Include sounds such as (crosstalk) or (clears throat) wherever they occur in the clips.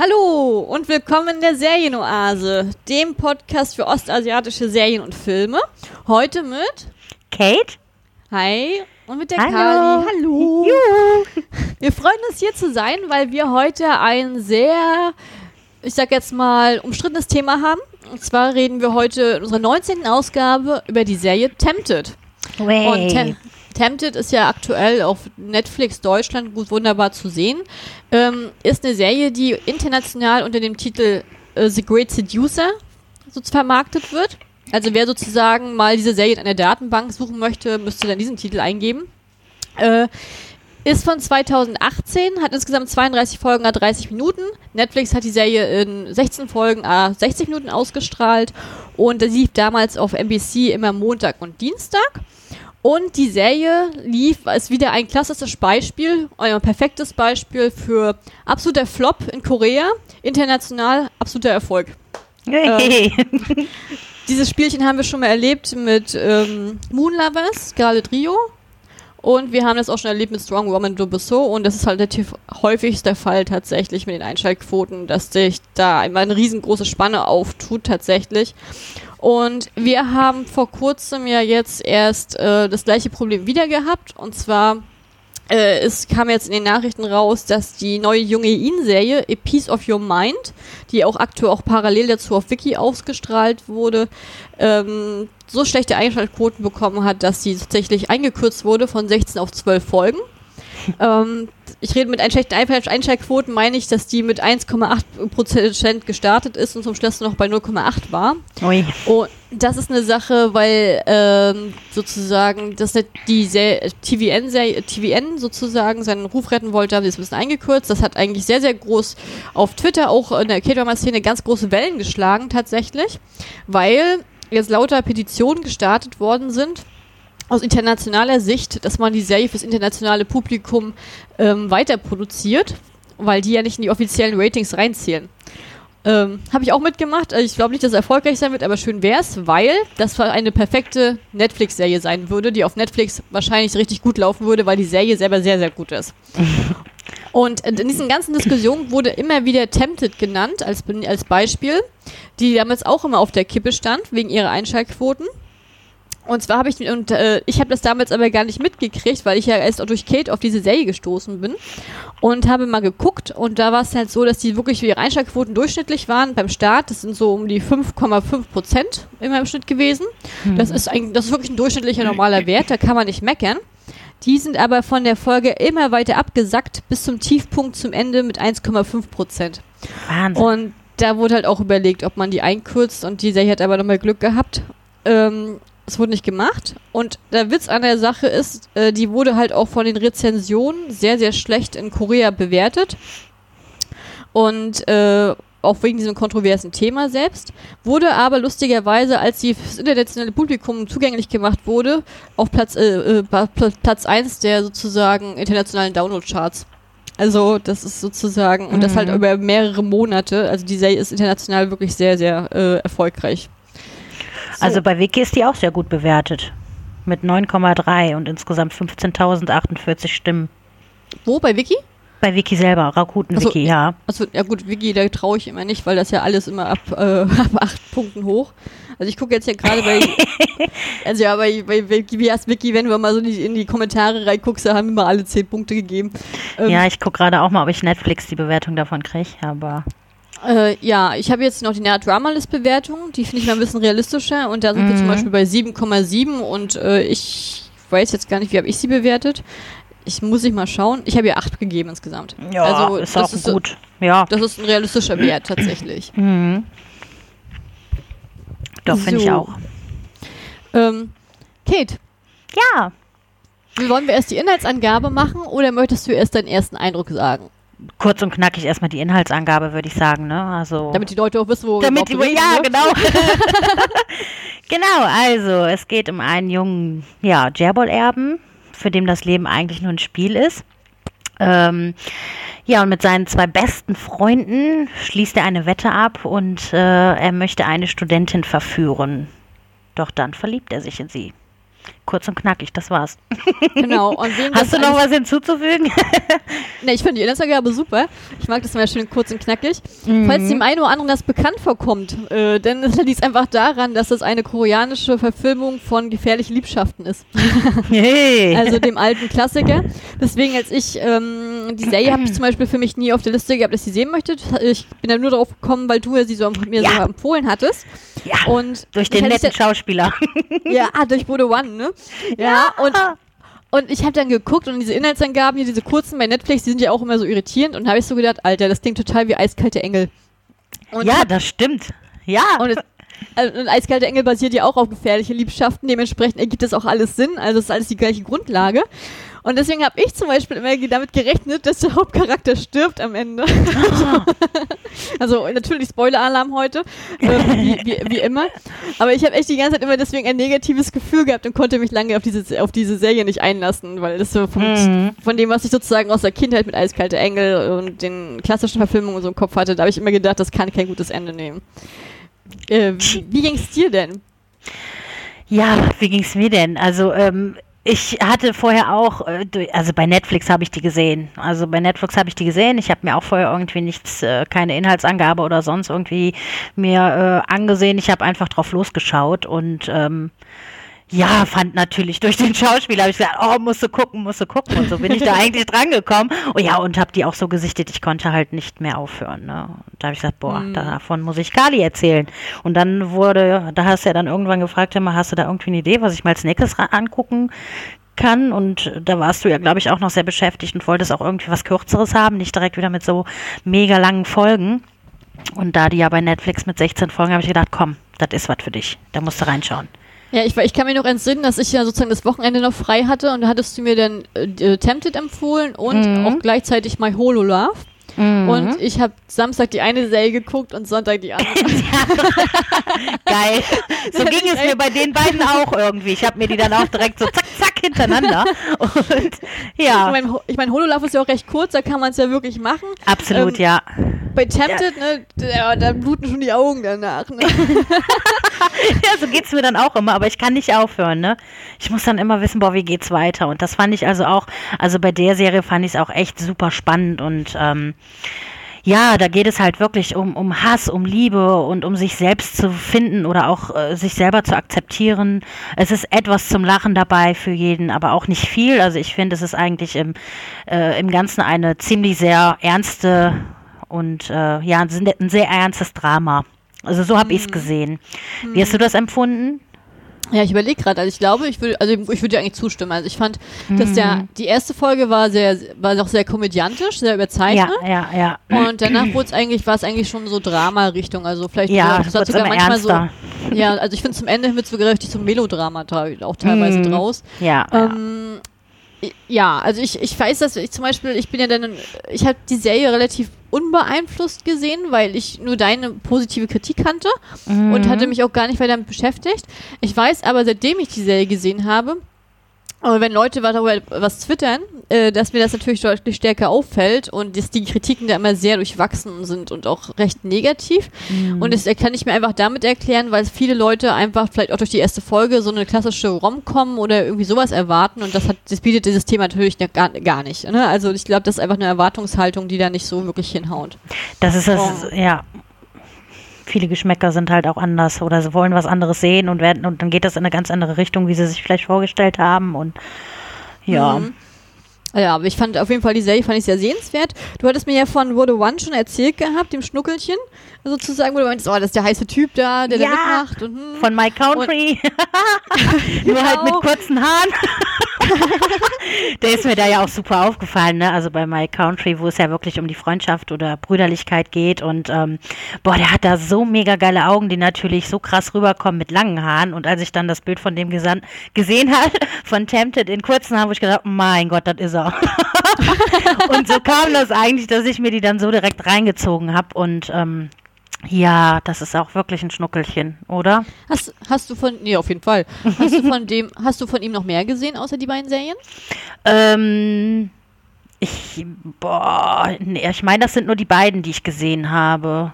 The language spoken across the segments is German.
Hallo und willkommen in der Serienoase, dem Podcast für ostasiatische Serien und Filme. Heute mit Kate. Hi und mit der Hallo. Kali. Hallo. Juhu. (laughs) Wir freuen uns hier zu sein, weil wir heute ein sehr, ich sag jetzt mal, umstrittenes Thema haben. Und zwar reden wir heute in unserer 19. Ausgabe über die Serie Tempted. Und Way. Tem Tempted ist ja aktuell auf Netflix Deutschland gut wunderbar zu sehen. Ähm, ist eine Serie, die international unter dem Titel äh, The Great Seducer so vermarktet wird. Also wer sozusagen mal diese Serie in einer Datenbank suchen möchte, müsste dann diesen Titel eingeben. Äh, ist von 2018, hat insgesamt 32 Folgen, a 30 Minuten. Netflix hat die Serie in 16 Folgen, a 60 Minuten ausgestrahlt und das lief damals auf NBC immer Montag und Dienstag. Und die Serie lief, ist wieder ein klassisches Beispiel, ein perfektes Beispiel für absoluter Flop in Korea, international absoluter Erfolg. Hey. Dieses Spielchen haben wir schon mal erlebt mit ähm, Moon Lovers, Scarlet Rio. Und wir haben das auch schon erlebt mit Strong Woman Do So. Und das ist halt relativ häufig der Fall tatsächlich mit den Einschaltquoten, dass sich da immer eine riesengroße Spanne auftut tatsächlich. Und wir haben vor kurzem ja jetzt erst äh, das gleiche Problem wieder gehabt. Und zwar äh, es kam jetzt in den Nachrichten raus, dass die neue junge In-Serie A Piece of Your Mind, die auch aktuell auch parallel dazu auf Wiki ausgestrahlt wurde, ähm, so schlechte Einschaltquoten bekommen hat, dass sie tatsächlich eingekürzt wurde von 16 auf 12 Folgen. (laughs) ähm, ich rede mit schlechten Einschalt- Einschaltquoten, meine ich, dass die mit 1,8% gestartet ist und zum Schluss noch bei 0,8 war. Ui. Und das ist eine Sache, weil ähm, sozusagen das nicht die Se- TVN, TVN sozusagen seinen Ruf retten wollte, haben sie es ein bisschen eingekürzt. Das hat eigentlich sehr, sehr groß auf Twitter auch in der K-Drama-Szene ganz große Wellen geschlagen tatsächlich, weil jetzt lauter Petitionen gestartet worden sind aus internationaler Sicht, dass man die Serie fürs internationale Publikum ähm, weiter produziert, weil die ja nicht in die offiziellen Ratings reinzählen. Ähm, Habe ich auch mitgemacht. Also ich glaube nicht, dass es erfolgreich sein wird, aber schön wär's, weil das eine perfekte Netflix-Serie sein würde, die auf Netflix wahrscheinlich richtig gut laufen würde, weil die Serie selber sehr, sehr gut ist. (laughs) Und in diesen ganzen Diskussionen wurde immer wieder Tempted genannt als, als Beispiel, die damals auch immer auf der Kippe stand, wegen ihrer Einschaltquoten. Und zwar habe ich, und äh, ich habe das damals aber gar nicht mitgekriegt, weil ich ja erst auch durch Kate auf diese Serie gestoßen bin und habe mal geguckt und da war es halt so, dass die wirklich für ihre Einschaltquoten durchschnittlich waren beim Start. Das sind so um die 5,5 Prozent im Schnitt gewesen. Das ist eigentlich, das ist wirklich ein durchschnittlicher normaler Wert, da kann man nicht meckern. Die sind aber von der Folge immer weiter abgesackt bis zum Tiefpunkt zum Ende mit 1,5 Prozent. Wahnsinn. Und da wurde halt auch überlegt, ob man die einkürzt und die Serie hat aber nochmal Glück gehabt. Ähm, es wurde nicht gemacht. Und der Witz an der Sache ist, äh, die wurde halt auch von den Rezensionen sehr, sehr schlecht in Korea bewertet. Und äh, auch wegen diesem kontroversen Thema selbst. Wurde aber lustigerweise, als sie fürs internationale Publikum zugänglich gemacht wurde, auf Platz, äh, äh, Pla- Platz 1 der sozusagen internationalen Download-Charts. Also das ist sozusagen, und das halt Mhm. über mehrere Monate. Also die Serie ist international wirklich sehr, sehr äh, erfolgreich. So. Also bei Wiki ist die auch sehr gut bewertet. Mit 9,3 und insgesamt 15.048 Stimmen. Wo, bei Wiki? Bei Wiki selber, Rakuten Ach so, Wiki, ja. Also, ja gut, Wiki, da traue ich immer nicht, weil das ja alles immer ab, äh, (laughs) ab acht Punkten hoch. Also ich gucke jetzt ja gerade bei, (laughs) also ja, bei, bei Wiki, wie heißt Wiki, wenn du mal so in die, in die Kommentare reinguckst, da haben immer alle zehn Punkte gegeben. Ähm, Ja, ich gucke gerade auch mal, ob ich Netflix die Bewertung davon kriege, aber Äh, ja, ich habe jetzt noch die Drama-List-Bewertung, die finde ich mal ein bisschen realistischer und da sind wir zum Mhm. Beispiel bei 7,7 und äh, ich weiß jetzt gar nicht, wie habe ich sie bewertet. Ich muss ich mal schauen. Ich habe ihr 8 gegeben insgesamt. ja, also, ist das auch ist so- gut. Ja. Das ist ein realistischer Wert tatsächlich. Mhm. Doch, finde ich So. auch. Ähm, Kate, Ja, wollen wir erst die Inhaltsangabe machen oder möchtest du erst deinen ersten Eindruck sagen? Kurz und knackig erstmal die Inhaltsangabe, würde ich sagen, ne? Also Damit die Leute auch wissen, wo Damit die, reden, ja, ne? genau. (laughs) (laughs) genau, also es geht um einen jungen, ja, Jerbol-Erben, für den das Leben eigentlich nur ein Spiel ist. Ähm, ja, und mit seinen zwei besten Freunden schließt er eine Wette ab und äh, er möchte eine Studentin verführen. Doch dann verliebt er sich in sie. Kurz und knackig, das war's. Genau. (laughs) Hast das du noch was hinzuzufügen? (laughs) Ne, ich finde die Inhaltsangabe super. Ich mag das immer schön kurz und knackig. Mhm. Falls dem einen oder anderen das bekannt vorkommt, äh, denn es (laughs) liegt einfach daran, dass es eine koreanische Verfilmung von Gefährliche Liebschaften ist. hey. Also dem alten Klassiker. Deswegen, als ich ähm, die Serie habe ich zum Beispiel für mich nie auf der Liste gehabt, dass ich sie sehen möchte. Ich bin da nur drauf gekommen, weil du ja sie so mir Ja. so empfohlen hattest. ja, Und durch den netten Schauspieler. ja, ja, ah, durch Bodo One, ne? Ja, und und ich habe dann geguckt und diese Inhaltsangaben hier, diese kurzen bei Netflix, die sind ja auch immer so irritierend. Und habe ich so gedacht, Alter, das klingt total wie eiskalte Engel. Und ja, das stimmt. Ja. Und, es, also, und Eiskalte Engel basiert ja auch auf gefährliche Liebschaften, dementsprechend ergibt das auch alles Sinn, also es ist alles die gleiche Grundlage. Und deswegen habe ich zum Beispiel immer damit gerechnet, dass der Hauptcharakter stirbt am Ende. (laughs) also natürlich Spoiler-Alarm heute, äh, wie, wie, wie immer. Aber ich habe echt die ganze Zeit immer deswegen ein negatives Gefühl gehabt und konnte mich lange auf diese, auf diese Serie nicht einlassen, weil das so vom, Mhm. von dem, was ich sozusagen aus der Kindheit mit Eiskalte Engel und den klassischen Verfilmungen so im Kopf hatte, da habe ich immer gedacht, das kann kein gutes Ende nehmen. Äh, wie, wie ging's dir denn? Ja, wie ging's mir denn? Also, ähm, ich hatte vorher auch, äh, also bei Netflix habe ich die gesehen. Also bei Netflix habe ich die gesehen. Ich habe mir auch vorher irgendwie nichts, äh, keine Inhaltsangabe oder sonst irgendwie mir äh, angesehen. Ich habe einfach drauf losgeschaut und ähm, ja, fand natürlich durch den Schauspieler, habe ich gesagt, oh, musst du gucken, musst du gucken. Und so bin ich da (laughs) eigentlich drangekommen. Oh ja, und habe die auch so gesichtet, ich konnte halt nicht mehr aufhören. Ne? Und da habe ich gesagt, boah, davon muss ich Kali erzählen. Und dann wurde, da hast du ja dann irgendwann gefragt, immer, hast du da irgendwie eine Idee, was ich mal als nächstes angucken kann? Und da warst du ja, glaube ich, auch noch sehr beschäftigt und wolltest auch irgendwie was Kürzeres haben, nicht direkt wieder mit so mega langen Folgen. Und da die ja bei Netflix mit 16 Folgen, habe ich gedacht, komm, das ist was für dich. Da musst du reinschauen. Ja, ich, ich kann mir noch entsinnen, dass ich ja sozusagen das Wochenende noch frei hatte und da hattest du mir dann äh, Tempted empfohlen und Mhm. auch gleichzeitig My Holo Love. Und ich habe Samstag die eine Serie geguckt und Sonntag die andere. (laughs) Geil. (laughs) So ging es mir bei den beiden auch irgendwie. Ich habe mir die dann auch direkt so zack, zack hintereinander. (laughs) Und Ich ja, meine, Ho- ich mein, Holo Love ist ja auch recht kurz, da kann man es ja wirklich machen. absolut, ähm, ja. Bei Tempted, ne, da, da bluten schon die Augen danach. Ne? (laughs) Ja, so geht's mir dann auch immer, aber ich kann nicht aufhören, ne? Ich muss dann immer wissen, boah, wie geht's weiter? Und das fand ich also auch, also bei der Serie fand ich es auch echt super spannend und ähm, ja, da geht es halt wirklich um, um Hass, um Liebe und um sich selbst zu finden oder auch äh, sich selber zu akzeptieren. Es ist etwas zum Lachen dabei für jeden, aber auch nicht viel. Also ich finde, es ist eigentlich im, äh, im Ganzen eine ziemlich sehr ernste und äh, ja, ein sehr- ein sehr ernstes Drama. Also so habe ich es gesehen. Wie hast du das empfunden? Ja, ich überlege gerade, also ich glaube, ich würde, also ich würde dir eigentlich zustimmen. Also ich fand, dass der, die erste Folge war sehr, war noch sehr komödiantisch, sehr Ja, überzeichnet. ja, ja. Und danach wurde es eigentlich, war es eigentlich schon so Drama-Richtung, also vielleicht Ja, wird sogar manchmal ernster. so. Ja, also ich finde zum Ende wird es sogar richtig zum Melodrama auch teilweise Mhm. draus. Ja, ja. Ähm, ja, also ich, ich weiß, dass ich zum Beispiel, ich bin ja dann, ich habe die Serie relativ unbeeinflusst gesehen, weil ich nur deine positive Kritik kannte und Mhm. hatte mich auch gar nicht weiter damit beschäftigt. Ich weiß aber, seitdem ich die Serie gesehen habe, aber wenn Leute was darüber was twittern, äh, dass mir das natürlich deutlich stärker auffällt und dass die Kritiken da immer sehr durchwachsen sind und auch recht negativ. Und das kann ich mir einfach damit erklären, weil viele Leute einfach vielleicht auch durch die erste Folge so eine klassische Rom-Com oder irgendwie sowas erwarten und das hat, das bietet dieses Thema natürlich ne- gar, gar nicht. Ne? Also ich glaube, das ist einfach eine Erwartungshaltung, die da nicht so wirklich hinhaut. Das ist es, Oh. ja. Viele Geschmäcker sind halt auch anders oder sie wollen was anderes sehen und werden und dann geht das in eine ganz andere Richtung, wie sie sich vielleicht vorgestellt haben und ja. Mhm. Ja, aber ich fand auf jeden Fall die Serie fand ich sehr sehenswert. Du hattest mir ja von Wurde One schon erzählt gehabt, dem Schnuckelchen, sozusagen, wo du meintest, oh, das ist der heiße Typ da, der Ja, da mitmacht. Und, hm. Von My Country. (laughs) Nur halt mit Genau. kurzen Haaren. (laughs) (laughs) der ist mir da ja auch super aufgefallen, ne? Also bei My Country, wo es ja wirklich um die Freundschaft oder Brüderlichkeit geht. Und ähm, boah, der hat da so mega geile Augen, die natürlich so krass rüberkommen mit langen Haaren. Und als ich dann das Bild von dem gesehen habe, (laughs) von Tempted in kurzen Haaren, wo ich gedacht, mein Gott, das ist er. (laughs) und so kam das eigentlich, dass ich mir die dann so direkt reingezogen habe. Und ähm, ja, das ist auch wirklich ein Schnuckelchen, oder? Hast, hast du von, nee, auf jeden Fall. Hast du von dem, (laughs) hast du von ihm noch mehr gesehen, außer die beiden Serien? Ähm, ich, boah, nee, ich meine, das sind nur die beiden, die ich gesehen habe.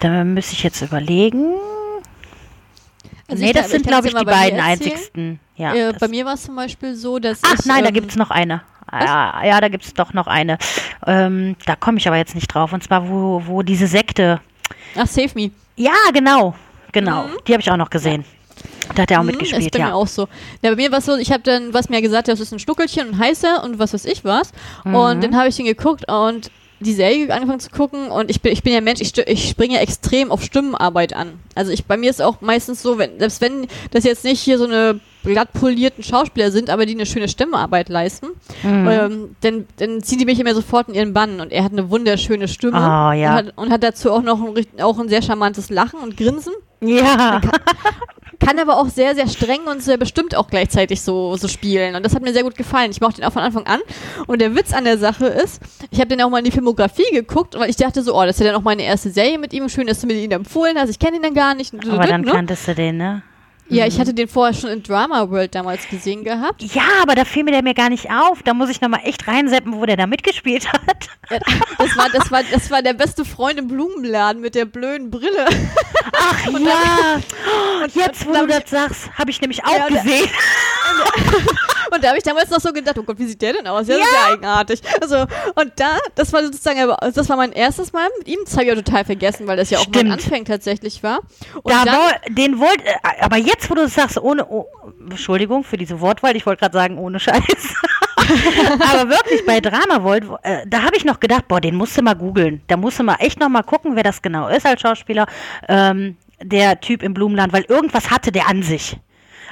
Da müsste ich jetzt überlegen. Also nee, das kann- sind, glaube ich, die beiden einzigsten. Ja, äh, bei mir war es zum Beispiel so, dass Ach ich, nein, da ähm, gibt es noch eine. Ja, ja, da gibt es doch noch eine. Ähm, da komme ich aber jetzt nicht drauf. Und zwar, wo, wo diese Sekte. Ach, Save Me. Ja, genau. Genau. Die habe ich auch noch gesehen. Da hat er auch Mhm, das mitgespielt, ist bei mir ja. auch so. Ja, bei mir war es so, ich habe dann, was mir gesagt, das ist ein Stuckelchen und heißer und was weiß ich was. Mhm. Und dann habe ich den geguckt und die Serie angefangen zu gucken und ich bin, ich bin ja Mensch, ich, ich springe ja extrem auf Stimmenarbeit an. Also ich, bei mir ist auch meistens so, wenn, selbst wenn das jetzt nicht hier so eine glatt polierten Schauspieler sind, aber die eine schöne Stimmenarbeit leisten, Mhm. ähm, dann, dann ziehen die mich immer sofort in ihren Bann und er hat eine wunderschöne Stimme Oh, ja. und, hat, und hat dazu auch noch ein, auch ein sehr charmantes Lachen und Grinsen. Ja. Kann (laughs) aber auch sehr, sehr streng und sehr bestimmt auch gleichzeitig so, so spielen. Und das hat mir sehr gut gefallen. Ich mochte den auch von Anfang an. Und der Witz an der Sache ist, ich habe den auch mal in die Filmografie geguckt, weil ich dachte so, oh, das ist ja dann auch meine erste Serie mit ihm. Schön, dass du mir ihn empfohlen hast. Ich kenne ihn dann gar nicht. Aber dann ne? kanntest du den, ne? Ja, ich hatte den vorher schon in Drama World damals gesehen gehabt. Ja, aber da fiel mir der mir gar nicht auf. Da muss ich nochmal echt reinseppen, wo der da mitgespielt hat. Ja, Das war, das, war, das war der beste Freund im Blumenladen mit der blöden Brille. Ach ja. Jetzt, wo und du da- das sagst, habe ich nämlich auch Ja, und- gesehen. (laughs) Und da habe ich damals noch so gedacht, oh Gott, wie sieht der denn aus? Ja, das ist ja eigenartig. Also, und da, das war sozusagen, das war mein erstes Mal mit ihm. Das habe ich auch total vergessen, weil das ja auch mein Stimmt. Anfang tatsächlich war. Und Da dann, woll, den wollt, äh, aber jetzt, wo du sagst, ohne, oh, Entschuldigung für diese Wortwahl, ich wollte gerade sagen, ohne Scheiß. (laughs) aber wirklich, bei Drama Volt, äh, da habe ich noch gedacht, boah, den musst du mal googeln. Da musst du mal echt noch mal gucken, wer das genau ist als Schauspieler. Ähm, der Typ im Blumenland, weil irgendwas hatte der an sich.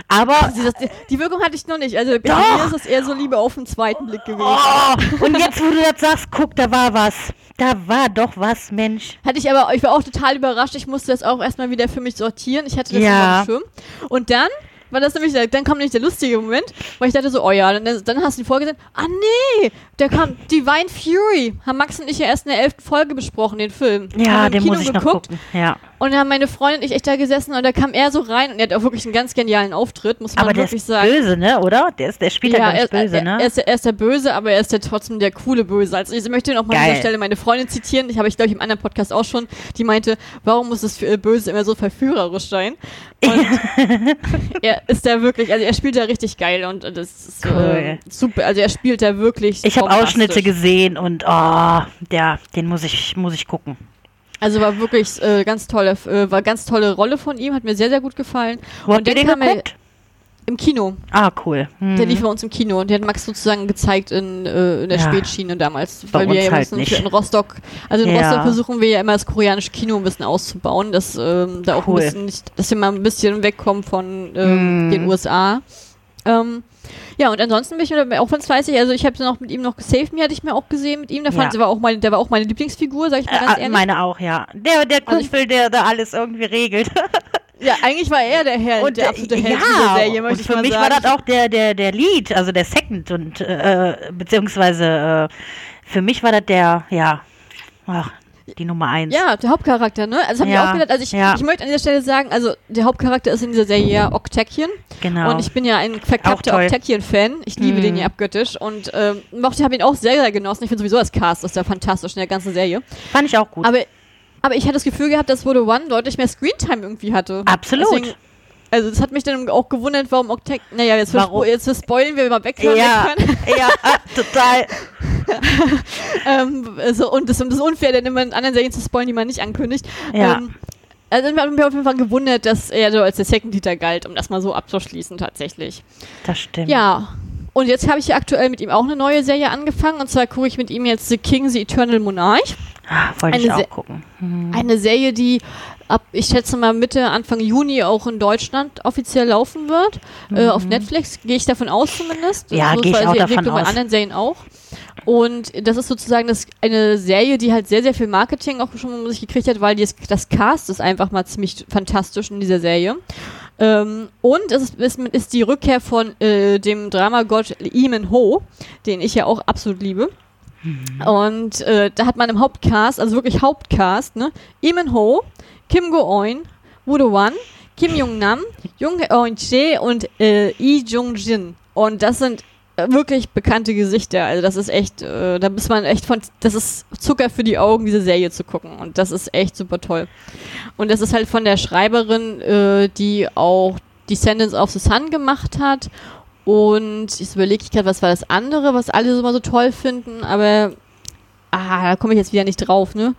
Aber die, das, die Wirkung hatte ich noch nicht. Also bei mir ist es eher so Liebe auf den zweiten Blick gewesen. Oh, und jetzt, wo du das sagst, guck, da war was. Da war doch was, Mensch. Hatte ich aber, ich war auch total überrascht. Ich musste das auch erstmal wieder für mich sortieren. Ich hatte das Ja. ja. auf dem Schirm. Und dann war das nämlich, der- dann kam nämlich der lustige Moment, weil ich dachte so, oh ja, dann, dann hast du die Folge gesehen. Ah nee, der kam, Divine Fury. Haben Max und ich ja erst in der elften Folge besprochen, den Film. Ja, Haben den Kino muss ich noch geguckt. gucken. Ja. Und dann haben meine Freundin und ich echt da gesessen und da kam er so rein und er hat auch wirklich einen ganz genialen Auftritt, muss man Aber der wirklich ist sagen. böse, ne? Oder? Der, ist, der spielt ja, Ja, ganz böse, er, ne? er, ist der, er ist der Böse, aber er ist ja trotzdem der coole Böse. Also ich möchte noch mal an dieser Stelle meine Freundin zitieren. Ich habe ich glaube ich im anderen Podcast auch schon, die meinte, warum muss das für Böse immer so verführerisch sein? (laughs) Und (laughs) er ist da wirklich, also er spielt da richtig geil und das ist Cool. äh, super. Also er spielt da wirklich. Ich habe. Ausschnitte gesehen und oh, der, den muss ich, muss ich gucken. Also war wirklich äh, ganz tolle, äh, war ganz tolle Rolle von ihm, hat mir sehr sehr gut gefallen. Wo habt und ihr dann den geguckt? Im Kino. Ah, cool. Hm. Der lief bei uns im Kino und der hat Max sozusagen gezeigt in, äh, in der Ja. Spätschiene damals. Bei Weil wir ja halt nicht. in Rostock, also in Ja. Rostock versuchen wir ja immer das koreanische Kino ein bisschen auszubauen, dass ähm, da auch Cool. ein bisschen, nicht, dass wir mal ein bisschen wegkommen von ähm, Mm. den USA. Ähm, ja, und ansonsten bin ich mir auch ganz fleißig. Also ich habe noch mit ihm noch Save Me hatte ich mir auch gesehen mit ihm. Der, fand, Ja. war auch meine, der war auch meine Lieblingsfigur, sag ich mal Äh, ganz ah, ehrlich. meine auch, ja. Der, der Also ich- Kumpel, der da alles irgendwie regelt. (laughs) ja, eigentlich war er der Herr, der äh, absolute Held ja, dieser Serie, und für mich sagen. war das auch der, der, der Lead, also der Second und äh, beziehungsweise äh, für mich war das der, ja, ach, die Nummer eins. Ja, der Hauptcharakter, ne? Also das hab Ja, ich auch gedacht. Also ich, ja. ich möchte an dieser Stelle sagen, also der Hauptcharakter ist in dieser Serie ja Octakian. genau. Und ich bin ja ein verkappter. Octakian-Fan. Ich liebe Mhm. den ja abgöttisch und ähm, mochte, habe ihn auch sehr, sehr genossen. Ich finde sowieso das Cast ist ja fantastisch in der ganzen Serie. Fand ich auch gut. Aber, aber ich hatte das Gefühl gehabt, dass Wodo One deutlich mehr Screentime irgendwie hatte. Absolut. Deswegen, also das hat mich dann auch gewundert, warum Octakian... Naja, jetzt, Warum? jetzt spoilen wir mal weg. ja, können. (laughs) ja, total. (laughs) ähm, so, und das, und das ist unfair, dann immer in anderen Serien zu spoilen, die man nicht ankündigt. Ja. Ähm, also ich habe mich auf jeden Fall gewundert, dass er so als der Second Leader galt, um das mal so abzuschließen tatsächlich. Das stimmt. Ja. Und jetzt habe ich ja aktuell mit ihm auch eine neue Serie angefangen. Und zwar gucke ich mit ihm jetzt The King, The Eternal Monarch. Ah, Wollte ich Eine auch Se- gucken. Hm. Eine Serie, die ab, ich schätze mal, Mitte, Anfang Juni auch in Deutschland offiziell laufen wird. Äh, auf Netflix gehe ich davon aus zumindest. Mhm. Ja, so gehe ich auch die davon Entwicklung bei aus. anderen Serien auch. Und das ist sozusagen das, eine Serie, die halt sehr, sehr viel Marketing auch schon um sich gekriegt hat, weil die, das Cast ist einfach mal ziemlich fantastisch in dieser Serie. Ähm, und es ist, ist, die Rückkehr von äh, dem Dramagott Lee Min Ho, den ich ja auch absolut liebe. Und äh, da hat man im Hauptcast, also wirklich Hauptcast, ne, Lee Min Ho, Kim Go-eun, Woo Wan, Kim Jong Nam, Jung Eun Jae und äh, Lee Jung Jin. Und das sind äh, wirklich bekannte Gesichter. Also das ist echt, äh, da muss man echt von, das ist Zucker für die Augen, diese Serie zu gucken. Und das ist echt super toll. Und das ist halt von der Schreiberin, äh, die auch Descendants of the Sun gemacht hat. Und jetzt überlege ich gerade, was war das andere, was alle so mal so toll finden, aber ah, da komme ich jetzt wieder nicht drauf, ne?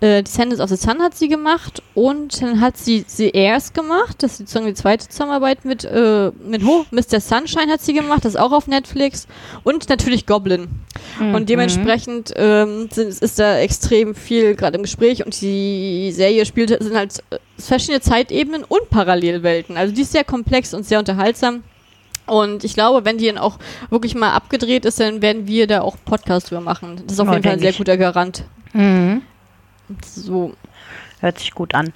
Äh, Descendants of the Sun hat sie gemacht und dann hat sie The Heirs gemacht, das ist sozusagen die zweite Zusammenarbeit mit, äh, mit Ho, Mr. Sunshine hat sie gemacht, das ist auch auf Netflix und natürlich Goblin. Mhm. Und dementsprechend ähm, sind, ist da extrem viel gerade im Gespräch und die Serie spielt sind halt äh, verschiedene Zeitebenen und Parallelwelten. Also die ist sehr komplex und sehr unterhaltsam. Und ich glaube, wenn die dann auch wirklich mal abgedreht ist, dann werden wir da auch Podcast drüber machen. Das ist auf oh, jeden Fall ein sehr ich. guter Garant. Mhm. So. Hört sich gut an.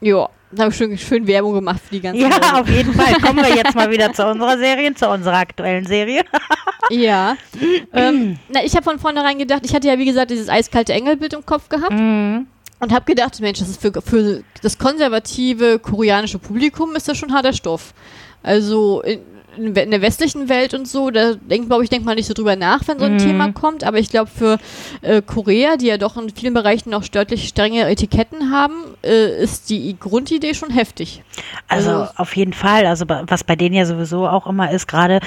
Ja, da habe ich schön, schön Werbung gemacht für die ganze Ja, Serie. auf jeden Fall. (laughs) Kommen wir jetzt mal wieder zu unserer Serie, zu unserer aktuellen Serie. (laughs) ja. ähm, na, ich habe von vornherein gedacht, ich hatte ja wie gesagt dieses eiskalte Engelbild im Kopf gehabt. Mhm. Und habe gedacht, Mensch, das ist für, für das konservative koreanische Publikum ist das schon harter Stoff. Also in, in der westlichen Welt und so, da denkt, glaube ich, denkt man nicht so drüber nach, wenn so ein mhm. Thema kommt. Aber ich glaube, für äh, Korea, die ja doch in vielen Bereichen noch störtlich strenge Etiketten haben, äh, ist die Grundidee schon heftig. Also, also auf jeden Fall. Also was bei denen ja sowieso auch immer ist, gerade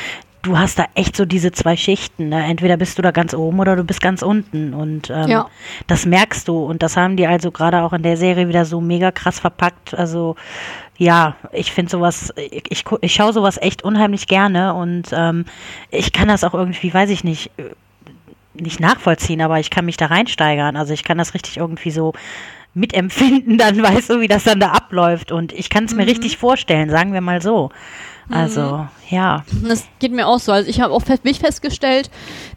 du hast da echt so diese zwei Schichten. Ne? Entweder bist du da ganz oben oder du bist ganz unten. Und ähm, ja. das merkst du. Und das haben die also gerade auch in der Serie wieder so mega krass verpackt. Also ja, ich finde sowas, ich, ich, ich schaue sowas echt unheimlich gerne und ähm, ich kann das auch irgendwie, weiß ich nicht, nicht nachvollziehen, aber ich kann mich da reinsteigern. Also ich kann das richtig irgendwie so mitempfinden, (laughs) dann weißt du, wie das dann da abläuft. Und ich kann es mir mhm. richtig vorstellen, sagen wir mal so. Also, mhm. ja. Das geht mir auch so. Also ich habe auch mich festgestellt,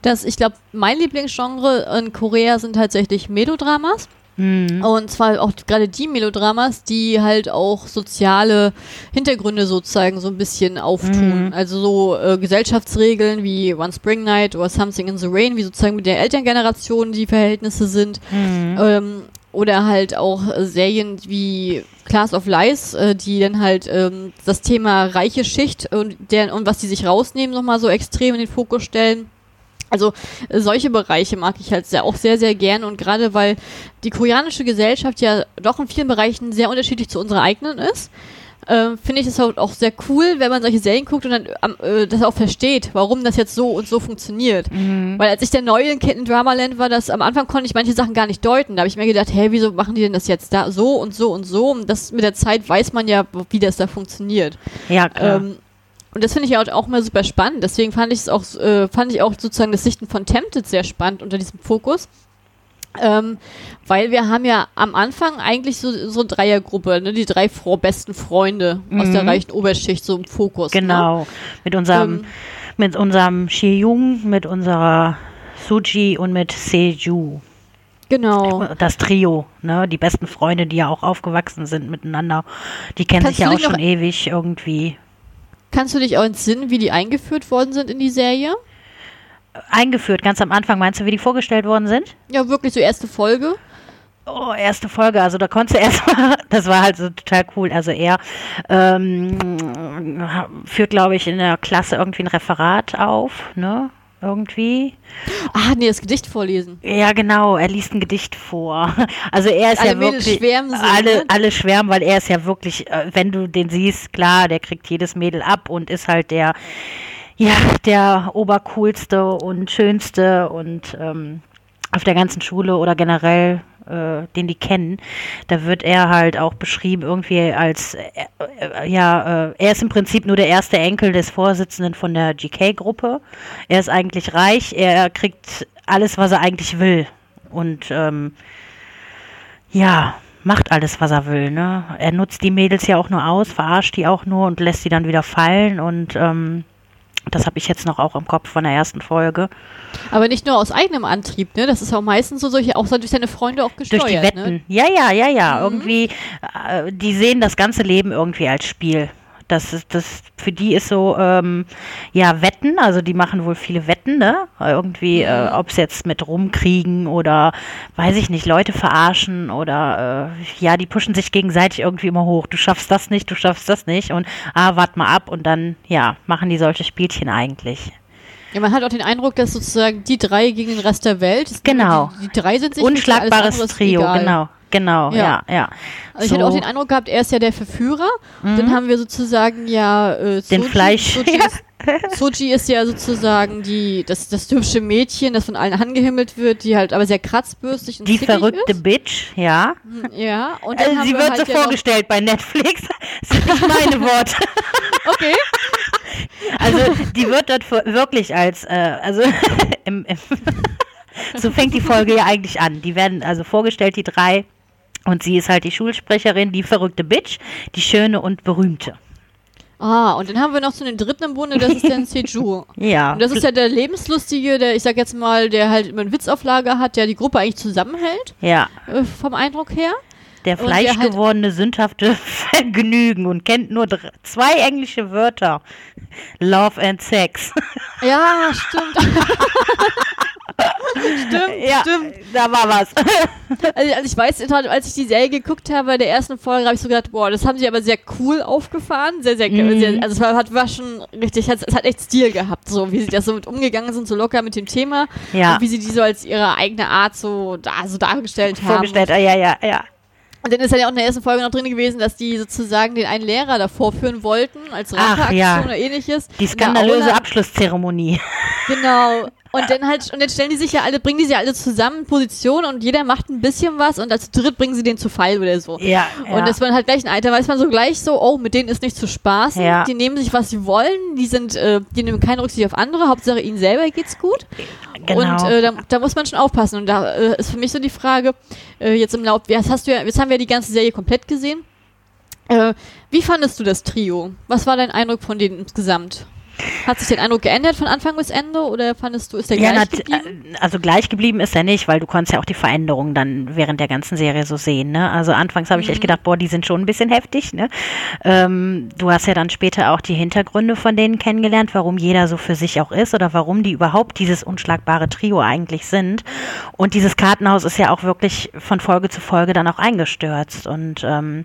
dass ich glaube, mein Lieblingsgenre in Korea sind tatsächlich Melodramas. Mhm. Und zwar auch gerade die Melodramas, die halt auch soziale Hintergründe sozusagen so ein bisschen auftun. Mhm. Also so äh, Gesellschaftsregeln wie One Spring Night oder Something in the Rain, wie sozusagen mit der Elterngeneration die Verhältnisse sind. Mhm. Ähm, oder halt auch Serien wie Class of Lies, äh, die dann halt ähm, das Thema reiche Schicht und, der, und was die sich rausnehmen nochmal so extrem in den Fokus stellen. Also äh, solche Bereiche mag ich halt sehr, auch sehr, sehr gern und gerade weil die koreanische Gesellschaft ja doch in vielen Bereichen sehr unterschiedlich zu unserer eigenen ist, äh, finde ich es halt auch sehr cool, wenn man solche Serien guckt und dann äh, das auch versteht, warum das jetzt so und so funktioniert. Mhm. Weil als ich der neue in Kitten Dramaland war, das am Anfang konnte ich manche Sachen gar nicht deuten. Da habe ich mir gedacht, hey, wieso machen die denn das jetzt da so und so und so? Und das mit der Zeit weiß man ja, wie das da funktioniert. Ja, klar. Ähm, und das finde ich auch, auch mal super spannend. Deswegen fand ich es auch, äh, fand ich auch sozusagen das Sichten von Tempted sehr spannend unter diesem Fokus. Ähm, weil wir haben ja am Anfang eigentlich so, so eine Dreiergruppe, ne? die drei besten Freunde mhm. aus der mhm. reichen Oberschicht so im Fokus. Ne? Genau, ne? mit unserem, ähm, mit unserem Shi-Jung, mit unserer Suji und mit Seju. Genau. Das Trio, ne? Die besten Freunde, die ja auch aufgewachsen sind miteinander. Die kennen Kannst sich ja auch schon ewig irgendwie. Kannst du dich auch entsinnen, wie die eingeführt worden sind in die Serie? Eingeführt, ganz am Anfang. Meinst du, wie die vorgestellt worden sind? Ja, wirklich so erste Folge. Oh, erste Folge, also da konntest du (laughs) erstmal, das war halt so total cool. Also er ähm, führt, glaube ich, in der Klasse irgendwie ein Referat auf, ne? Irgendwie. Ah, nee, das Gedicht vorlesen. Ja, genau, er liest ein Gedicht vor. (laughs) Also er ist alle ja wirklich schwärmen so, alle ne? alle schwärmen, weil er ist ja wirklich, äh, wenn du den siehst, klar, der kriegt jedes Mädel ab und ist halt der ja, der obercoolste und schönste und ähm, auf der ganzen Schule oder generell äh, den die kennen, da wird er halt auch beschrieben irgendwie als, äh, äh, ja, äh, er ist im Prinzip nur der erste Enkel des Vorsitzenden von der GK-Gruppe. Er ist eigentlich reich, er kriegt alles, was er eigentlich will. Und ähm, ja, macht alles, was er will. Ne? Er nutzt die Mädels ja auch nur aus, verarscht die auch nur und lässt sie dann wieder fallen und ähm, das habe ich jetzt noch auch im Kopf von der ersten Folge. Aber nicht nur aus eigenem Antrieb, ne? Das ist auch meistens so solche, auch durch seine Freunde auch gesteuert. Durch die Wetten. Ne? Ja, ja, ja, ja. Mhm. Irgendwie, äh, die sehen das ganze Leben irgendwie als Spiel. Das ist, das, für die ist so, ähm, ja, Wetten, also die machen wohl viele Wetten, ne? Irgendwie, äh, mhm. äh, ob es jetzt mit rumkriegen oder, weiß ich nicht, Leute verarschen oder, äh, ja, die pushen sich gegenseitig irgendwie immer hoch. Du schaffst das nicht, du schaffst das nicht und, ah, wart mal ab und dann, ja, machen die solche Spielchen eigentlich. Ja, man hat auch den Eindruck, dass sozusagen die drei gegen den Rest der Welt. Genau. Die, die drei sind sich Unschlagbares Trio, egal. genau. Genau, Ja. ja, ja. Also ich hatte auch den Eindruck gehabt, er ist ja der Verführer. Dann haben wir sozusagen ja äh, Mhm. Den Soji. Fleisch- Soji, (laughs) ist, Soji ist ja sozusagen die, das, das hübsche Mädchen, das von allen angehimmelt wird, die halt aber sehr kratzbürstig und die verrückte ist. Bitch, ja. Ja, und dann Also haben sie wir wird halt so ja vorgestellt bei Netflix. (laughs) Das sind nicht meine Worte. (laughs) Okay. Also die wird dort wirklich als, äh, also im, im so fängt die Folge ja eigentlich an. Die werden also vorgestellt, die drei. Und sie ist halt die Schulsprecherin, die verrückte Bitch, die schöne und berühmte. Ah, und dann haben wir noch so den dritten im Bunde, das ist der Seju. (laughs) Ja. Und das ist ja der Lebenslustige, der, ich sag jetzt mal, der halt immer einen Witzauflage hat, der die Gruppe eigentlich zusammenhält, ja. äh, vom Eindruck her. Der halt- fleischgewordene, sündhafte (laughs) Vergnügen und kennt nur zwei englische Wörter. Love and Sex. Ja, stimmt. (laughs) stimmt, ja, stimmt. da war was. (laughs) Also, also ich weiß, als ich die Serie geguckt habe, bei der ersten Folge, habe ich so gedacht, boah, das haben sie aber sehr cool aufgefahren. Sehr, sehr, Mhm. sehr also es war, hat, war schon richtig, es hat echt Stil gehabt, so wie sie das so mit umgegangen sind, so locker mit dem Thema. Ja. Und wie sie die so als ihre eigene Art so, da, so dargestellt haben. Vorgestellt, ah, ja, ja, ja. Und dann ist ja auch in der ersten Folge noch drin gewesen, dass die sozusagen den einen Lehrer da vorführen wollten, als Ach, Racheaktion ja. oder ähnliches. Die In skandalöse. Abschlusszeremonie. Genau. Und dann halt, und dann stellen die sich ja alle, bringen die sich ja alle zusammen in Position und jeder macht ein bisschen was und als dritt bringen sie den zu Fall oder so. Ja, ja. Und das man halt gleich ein Alter, weiß man so gleich so, oh, mit denen ist nicht zu spaßen. Ja. Die nehmen sich, was sie wollen, die sind, äh, die nehmen keine Rücksicht auf andere, Hauptsache ihnen selber geht's gut. Genau. Und äh, da, da muss man schon aufpassen. Und da äh, ist für mich so die Frage, äh, jetzt im Lauf, jetzt hast du ja, jetzt haben wir ja die ganze Serie komplett gesehen. Äh, wie fandest du das Trio? Was war dein Eindruck von denen insgesamt? Hat sich dein Eindruck geändert von Anfang bis Ende oder fandest du, ist der ja, gleich geblieben? äh, also gleich geblieben ist er nicht, weil du konntest ja auch die Veränderungen dann während der ganzen Serie so sehen. Ne? Also anfangs habe ich Mhm. echt gedacht, boah, die sind schon ein bisschen heftig. Ne? Ähm, du hast ja dann später auch die Hintergründe von denen kennengelernt, warum jeder so für sich auch ist oder warum die überhaupt dieses unschlagbare Trio eigentlich sind. Und dieses Kartenhaus ist ja auch wirklich von Folge zu Folge dann auch eingestürzt und ähm,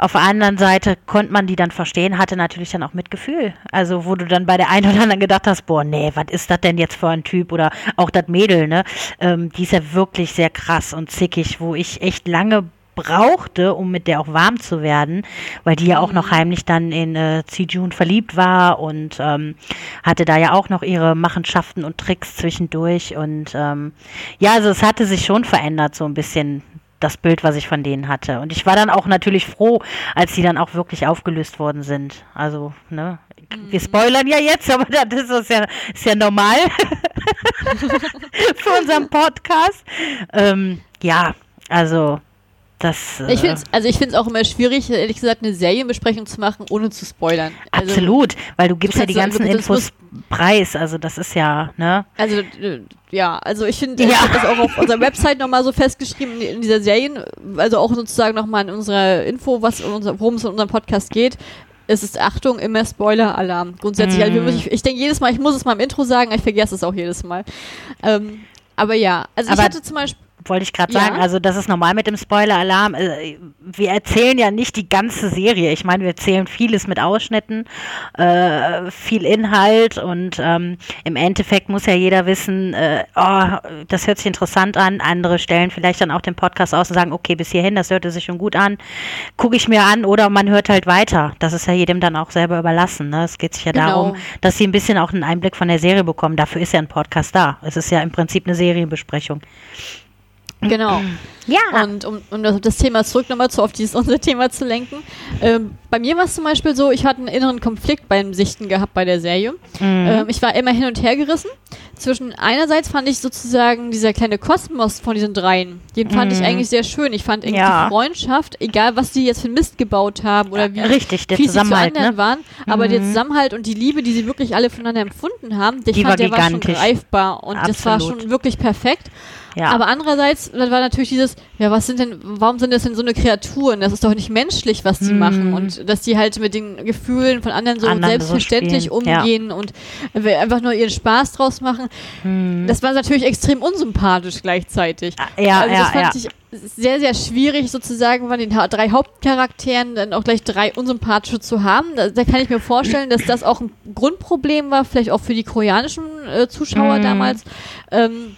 auf der anderen Seite konnte man die dann verstehen, hatte natürlich dann auch Mitgefühl. Also wo du dann bei der einen (laughs) oder anderen gedacht hast, boah, nee, was ist das denn jetzt für ein Typ? Oder auch das Mädel, ne? Ähm, die ist ja wirklich sehr krass und zickig, wo ich echt lange brauchte, um mit der auch warm zu werden, weil die ja auch noch heimlich dann in äh, Jun verliebt war und ähm, hatte da ja auch noch ihre Machenschaften und Tricks zwischendurch und ähm, ja, also es hatte sich schon verändert so ein bisschen das Bild, was ich von denen hatte. Und ich war dann auch natürlich froh, als die dann auch wirklich aufgelöst worden sind. Also, ne, wir spoilern ja jetzt, aber (laughs) das ist ja, ist ja normal (laughs) für unseren Podcast. Ähm, ja, also das. Ich äh, finde also ich finde es auch immer schwierig, ehrlich gesagt, eine Serienbesprechung zu machen, ohne zu spoilern. Also, Absolut, weil du gibst ja die du- ganzen das Infos preis, also das ist ja, ne? Also, äh, ja, also ich finde, Ja. ich habe das auch auf unserer Website nochmal so festgeschrieben, in dieser Serien, also auch sozusagen nochmal in unserer Info, was in unser, worum es in unserem Podcast geht. Es ist Achtung, immer Spoiler-Alarm. Grundsätzlich, also Mm. müssen, ich, ich denke jedes Mal, ich muss es mal im Intro sagen, ich vergesse es auch jedes Mal. Ähm, aber ja, also Aber- ich hatte zum Beispiel, Wollte ich gerade Ja. sagen, also das ist normal mit dem Spoiler-Alarm. Äh, Wir erzählen ja nicht die ganze Serie. Ich meine, wir erzählen vieles mit Ausschnitten, äh, viel Inhalt und ähm, im Endeffekt muss ja jeder wissen, äh, oh, das hört sich interessant an. Andere stellen vielleicht dann auch den Podcast aus und sagen, okay, bis hierhin, das hörte sich schon gut an, gucke ich mir an oder man hört halt weiter. Das ist ja jedem dann auch selber überlassen. Ne? Es geht sich ja Genau. darum, dass sie ein bisschen auch einen Einblick von der Serie bekommen. Dafür ist ja ein Podcast da. Es ist ja im Prinzip eine Serienbesprechung. Genau. (clears throat) Ja. Und um, um das, Thema zurück nochmal zu auf dieses (laughs) unser Thema zu lenken. Ähm, bei mir war es zum Beispiel so, ich hatte einen inneren Konflikt beim Sichten gehabt bei der Serie. Ähm, ich war immer hin und her gerissen. Zwischen einerseits fand ich sozusagen dieser kleine Kosmos von diesen dreien, den fand ich eigentlich sehr schön. Ich fand irgendwie Ja. die Freundschaft, egal was die jetzt für Mist gebaut haben oder wie Richtig, der fies sie zu anderen ne? waren, aber der Zusammenhalt und die Liebe, die sie wirklich alle voneinander empfunden haben, ich Die fand, war der war schon gigantisch. greifbar und das war Absolut. schon wirklich perfekt. Ja. Aber andererseits dann war natürlich dieses, ja, was sind denn, warum sind das denn so eine Kreaturen? Das ist doch nicht menschlich, was die machen. Und dass die halt mit den Gefühlen von anderen so. Anderen so selbstverständlich ja. umgehen und äh, einfach nur ihren Spaß draus machen. Das war natürlich extrem unsympathisch gleichzeitig. Mhm. Ja, also ja, das fand ja. ich sehr, sehr schwierig, sozusagen von den drei Hauptcharakteren dann auch gleich drei unsympathische zu haben. Da, da kann ich mir vorstellen, dass das auch ein Grundproblem war, vielleicht auch für die koreanischen Millionen-Zuschauer Mhm. damals. Ähm,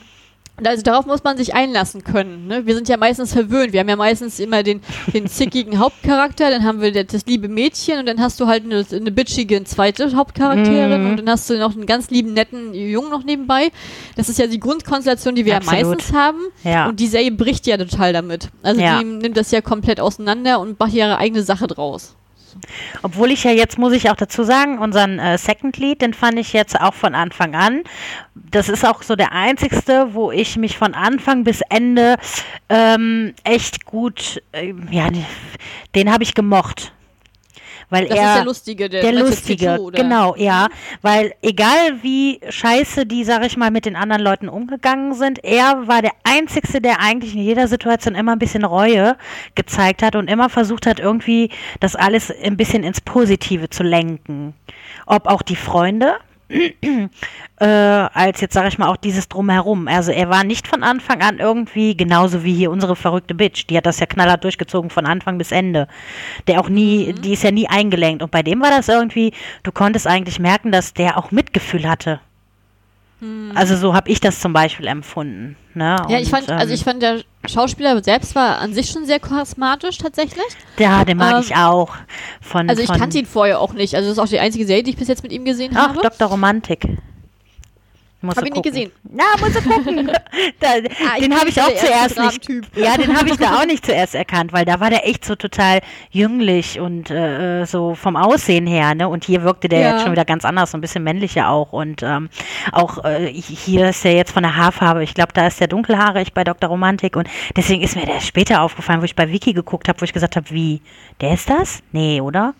also darauf muss man sich einlassen können. Ne? Wir sind ja meistens verwöhnt. Wir haben ja meistens immer den, den zickigen Hauptcharakter, dann haben wir das, liebe Mädchen und dann hast du halt eine, eine bitchige zweite Hauptcharakterin Mhm. und dann hast du noch einen ganz lieben, netten Jungen noch nebenbei. Das ist ja die Grundkonstellation, die wir ja Absolut. meistens haben. Ja. Und die Serie bricht ja total damit. Also Ja. die nimmt das ja komplett auseinander und macht ihre eigene Sache draus. Obwohl ich ja jetzt, muss ich auch dazu sagen, unseren äh, Second Lead, den fand ich jetzt auch von Anfang an. Das ist auch so der einzigste, wo ich mich von Anfang bis Ende ähm, echt gut, äh, ja, den habe ich gemocht. Weil Das er, ist der Lustige, der, der Lustige, oder? genau, ja. Weil egal wie scheiße die, sag ich mal, mit den anderen Leuten umgegangen sind, er war der Einzige, der eigentlich in jeder Situation immer ein bisschen Reue gezeigt hat und immer versucht hat, irgendwie das alles ein bisschen ins Positive zu lenken. Ob auch die Freunde, (clears throat) äh, als jetzt sage ich mal auch dieses drumherum. Also er war nicht von Anfang an irgendwie genauso wie hier unsere verrückte Bitch. Die hat das ja knallhart durchgezogen von Anfang bis Ende. Der auch nie, die ist ja nie eingelenkt. Und bei dem war das irgendwie, du konntest eigentlich merken, dass der auch Mitgefühl hatte. Also so habe ich das zum Beispiel empfunden. Ne? Ja, ich Und, fand, also ähm, ich fand, der Schauspieler selbst war an sich schon sehr charismatisch tatsächlich. ja, den mag ähm, ich auch. Von, Also ich von, kannte ihn vorher auch nicht. Also das ist auch die einzige Serie, die ich bis jetzt mit ihm gesehen Ach, habe. Dr. Romantik. Musst Hab du ihn nicht gucken. gesehen. Na, musst du gucken. (laughs) da, Ah, ich den habe ich auch zuerst nicht. Ja, den habe ich da auch (laughs) nicht zuerst erkannt, weil da war der echt so total jünglich und äh, so vom Aussehen her, ne? Und hier wirkte der Ja. jetzt schon wieder ganz anders, so ein bisschen männlicher auch. Und ähm, auch äh, hier ist der jetzt von der Haarfarbe. Ich glaube, da ist der dunkelhaarig bei Dr. Romantik und deswegen ist mir der später aufgefallen, wo ich bei Wiki geguckt habe, wo ich gesagt habe, wie, der ist das? Nee, oder?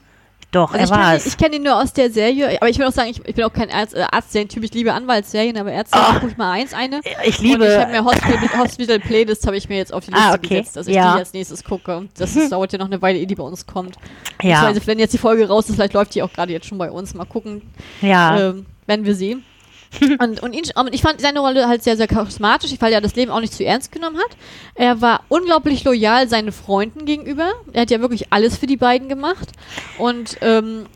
Doch, Also er ich war kenne es. ich kenn ihn nur aus der Serie, aber ich will auch sagen, ich, ich bin auch kein Arzt, äh, Arztserien-Typ, ich liebe Anwaltsserien, aber Ärzte gucke ich mal eins eine. Ich Und ich liebe habe mir Hospital, Hospital Playlist habe ich mir jetzt auf die Liste Ah, okay. gesetzt, dass ich Ja. die als nächstes gucke. Das ist, (laughs) dauert ja noch eine Weile, ehe die bei uns kommt. ja, Beziehungsweise, wenn jetzt die Folge raus ist, vielleicht läuft die auch gerade jetzt schon bei uns. Mal gucken, ja. ähm, werden wir sehen. Und, und, ihn, ich fand seine Rolle halt sehr, sehr charismatisch, weil er das Leben auch nicht zu ernst genommen hat. Er war unglaublich loyal seinen Freunden gegenüber. Er hat ja wirklich alles für die beiden gemacht. Und ähm,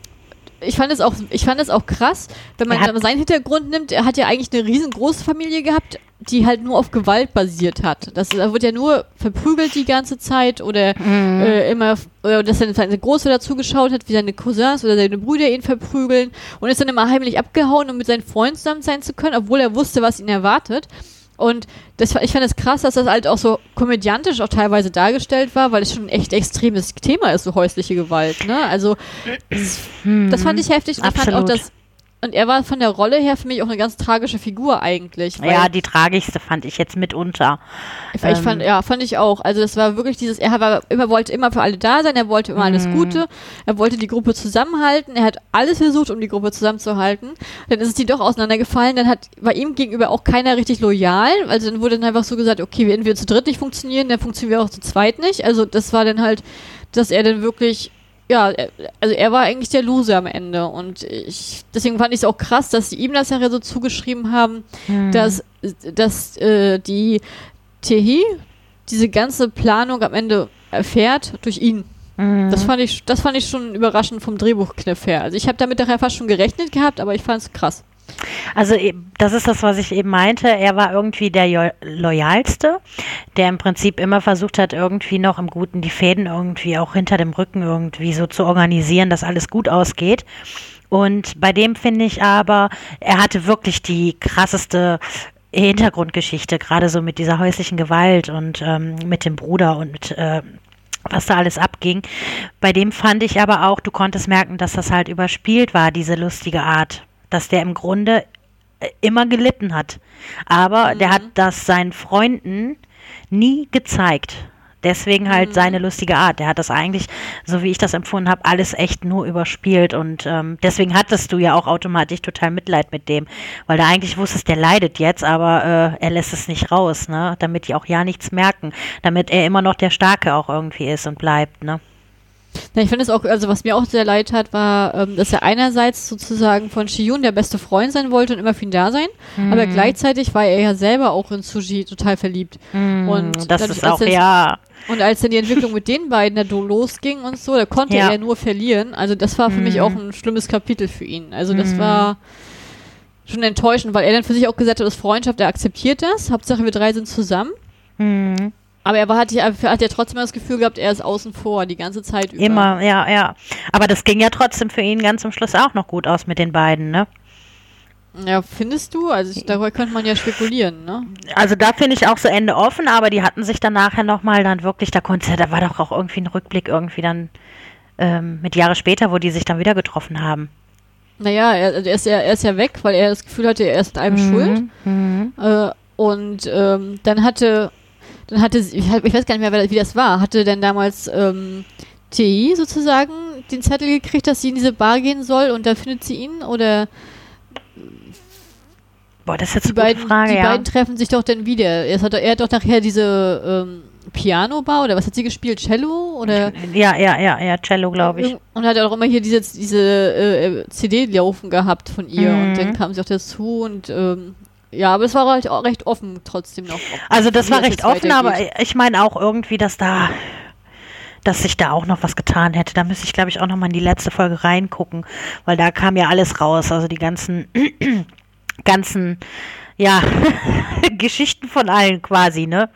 ich fand es auch, ich fand es auch krass, wenn man dann seinen Hintergrund nimmt. Er hat ja eigentlich eine riesengroße Familie gehabt, die halt nur auf Gewalt basiert hat. Das, da wird ja nur verprügelt die ganze Zeit oder Mhm. äh, immer, äh, dass dann seine Große dazu geschaut hat, wie seine Cousins oder seine Brüder ihn verprügeln und ist dann immer heimlich abgehauen, um mit seinen Freunden zusammen sein zu können, obwohl er wusste, was ihn erwartet. Und das, ich fand es krass, dass das halt auch so komödiantisch auch teilweise dargestellt war, weil es schon ein echt extremes Thema ist, so häusliche Gewalt. Ne? Also das fand ich heftig und ich fand auch, dass und er war von der Rolle her für mich auch eine ganz tragische Figur eigentlich. Ja, die tragischste fand ich jetzt mitunter. ich fand, ja, fand ich auch. Also das war wirklich dieses, er war immer, wollte immer für alle da sein, er wollte immer Mhm. alles Gute, er wollte die Gruppe zusammenhalten, er hat alles versucht, um die Gruppe zusammenzuhalten. Dann ist es die doch auseinandergefallen, dann hat bei ihm gegenüber auch keiner richtig loyal. Also dann wurde dann einfach so gesagt, okay, wenn wir zu dritt nicht funktionieren, dann funktionieren wir auch zu zweit nicht. Also das war dann halt, dass er dann wirklich ja, er- also er war eigentlich der Loser am Ende und ich, deswegen fand ich es auch krass, dass sie ihm das ja so zugeschrieben haben, dass, dass äh, die Tehi diese ganze Planung am Ende erfährt durch ihn. Mhm. Das fand ich, das fand ich schon überraschend vom Drehbuchkniff her. Also ich habe damit daher fast schon gerechnet gehabt, aber ich fand es krass. Also eben, das ist das, was ich eben meinte. Er war irgendwie der loyalste, der im Prinzip immer versucht hat, irgendwie noch im Guten die Fäden irgendwie auch hinter dem Rücken irgendwie so zu organisieren, dass alles gut ausgeht. Und bei dem finde ich aber, er hatte wirklich die krasseste Hintergrundgeschichte, gerade so mit dieser häuslichen Gewalt und ähm, mit dem Bruder und mit äh, was da alles abging. Bei dem fand ich aber auch, du konntest merken, dass das halt überspielt war, diese lustige Art. Dass der im Grunde äh, immer gelitten hat. Aber der hat das seinen Freunden nie gezeigt. Deswegen halt seine lustige Art. Der hat das eigentlich, so wie ich das empfunden habe, alles echt nur überspielt. Und ähm, deswegen hattest du ja auch automatisch total Mitleid mit dem. Weil du eigentlich wusstest, der leidet jetzt, aber äh, er lässt es nicht raus, ne? Damit die auch ja nichts merken. Damit er immer noch der Starke auch irgendwie ist und bleibt, ne? Ja, ich finde es auch, also was mir auch sehr leid hat, war, ähm, dass er einerseits sozusagen von Shiyun der beste Freund sein wollte und immer für ihn da sein, aber gleichzeitig war er ja selber auch in Suji total verliebt. Und das dadurch, ist als auch, ja. Und als dann die Entwicklung mit den beiden da losging und so, da konnte Ja. er ja nur verlieren. Also das war für mich auch ein schlimmes Kapitel für ihn. Also das war, schon enttäuschend, weil er dann für sich auch gesagt hat, das Freundschaft, er akzeptiert das. Hauptsache wir drei sind zusammen. Mhm. Aber er war, hat, ja- hat ja trotzdem das Gefühl gehabt, er ist außen vor, die ganze Zeit über. Immer, ja, ja. Aber das ging ja trotzdem für ihn ganz zum Schluss auch noch gut aus mit den beiden, ne? Ja, findest du? Also ich, darüber könnte man ja spekulieren, ne? Also da finde ich auch so Ende offen, aber die hatten sich dann nachher nochmal dann wirklich, da konnte, da war doch auch irgendwie ein Rückblick irgendwie dann ähm, mit Jahre später, wo die sich dann wieder getroffen haben. Naja, er, er, ist ja, er ist ja weg, weil er das Gefühl hatte, er ist mit einem schuld. Mhm. Äh, und ähm, dann hatte, dann hatte, sie- ich, ich weiß gar nicht mehr, wie das war, hatte denn damals ähm, TI sozusagen den Zettel gekriegt, dass sie in diese Bar gehen soll und da findet sie ihn? Oder Boah, das ist jetzt die eine beiden, Frage, die ja. beiden treffen sich doch dann wieder. Er hat, doch- er hat doch nachher diese ähm, Piano-Bar oder was hat sie gespielt? Cello? Oder Ja, ja, ja, ja, Cello, glaube ich. Und hat auch immer hier diese, diese äh, CD laufen gehabt von ihr Mhm. und dann kam sie auch dazu und ähm, ja, aber es war halt auch recht offen trotzdem noch. Also das war recht offen, aber ich meine auch irgendwie, dass da, dass sich da auch noch was getan hätte. Da müsste ich, glaube ich, auch noch mal in die letzte Folge reingucken, weil da kam ja alles raus. Also die ganzen, (clears throat) ganzen, ja, (laughs) Geschichten von allen quasi, ne?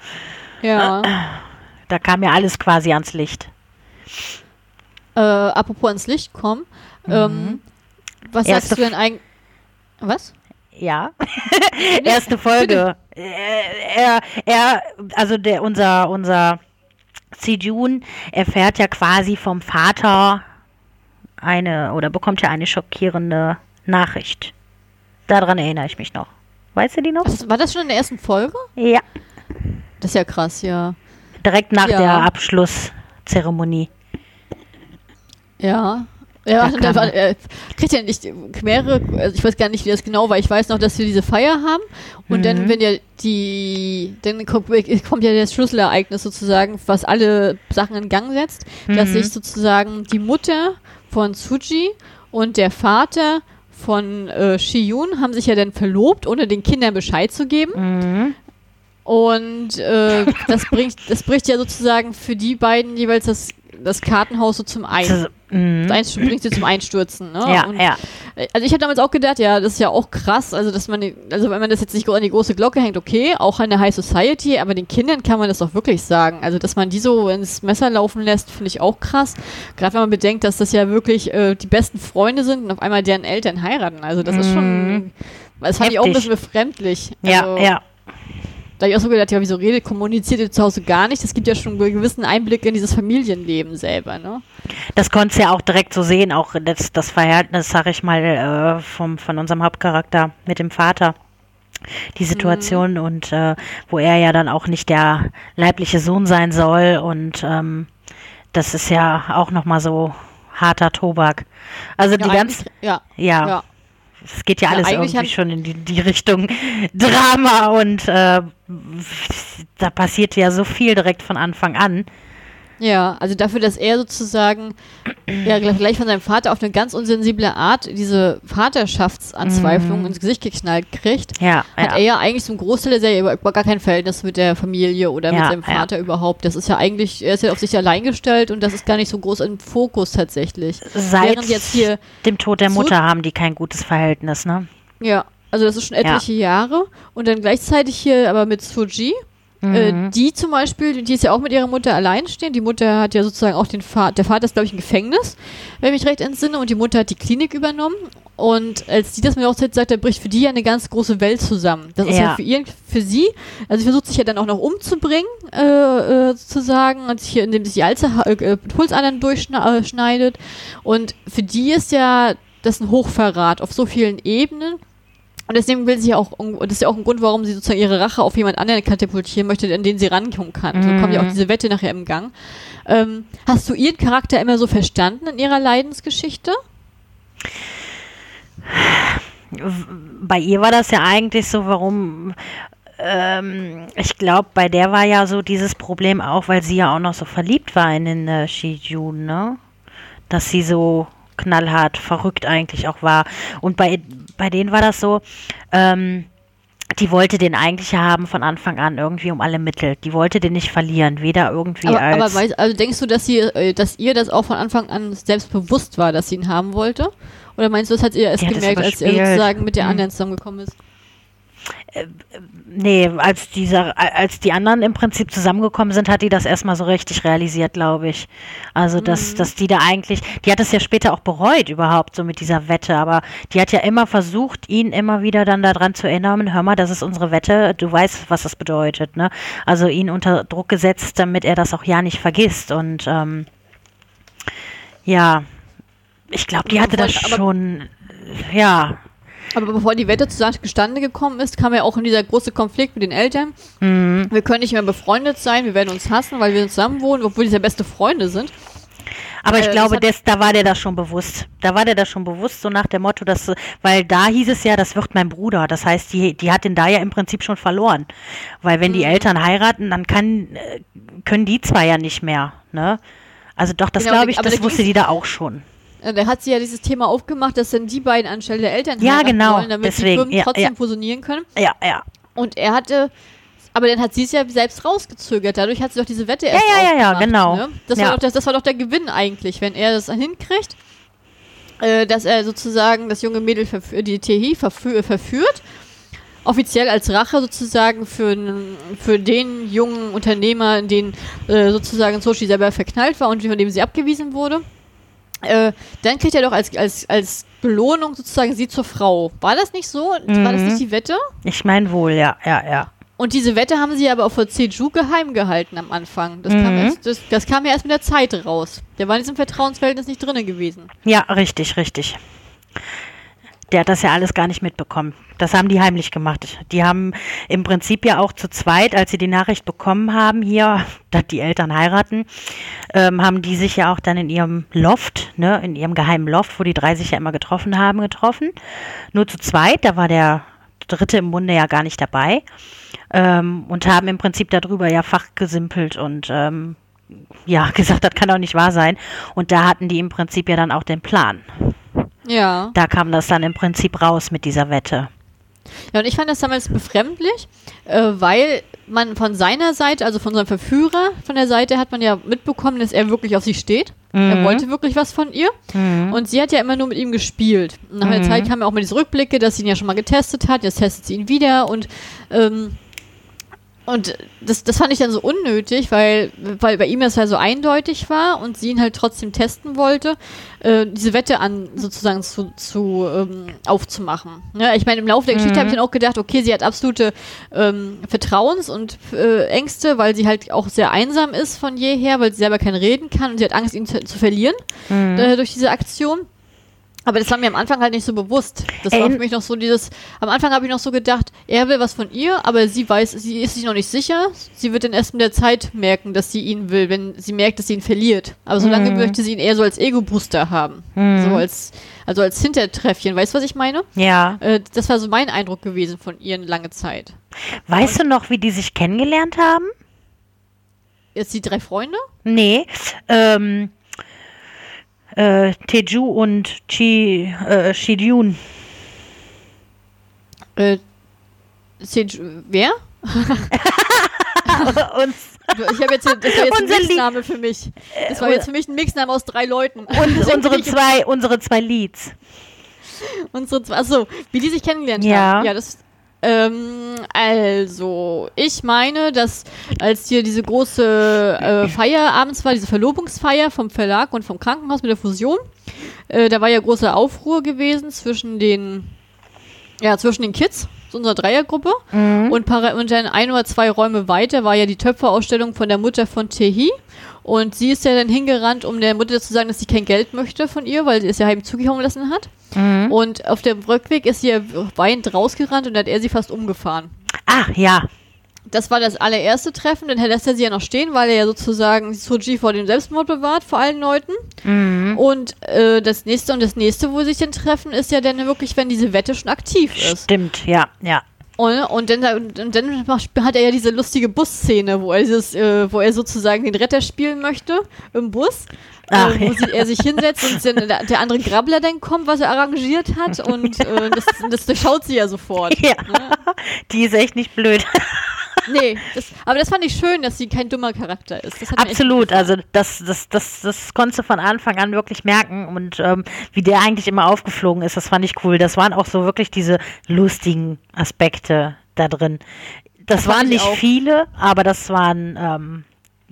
Ja. (clears throat) Da kam ja alles quasi ans Licht. Äh, apropos ans Licht kommen. Ähm, was Mhm. Erste sagst du denn eigentlich? Was? Ja. Erste Folge. Äh, Er, er, also der, unser, unser Sejun erfährt ja quasi vom Vater eine, oder bekommt ja eine schockierende Nachricht. Daran erinnere ich mich noch. Weißt du die noch? War das schon in der ersten Folge? Ja. Das ist ja krass, ja. Direkt nach Ja. der Abschlusszeremonie. Ja. Ja, (laughs) Da und da kam- war, äh, kriegt ja nicht mehrere, also ich weiß gar nicht, wie das genau war. Ich weiß noch, dass wir diese Feier haben und Mhm. dann, wenn ja die, dann kommt, kommt ja das Schlüsselereignis sozusagen, was alle Sachen in Gang setzt, dass Mhm. sich sozusagen die Mutter von Tsuji und der Vater von äh, Shiyun haben sich ja dann verlobt, ohne den Kindern Bescheid zu geben. Mhm. Und äh, das bringt, das bricht ja sozusagen für die beiden jeweils das, das Kartenhaus so zum Ein. Das- mhm. Das bringt sie zum Einstürzen, ne? Ja, und, ja. Also ich habe damals auch gedacht, ja, das ist ja auch krass, also dass man, also wenn man das jetzt nicht an die große Glocke hängt, okay, auch an der High Society, aber den Kindern kann man das doch wirklich sagen. Also dass man die so ins Messer laufen lässt, finde ich auch krass. Gerade wenn man bedenkt, dass das ja wirklich äh, die besten Freunde sind und auf einmal deren Eltern heiraten. Also das ist schon, das fand ich auch ein Heftig. bisschen befremdlich. Ja, also, ja. Da hab ich auch so gedacht, ja, wieso redet, kommuniziert ihr zu Hause gar nicht? Das gibt ja schon einen gewissen Einblick in dieses Familienleben selber, ne? Das konntest du ja auch direkt so sehen, auch das, das Verhältnis, sag ich mal, äh, vom, von unserem Hauptcharakter mit dem Vater. Die Situation und äh, wo er ja dann auch nicht der leibliche Sohn sein soll und ähm, das ist ja auch nochmal so harter Tobak. Also die ja, ganz, eigentlich- ja, ja, ja. Es geht ja Ja, alles eigentlich irgendwie schon in die, die Richtung Drama und äh, da passiert ja so viel direkt von Anfang an. Ja, also dafür, dass er sozusagen ja gleich, von seinem Vater auf eine ganz unsensible Art diese Vaterschaftsanzweiflung ins Gesicht geknallt kriegt, Ja, hat ja. er ja eigentlich zum Großteil der Serie über, gar kein Verhältnis mit der Familie oder mit Ja, seinem ja. Vater überhaupt. Das ist ja eigentlich, er ist ja auf sich allein gestellt und das ist gar nicht so groß im Fokus tatsächlich. Seit Während jetzt hier dem Tod der Mutter haben die kein gutes Verhältnis, ne? Ja, also das ist schon etliche Jahre. Und dann gleichzeitig hier aber mit Suji. Äh, Mhm. die zum Beispiel, die ist ja auch mit ihrer Mutter allein stehen. Die Mutter hat ja sozusagen auch den Vater, der Vater ist glaube ich im Gefängnis, wenn ich mich recht entsinne, und die Mutter hat die Klinik übernommen. Und als die das mir auch sagt, da bricht für die ja eine ganz große Welt zusammen. Das ist Ja. ja für, ihr, für sie, also sie versucht sich ja dann auch noch umzubringen, äh, äh, sozusagen, und sich hier, indem sie die Alze, äh, Pulsadern durchschneidet. Und für die ist ja das ein Hochverrat auf so vielen Ebenen. Und deswegen will sie auch, und das ist ja auch ein Grund, warum sie sozusagen ihre Rache auf jemand anderen katapultieren möchte, an den sie rankommen kann. So kommt ja auch diese Wette nachher im Gang. Ähm, hast du ihren Charakter immer so verstanden in ihrer Leidensgeschichte? Bei ihr war das ja eigentlich so, warum. Ähm, ich glaube, bei der war ja so dieses Problem auch, weil sie ja auch noch so verliebt war in den äh, Shijun, ne? Dass sie so knallhart verrückt eigentlich auch war. Und bei, bei denen war das so, ähm, die wollte den eigentlich haben von Anfang an irgendwie um alle Mittel. Die wollte den nicht verlieren, weder irgendwie Aber, als. aber weiß, also denkst du, dass, sie, äh, dass ihr das auch von Anfang an selbst bewusst war, dass sie ihn haben wollte? Oder meinst du, das hat ihr erst Die gemerkt, als er überspielt. sozusagen mit der Hm. anderen zusammengekommen ist? Nee, als dieser, als die anderen im Prinzip zusammengekommen sind, hat die das erstmal so richtig realisiert, glaube ich. Also Mhm. dass, dass die da eigentlich, die hat es ja später auch bereut überhaupt so mit dieser Wette, aber die hat ja immer versucht, ihn immer wieder dann daran zu erinnern, hör mal, das ist unsere Wette, du weißt, was das bedeutet, ne? Also ihn unter Druck gesetzt, damit er das auch ja nicht vergisst und ähm, ja, ich glaube, die hatte das schon, ja, Aber bevor die Wette zustande gekommen ist, kam ja auch in dieser große Konflikt mit den Eltern. mhm. Wir können nicht mehr befreundet sein, wir werden uns hassen, weil wir zusammen wohnen, obwohl die ja beste Freunde sind. Aber ich Äh, glaube, das da war der das schon bewusst. Da war der das schon bewusst, so nach dem Motto, dass, weil da hieß es ja, das wird mein Bruder. Das heißt, die, die hat den da ja im Prinzip schon verloren. Weil wenn Mhm. die Eltern heiraten, dann kann, äh, können die zwei ja nicht mehr, ne? Also doch, das Genau, glaube ich, das da wusste die da auch schon. Äh, Da hat sie ja dieses Thema aufgemacht, dass dann die beiden anstelle der Eltern Ja, genau, wollen, damit die deswegen, Firmen ja, trotzdem ja. fusionieren können. Ja, ja. Und er hatte, aber dann hat sie es ja selbst rausgezögert. Dadurch hat sie doch diese Wette erst ja, ja, ja, aufgemacht, genau. Ne? Das, Ja. war doch, das, das war doch der Gewinn eigentlich, wenn er das hinkriegt, äh, dass er sozusagen das junge Mädel, die Tehi, verfü verführt. Offiziell als Rache sozusagen für, für den jungen Unternehmer, in den äh, sozusagen Sochi selber verknallt war und von dem sie abgewiesen wurde. Äh, dann kriegt er doch als, als, als Belohnung sozusagen sie zur Frau. War das nicht so? War das Mhm. nicht die Wette? Ich meine wohl, ja, ja, ja. Und diese Wette haben sie aber auch vor Jeju geheim gehalten am Anfang. Das, kam Mhm. erst, das, das kam ja erst mit der Zeit raus. Der war in diesem Vertrauensverhältnis nicht drin gewesen. Ja, richtig, richtig. Der hat das ja alles gar nicht mitbekommen. Das haben die heimlich gemacht. Die haben im Prinzip ja auch zu zweit, als sie die Nachricht bekommen haben, hier, (laughs) dass die Eltern heiraten, ähm, haben die sich ja auch dann in ihrem Loft, ne, in ihrem geheimen Loft, wo die drei sich ja immer getroffen haben, getroffen. Nur zu zweit, da war der Dritte im Bunde ja gar nicht dabei. Ähm, und haben im Prinzip darüber ja fachgesimpelt und ähm, ja, (laughs) gesagt, das kann doch nicht wahr sein. Und da hatten die im Prinzip ja dann auch den Plan. Ja. Da kam das dann im Prinzip raus mit dieser Wette. Ja, und ich fand das damals befremdlich, äh, weil man von seiner Seite, also von seinem Verführer, von der Seite hat man ja mitbekommen, dass er wirklich auf sie steht. Er Mhm. wollte wirklich was von ihr. Mhm. Und sie hat ja immer nur mit ihm gespielt. Und nach der Mhm. Zeit kamen ja auch mal diese Rückblicke, dass sie ihn ja schon mal getestet hat. Jetzt testet sie ihn wieder. Und, ähm, und das, das fand ich dann so unnötig, weil, weil bei ihm das ja so eindeutig war und sie ihn halt trotzdem testen wollte, äh, diese Wette an sozusagen zu, zu ähm, aufzumachen. Ja, ich meine, im Laufe der Geschichte Mhm. habe ich dann auch gedacht, okay, sie hat absolute ähm, Vertrauens- und äh, Ängste, weil sie halt auch sehr einsam ist von jeher, weil sie selber kein Reden kann und sie hat Angst, ihn zu, zu verlieren Mhm. äh, durch diese Aktion. Aber das war mir am Anfang halt nicht so bewusst. Das war für mich noch so dieses, am Anfang habe ich noch so gedacht, er will was von ihr, aber sie weiß, sie ist sich noch nicht sicher. Sie wird dann erst mit der Zeit merken, dass sie ihn will, wenn sie merkt, dass sie ihn verliert. Aber solange Mhm. möchte sie ihn eher so als Ego-Booster haben. Mhm. So als, also als Hintertreffchen. Weißt du, was ich meine? Ja. Äh, das war so mein Eindruck gewesen von ihr eine lange Zeit. Weißt du noch, wie die sich kennengelernt haben? Jetzt die drei Freunde? Nee. Ähm, äh, Teju und Chi, äh, Shidyun. Äh, Sej- wer? (laughs) Du, Ich habe jetzt, das war jetzt ein Unser Lied- Mixname für mich. Das war Äh, jetzt für mich ein Mixname aus drei Leuten. und (laughs) unsere zwei, unsere zwei Leads. Unsere zwei, achso, wie die sich kennengelernt Ja. haben. Ja, das. Ähm, also, ich meine, dass als hier diese große äh, Feier abends war, diese Verlobungsfeier vom Verlag und vom Krankenhaus mit der Fusion, äh, da war ja großer Aufruhr gewesen zwischen den, ja, zwischen den Kids, unserer Dreiergruppe. Mhm. Und, para und dann ein oder zwei Räume weiter war ja die Töpferausstellung von der Mutter von Tehi. Und sie ist ja dann hingerannt, um der Mutter zu sagen, dass sie kein Geld möchte von ihr, weil sie es ja heim zugehauen lassen hat. Mhm. Und auf dem Rückweg ist sie ja weinend rausgerannt und dann hat er sie fast umgefahren. Ah, ja. Das war das allererste Treffen, dann lässt er sie ja noch stehen, weil er ja sozusagen Soji vor dem Selbstmord bewahrt, vor allen Leuten. Mhm. Und äh, das nächste und das nächste, wo sie sich dann treffen, ist ja dann wirklich, wenn diese Wette schon aktiv ist. Stimmt, ja, ja. Und, und, dann, und dann hat er ja diese lustige Busszene, wo er, dieses, äh, wo er sozusagen den Retter spielen möchte im Bus. Ach, äh, wo ja. er sich hinsetzt und der, der, andere Grabbler dann kommt, was er arrangiert hat und äh, das, das durchschaut sie ja sofort. (laughs) Ja, ne? die ist echt nicht blöd. Nee, das, aber das fand ich schön, dass sie kein dummer Charakter ist. Absolut, also das, das, das, das konntest du von Anfang an wirklich merken und ähm, wie der eigentlich immer aufgeflogen ist, das fand ich cool. Das waren auch so wirklich diese lustigen Aspekte da drin. Das, das waren nicht auch. viele, aber das waren, ähm,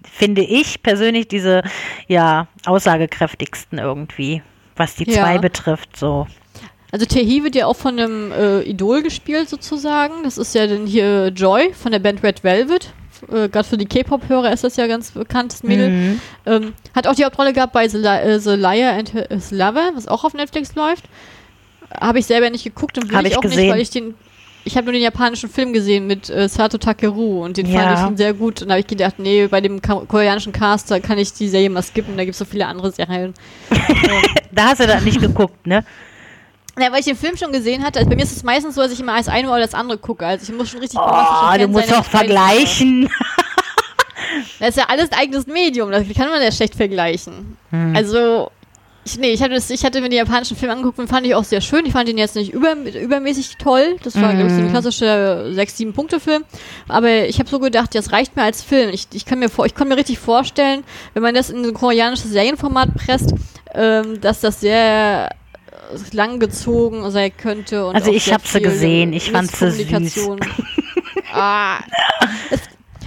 finde ich persönlich, diese ja aussagekräftigsten irgendwie, was die ja. zwei betrifft. So. Also Tehi wird ja auch von einem äh, Idol gespielt sozusagen. Das ist ja dann hier Joy von der Band Red Velvet. Äh, Gerade für die K-Pop-Hörer ist das ja ganz bekanntes Mädel. Mhm. Ähm, hat auch die Hauptrolle gehabt bei The, Li äh, The Liar and His Lover, was auch auf Netflix läuft. Habe ich selber nicht geguckt und will Hab ich auch gesehen. nicht, weil ich den ich habe nur den japanischen Film gesehen mit äh, Sato Takeru und den ja. fand ich sehr gut. Und da habe ich gedacht, nee, bei dem koreanischen Cast, da kann ich die Serie mal skippen, da gibt es so viele andere Serien. (laughs) da hast du das nicht geguckt, ne? Ja, weil ich den Film schon gesehen hatte. Also bei mir ist es meistens so, dass ich immer als eine oder das andere gucke. Also ich muss schon richtig Oh, du musst doch vergleichen. Das ist ja alles eigenes Medium, das kann man ja schlecht vergleichen. Hm. Also, ich, nee, ich hatte, das, ich hatte mir den japanischen Film angeguckt und fand ich auch sehr schön. Ich fand ihn jetzt nicht über, übermäßig toll. Das war, mhm. glaube ich, so ein klassischer 6-7-Punkte-Film. Aber ich habe so gedacht, das reicht mir als Film. Ich, ich, kann mir vor, ich kann mir richtig vorstellen, wenn man das in ein koreanisches Serienformat presst, ähm, dass das sehr langgezogen sein könnte. also ich habe sie gesehen, ich fand sie süß. (laughs) ah, es,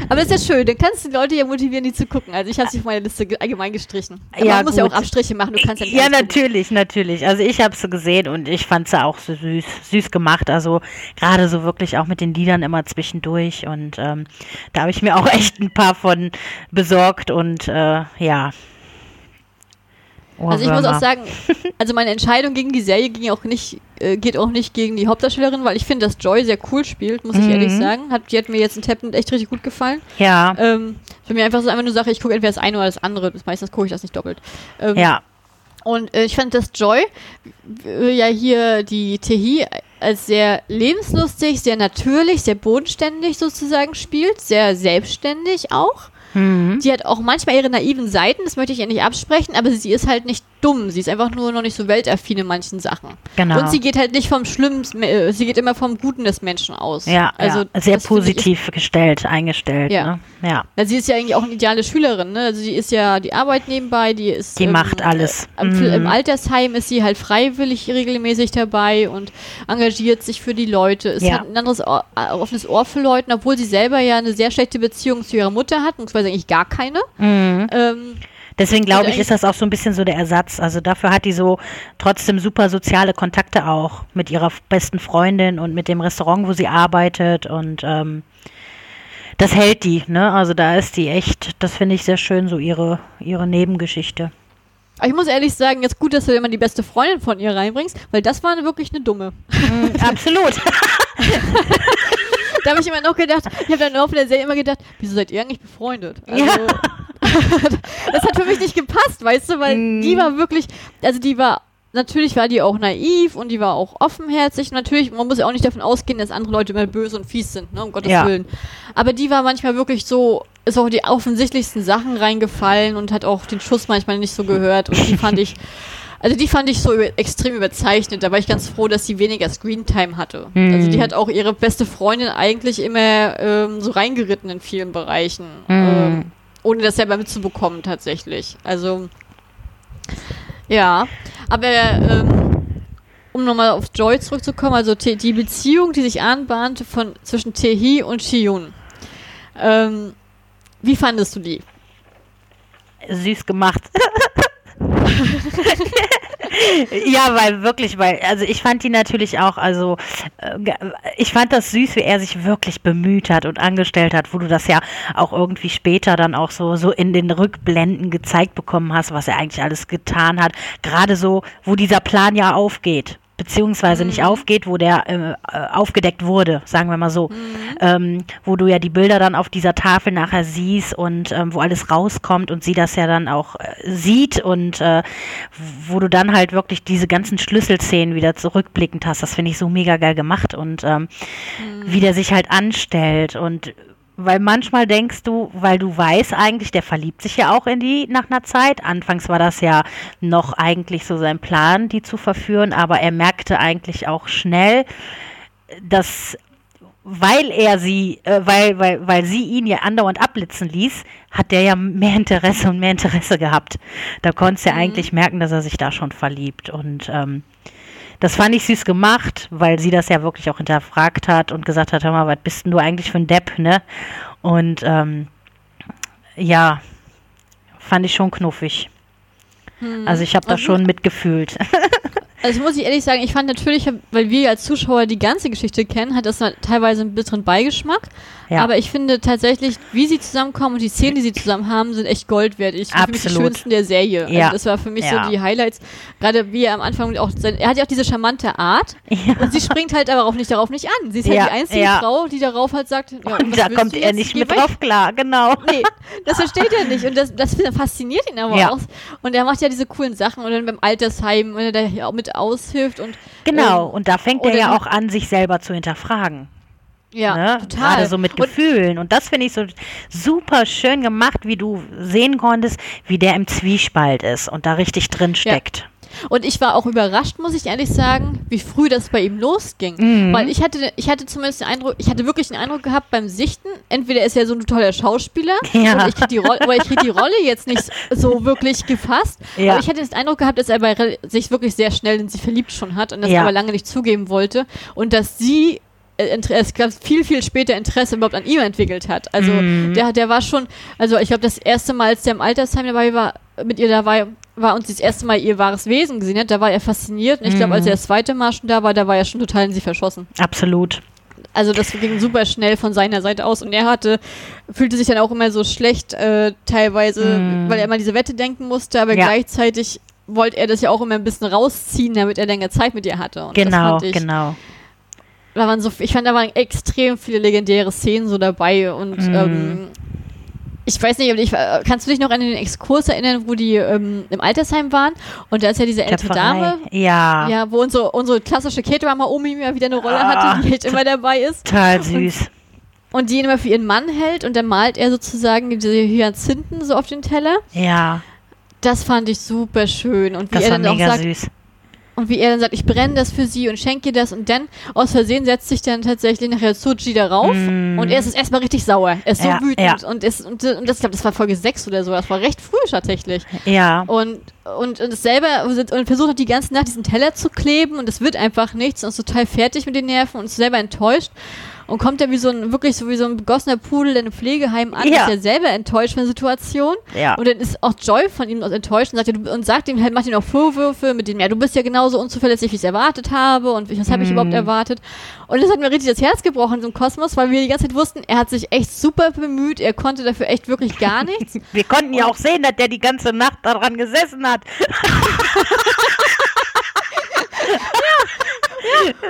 aber das ist ja schön, dann kannst du die Leute ja motivieren, die zu gucken. Also ich habe sie auf meine Liste allgemein gestrichen. Aber ja, man muss gut. ja auch Abstriche machen, du kannst ja nicht Ja, natürlich, gucken. natürlich. Also ich habe sie gesehen und ich fand sie auch so süß, süß gemacht. Also gerade so wirklich auch mit den Liedern immer zwischendurch und ähm, da habe ich mir auch echt ein paar von besorgt und äh, ja, also ich muss auch sagen, (laughs) also meine Entscheidung gegen die Serie ging auch nicht, äh, geht auch nicht gegen die Hauptdarstellerin, weil ich finde, dass Joy sehr cool spielt, muss ich mhm. ehrlich sagen. Hat, die hat mir jetzt in Tappen echt richtig gut gefallen. Ja. Ähm, für mich einfach so einfach nur Sache, ich gucke entweder das eine oder das andere. Meistens gucke ich das nicht doppelt. Ähm, ja. Und äh, ich fand, dass Joy äh, ja hier die Tehi als sehr lebenslustig, sehr natürlich, sehr bodenständig sozusagen spielt, sehr selbstständig auch. Mhm. Die hat auch manchmal ihre naiven Seiten, das möchte ich ihr nicht absprechen, aber sie ist halt nicht dumm. Sie ist einfach nur noch nicht so weltaffin in manchen Sachen. Genau. Und sie geht halt nicht vom Schlimmsten, äh, sie geht immer vom Guten des Menschen aus. Ja, also ja. sehr positiv ist, gestellt, eingestellt. Ja. Ne? ja. Na, sie ist ja eigentlich auch eine ideale Schülerin. Ne? Also sie ist ja, die Arbeit nebenbei, die ist. Die ähm, macht alles. Äh, mhm. Im Altersheim ist sie halt freiwillig regelmäßig dabei und engagiert sich für die Leute. Ist ja. hat ein anderes Ohr, äh, offenes Ohr für Leute, obwohl sie selber ja eine sehr schlechte Beziehung zu ihrer Mutter hat, beziehungsweise eigentlich gar keine. Mhm. Ähm, Deswegen glaube ich, ist das auch so ein bisschen so der Ersatz. Also dafür hat die so trotzdem super soziale Kontakte auch mit ihrer besten Freundin und mit dem Restaurant, wo sie arbeitet und ähm, das hält die, ne? Also da ist die echt, das finde ich sehr schön, so ihre, ihre Nebengeschichte. Aber ich muss ehrlich sagen, jetzt gut, dass du immer die beste Freundin von ihr reinbringst, weil das war wirklich eine dumme. Mm, absolut. (laughs) da habe ich immer noch gedacht, ich habe dann im Laufe der Serie immer gedacht, wieso seid ihr eigentlich befreundet? Also, ja. (laughs) das hat für mich nicht gepasst, weißt du, weil mm. die war wirklich, also die war natürlich war die auch naiv und die war auch offenherzig. Natürlich, man muss ja auch nicht davon ausgehen, dass andere Leute immer böse und fies sind, ne, um Gottes ja. Willen. Aber die war manchmal wirklich so, ist auch die offensichtlichsten Sachen reingefallen und hat auch den Schuss manchmal nicht so gehört. Und die fand ich, (laughs) also die fand ich so über, extrem überzeichnet. Da war ich ganz froh, dass sie weniger Screentime hatte. Mhm. Also die hat auch ihre beste Freundin eigentlich immer ähm, so reingeritten in vielen Bereichen. Mhm. Ähm, ohne das selber mitzubekommen tatsächlich. Also ja, aber ähm, um nochmal auf Joy zurückzukommen, also die Beziehung, die sich anbahnte von zwischen Tehi und Chiyun. Ähm, wie fandest du die? Süß gemacht. (laughs) (laughs) ja, weil wirklich, weil, also ich fand die natürlich auch, also äh, ich fand das süß, wie er sich wirklich bemüht hat und angestellt hat, wo du das ja auch irgendwie später dann auch so, so in den Rückblenden gezeigt bekommen hast, was er eigentlich alles getan hat. Gerade so, wo dieser Plan ja aufgeht beziehungsweise nicht aufgeht, wo der äh, äh, aufgedeckt wurde, sagen wir mal so. Ähm, wo du ja die Bilder dann auf dieser Tafel nachher siehst und ähm, wo alles rauskommt und sie das ja dann auch äh, sieht und äh, wo du dann halt wirklich diese ganzen Schlüsselszenen wieder zurückblickend hast. Das finde ich so mega geil gemacht und ähm, wie der sich halt anstellt und weil manchmal denkst du, weil du weißt eigentlich, der verliebt sich ja auch in die nach einer Zeit. Anfangs war das ja noch eigentlich so sein Plan, die zu verführen, aber er merkte eigentlich auch schnell, dass weil er sie, äh, weil, weil, weil sie ihn ja andauernd abblitzen ließ, hat der ja mehr Interesse und mehr Interesse gehabt. Da konntest du ja eigentlich merken, dass er sich da schon verliebt. Und ähm, das fand ich süß gemacht, weil sie das ja wirklich auch hinterfragt hat und gesagt hat, hör mal, was bist denn du eigentlich für ein Depp, ne? Und ähm, ja, fand ich schon knuffig. Also ich habe da schon mitgefühlt. (laughs) Also muss ich ehrlich sagen, ich fand natürlich, weil wir als Zuschauer die ganze Geschichte kennen, hat das teilweise einen bitteren Beigeschmack. Ja. Aber ich finde tatsächlich, wie sie zusammenkommen und die Szenen, die sie zusammen haben, sind echt Gold wert. Ich finde die schönsten der Serie. Ja. Also das war für mich Ja. so die Highlights. Gerade wie er am Anfang auch, sein, er hat ja auch diese charmante Art ja. und sie springt halt aber auch nicht darauf nicht an. Sie ist Ja, halt die einzige. Frau, die darauf halt sagt, ja, Und da kommt er nicht mit drauf klar, genau. Nee, das versteht er nicht. Und das, das fasziniert ihn aber auch. Und er macht ja diese coolen Sachen und dann beim Altersheim, wenn er da auch mit aushilft und Genau, ähm, und da fängt er ja auch an, sich selber zu hinterfragen. Ja, ne? total. Gerade so mit und, Gefühlen. Und das finde ich so super schön gemacht, wie du sehen konntest, wie der im Zwiespalt ist und da richtig drin steckt. und ich war auch überrascht, muss ich ehrlich sagen, wie früh das bei ihm losging. Mhm. Weil ich hatte, ich hatte zumindest den Eindruck, ich hatte wirklich den Eindruck gehabt beim Sichten, entweder ist er so ein toller Schauspieler (laughs) Ja. oder ich kriege die, Rolle, ich krieg die Rolle jetzt nicht so wirklich gefasst. Ja. Aber ich hatte den Eindruck gehabt, dass er bei, sich wirklich sehr schnell in sie verliebt schon hat und das Ja. aber lange nicht zugeben wollte und dass sie es gab viel, viel später Interesse überhaupt an ihm entwickelt hat. Also Mhm. der, der war schon, also ich glaube, das erste Mal, als der im Altersheim dabei war, mit ihr dabei war und sie das erste Mal ihr wahres Wesen gesehen hat, da war er fasziniert. Und ich glaube, Mhm. als er das zweite Mal schon da war, da war er schon total in sie verschossen. Absolut. Also das ging super schnell von seiner Seite aus und er hatte, fühlte sich dann auch immer so schlecht äh, teilweise, Mhm. weil er immer diese Wette denken musste, aber Ja. gleichzeitig wollte er das ja auch immer ein bisschen rausziehen, damit er länger Zeit mit ihr hatte. Und Genau, genau. Da waren so, ich fand, da waren extrem viele legendäre Szenen so dabei und Mhm. ähm, ich weiß nicht, ich, kannst du dich noch an den Exkurs erinnern, wo die ähm, im Altersheim waren und da ist ja diese ältere. Dame, Ja, ja, wo unsere, unsere klassische Caterer Omi mal wieder eine Rolle Ah, hatte, die halt immer dabei ist total süß. und die ihn immer für ihren Mann hält und dann malt er sozusagen diese Hyazinthen so auf den Teller. Ja, Das fand ich super schön und wie das er dann auch sagt, süß. Und wie er dann sagt, ich brenne das für sie und schenke ihr das und dann aus Versehen setzt sich dann tatsächlich nachher Suji darauf Mm. und er ist erstmal richtig sauer. Er ist so Ja, wütend ja. und, ist, und, und das, ich glaube, das war Folge 6 oder so, das war recht früh tatsächlich. Ja, Und, und, und es selber und versucht hat die ganze Nacht diesen Teller zu kleben und es wird einfach nichts und ist total fertig mit den Nerven und ist selber enttäuscht und kommt dann wie so ein, wirklich so wie so ein begossener Pudel in einem Pflegeheim an, Ja. ist ja selber enttäuscht von der Situation. ja. Und dann ist auch Joy von ihm enttäuscht und sagt, ja, und sagt ihm halt, macht ihm auch Vorwürfe mit dem, ja, du bist ja genauso unzuverlässig, wie ich es erwartet habe und was habe ich Mhm. überhaupt erwartet. Und das hat mir richtig das Herz gebrochen in so einem Kosmos, weil wir die ganze Zeit wussten, er hat sich echt super bemüht, er konnte dafür echt wirklich gar (laughs) nichts. Wir konnten ja auch sehen, dass der die ganze Nacht daran gesessen hat. (laughs) (laughs)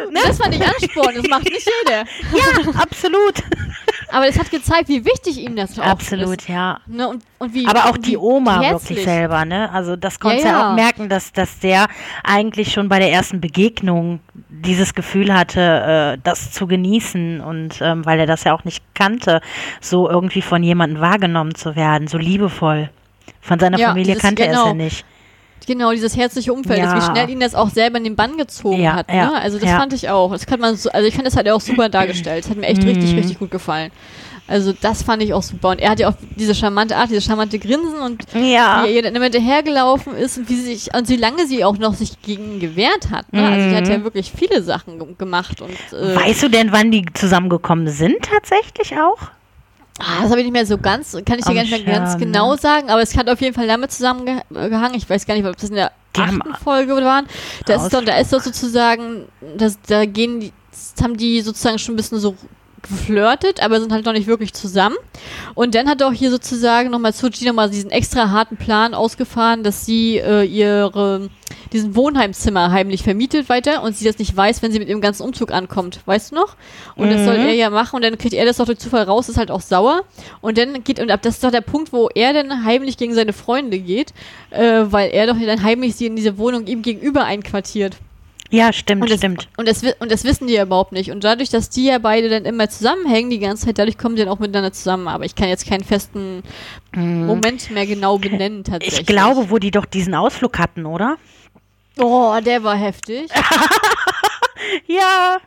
Und das fand ich Ansporn, das macht nicht jeder. (laughs) Ja, absolut. Aber es hat gezeigt, wie wichtig ihm das auch Absolut, ist. ja. Ne, und, und wie, Aber auch die Oma herzlich. wirklich selber, ne? Also das konntest du ja, Ja, ja. auch merken, dass, dass der eigentlich schon bei der ersten Begegnung dieses Gefühl hatte, äh, das zu genießen und ähm, weil er das ja auch nicht kannte, so irgendwie von jemandem wahrgenommen zu werden, so liebevoll. Von seiner Ja, Familie kannte er es genau. ja nicht. Genau, dieses herzliche Umfeld, Ja. ist, wie schnell ihn das auch selber in den Bann gezogen Ja, hat. ja, Ne? Also das ja. fand ich auch. Das kann man so, also ich fand das hat er auch super dargestellt. Das hat mir echt richtig, Mhm. richtig gut gefallen. Also das fand ich auch super. Und er hat ja auch diese charmante Art, dieses charmante Grinsen und Ja. wie er ihr dann immer hinterhergelaufen ist und wie sie sich, und wie lange sie auch noch sich gegen gewehrt hat. Ne? Also sie hat Mhm. ja wirklich viele Sachen ge- gemacht und äh, Weißt du denn, wann die zusammengekommen sind tatsächlich auch? Ah, das habe ich nicht mehr so ganz, kann ich dir gar nicht mehr ganz genau sagen, aber es hat auf jeden Fall damit zusammengehangen. Ich weiß gar nicht, ob das in der achten Folge waren. Da ist, doch, da ist doch sozusagen, das, da gehen die, das haben die sozusagen schon ein bisschen so geflirtet, aber sind halt noch nicht wirklich zusammen. Und dann hat auch hier sozusagen nochmal Suji nochmal diesen extra harten Plan ausgefahren, dass sie äh, ihre diesen Wohnheimzimmer heimlich vermietet weiter und sie das nicht weiß, wenn sie mit ihrem ganzen Umzug ankommt. Weißt du noch? Und das soll er ja machen und dann kriegt er das doch durch Zufall raus, ist halt auch sauer. Und dann geht, und ab das ist doch der Punkt, wo er dann heimlich gegen seine Freunde geht, äh, weil er doch dann heimlich sie in diese Wohnung ihm gegenüber einquartiert. Ja, stimmt, Und das, stimmt. Und das, und das wissen die ja überhaupt nicht. Und dadurch, dass die ja beide dann immer zusammenhängen, die ganze Zeit, dadurch kommen die dann auch miteinander zusammen. Aber ich kann jetzt keinen festen Moment mehr genau benennen, tatsächlich. Mhm. Ich glaube, wo die doch diesen Ausflug hatten, oder? Oh, der war heftig. (laughs) Ja.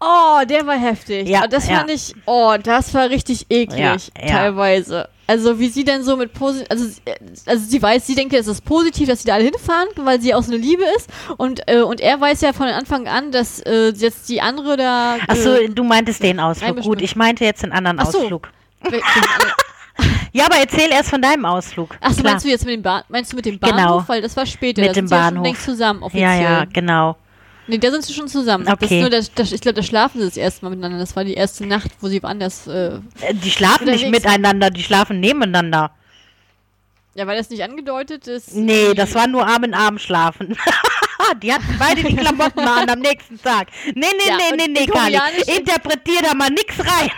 Oh, der war heftig. Ja, das ja. fand ich, oh, das war richtig eklig, Ja, ja. teilweise. Also wie sie denn so mit positiv, also, sie- also sie weiß, sie denkt, es ist positiv, dass sie da alle hinfahren, weil sie aus einer Liebe ist. Und, äh, und er weiß ja von Anfang an, dass äh, jetzt die andere da. Achso, äh, du meintest den Ausflug. Gut, ich meinte jetzt den anderen Ach so. Ausflug. Ja, aber erzähl erst von deinem Ausflug. Ach so, Klar. meinst du jetzt mit dem Bahn, meinst du mit dem Genau. Bahnhof? Weil das war später. Mit da dem sind sie ja schon Bahnhof. längst zusammen, offiziell. Ja, ja, genau. Nee, da sind sie schon zusammen. Das ist Okay. nur das, das, ich glaube, da schlafen sie das erste Mal miteinander. Das war die erste Nacht, wo sie woanders. Äh, Äh, Die schlafen nicht miteinander, die schlafen nebeneinander. Ja, weil das nicht angedeutet ist. Nee, das war nur Arm in Arm schlafen. (laughs) die hatten beide die Klamotten an am nächsten Tag. Nee, nee, Ja, nee, nee, nee, Kali. Interpretier da mal nix rein.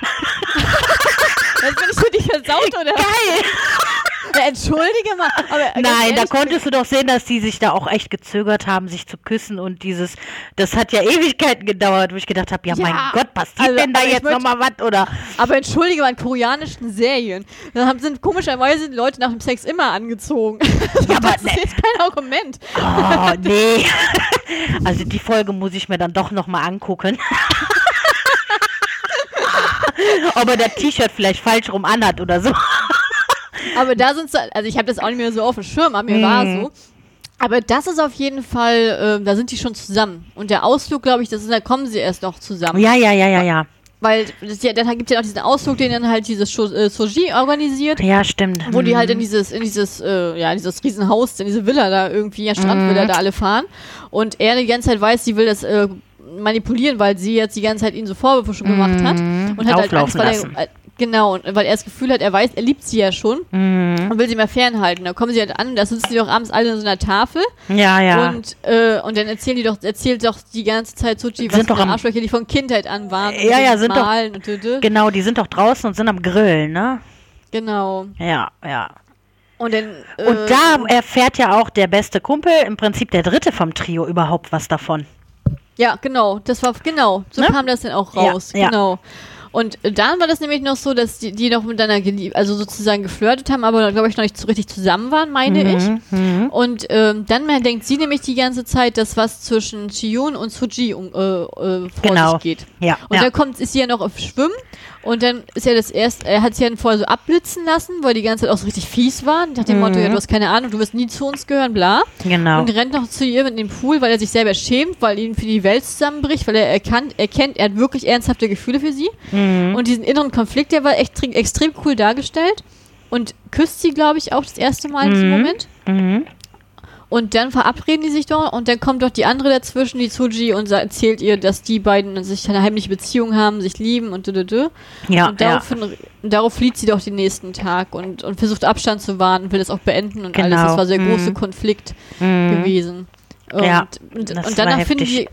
Das bin ich für dich versaut, oder? Geil. (laughs) Ja, entschuldige mal. Nein, da konntest du doch sehen, dass die sich da auch echt gezögert haben, sich zu küssen und dieses, das hat ja Ewigkeiten gedauert, wo ich gedacht habe, ja, Ja, mein Gott, passiert also, denn da jetzt nochmal was oder? Aber entschuldige mal, in koreanischen Serien, da haben, sind komischerweise die Leute nach dem Sex immer angezogen. (laughs) Ja, aber das ne- ist jetzt kein Argument. Oh, (laughs) nee. Also die Folge muss ich mir dann doch nochmal angucken. Ob er das T-Shirt vielleicht falsch rum anhat oder so. Aber da sind sie, also ich habe das auch nicht mehr so auf dem Schirm, aber mir Mhm. war so. Aber das ist auf jeden Fall, ähm, da sind die schon zusammen. Und der Ausflug, glaube ich, das ist, da kommen sie erst noch zusammen. Ja, ja, ja, ja, ja. Weil das, ja, dann gibt es ja noch diesen Ausflug, den dann halt dieses Sho äh, Soji organisiert. Ja, stimmt. wo die Mhm. halt in dieses, in dieses, äh, ja, dieses Riesenhaus, in diese Villa da irgendwie, ja, Strandvilla Mhm. da alle fahren. Und er die ganze Zeit weiß, sie will das äh, manipulieren, weil sie jetzt die ganze Zeit ihn so Vorwürfe schon gemacht hat. Und hat halt Angst, Mhm. Weil er, äh, genau, und weil er das Gefühl hat, er weiß, er liebt sie ja schon Mhm. und will sie mal fernhalten. Da kommen sie halt an und da sitzen die doch abends alle in so einer Tafel Ja, ja. und, äh, und dann erzählen die doch, erzählt doch die ganze Zeit Suchi, was Sind doch am- Arschlöcher die von Kindheit an waren. und Ja, ja, sind doch- Malen und tü- tü. genau, die sind doch draußen und sind am Grillen, ne? Genau. Ja, ja. Und dann. Und äh, da erfährt ja auch der beste Kumpel, im Prinzip der dritte vom Trio, überhaupt was davon. Ja, genau. Das war genau. So Ne? kam das dann auch Ja, raus. ja. Genau. Und dann war das nämlich noch so, dass die, die noch miteinander geliebt, also sozusagen geflirtet haben, aber glaube ich noch nicht so richtig zusammen waren, meine ich. Mhm. Und ähm, dann denkt sie nämlich die ganze Zeit, dass was zwischen Chiyun und Suji um, äh, äh, vor Genau. sich geht. Ja, Und ja. dann kommt, ist sie ja noch auf Schwimmen und dann ist ja das erste, er hat sie ja vorher so abblitzen lassen, weil die ganze Zeit auch so richtig fies war. Nach dem Motto, ja, du hast keine Ahnung, du wirst nie zu uns gehören, bla. Mhm. Genau. Und rennt noch zu ihr mit dem Pool, weil er sich selber schämt, weil ihn für die Welt zusammenbricht, weil er erkannt, erkennt, er hat wirklich ernsthafte Gefühle für sie. Mhm. Und diesen inneren Konflikt, der war echt extrem cool dargestellt. Und küsst sie, glaube ich, auch das erste Mal in diesem Mhm. Moment. Mhm. Und dann verabreden die sich doch und dann kommt doch die andere dazwischen, die Tsuji, und erzählt ihr, dass die beiden sich eine heimliche Beziehung haben, sich lieben und dü, dü, dü. Ja, und ja. daraufhin, darauf flieht sie doch den nächsten Tag und, und versucht Abstand zu wahren und will das auch beenden und alles. Genau. Das war sehr Mhm. großer Konflikt Mhm. gewesen. Und, Ja, und, das und war danach finden die.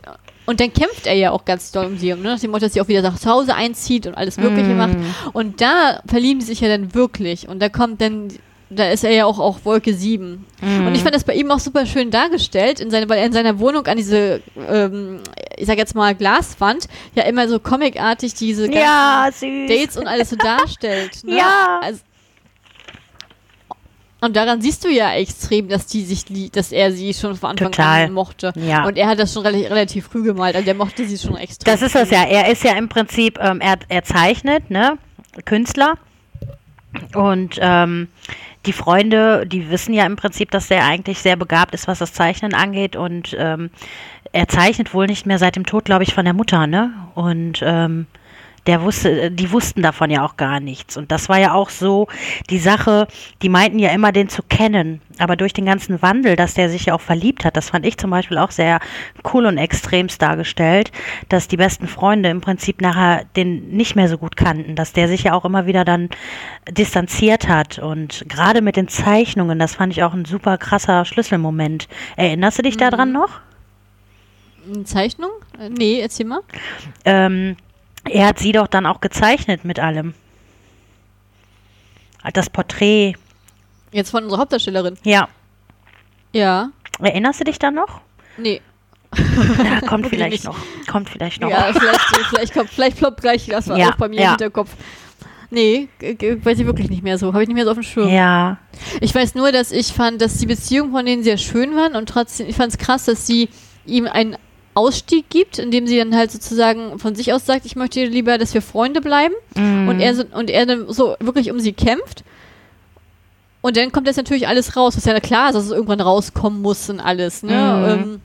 Und dann kämpft er ja auch ganz doll um sie, ne? nach dem Motto, dass sie auch wieder nach Hause einzieht und alles Mögliche Mhm. macht. Und da verlieben die sich ja dann wirklich. Und da kommt dann, da ist er ja auch auf Wolke 7. Mhm. Und ich fand das bei ihm auch super schön dargestellt, in seine, weil er in seiner Wohnung an diese, ähm, ich sag jetzt mal, Glaswand ja immer so comicartig diese ganzen Ja. Dates und alles so darstellt. (laughs) Ne? Ja. Also, und daran siehst du ja extrem, dass die sich, dass er sie schon von Anfang Total. an mochte. Ja. Und er hat das schon relativ, relativ früh gemalt, also der mochte sie schon extrem. Das ist das ja. Er ist ja im Prinzip, ähm, er, er zeichnet, ne? Künstler. Und ähm, die Freunde, die wissen ja im Prinzip, dass er eigentlich sehr begabt ist, was das Zeichnen angeht. Und ähm, er zeichnet wohl nicht mehr seit dem Tod, glaube ich, von der Mutter, ne? Und ähm, der wusste, die wussten davon ja auch gar nichts. Und das war ja auch so die Sache, die meinten ja immer, den zu kennen. Aber durch den ganzen Wandel, dass der sich ja auch verliebt hat, das fand ich zum Beispiel auch sehr cool und extremst dargestellt, dass die besten Freunde im Prinzip nachher den nicht mehr so gut kannten, dass der sich ja auch immer wieder dann distanziert hat. Und gerade mit den Zeichnungen, das fand ich auch ein super krasser Schlüsselmoment. Erinnerst du dich mhm. daran noch? Eine Zeichnung? Äh, nee, erzähl mal. Ähm, er hat sie doch dann auch gezeichnet mit allem. Das Porträt. Jetzt von unserer Hauptdarstellerin? Ja. Ja. Erinnerst du dich da noch? Nee. (laughs) Ja, kommt vielleicht nicht. noch. Kommt vielleicht noch. Ja, vielleicht, vielleicht, kommt, vielleicht ploppt gleich das war ja, auch bei mir ja. im Hinterkopf. Nee, weiß ich wirklich nicht mehr so. Habe ich nicht mehr so auf dem Schirm. Ja. Ich weiß nur, dass ich fand, dass die Beziehungen von denen sehr schön waren und trotzdem, ich fand es krass, dass sie ihm ein Ausstieg gibt, indem sie dann halt sozusagen von sich aus sagt, ich möchte lieber, dass wir Freunde bleiben mm. und er so, und er dann so wirklich um sie kämpft. Und dann kommt jetzt natürlich alles raus, was ja klar ist, dass es irgendwann rauskommen muss und alles, ne? Mm. Ähm,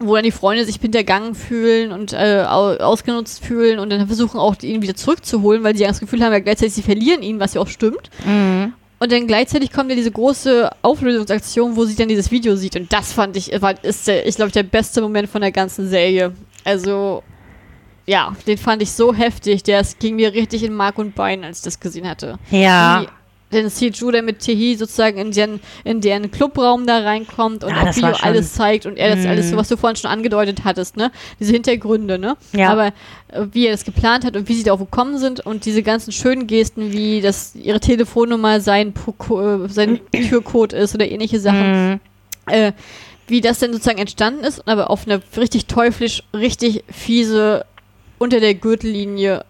wo dann die Freunde sich hintergangen fühlen und äh, ausgenutzt fühlen und dann versuchen auch ihn wieder zurückzuholen, weil sie ja das Gefühl haben, ja gleichzeitig sie verlieren ihn, was ja auch stimmt. Mm. Und dann gleichzeitig kommt ja diese große Auflösungsaktion, wo sie dann dieses Video sieht. Und das fand ich, war, ist der, ich glaube, der beste Moment von der ganzen Serie. Also, ja, den fand ich so heftig. Der ging mir richtig in Mark und Bein, als ich das gesehen hatte. Ja. Wie, denn Siju dann mit Tehi sozusagen in den, in deren Clubraum da reinkommt und ja, auch Video alles zeigt und er das alles, so, was du vorhin schon angedeutet hattest, ne? Diese Hintergründe, ne? Ja. Aber äh, wie er das geplant hat und wie sie darauf gekommen sind und diese ganzen schönen Gesten, wie dass ihre Telefonnummer sein, äh, sein Türcode ist oder ähnliche Sachen. Mm. Äh, wie das denn sozusagen entstanden ist, aber auf eine richtig teuflisch, richtig fiese, unter der Gürtellinie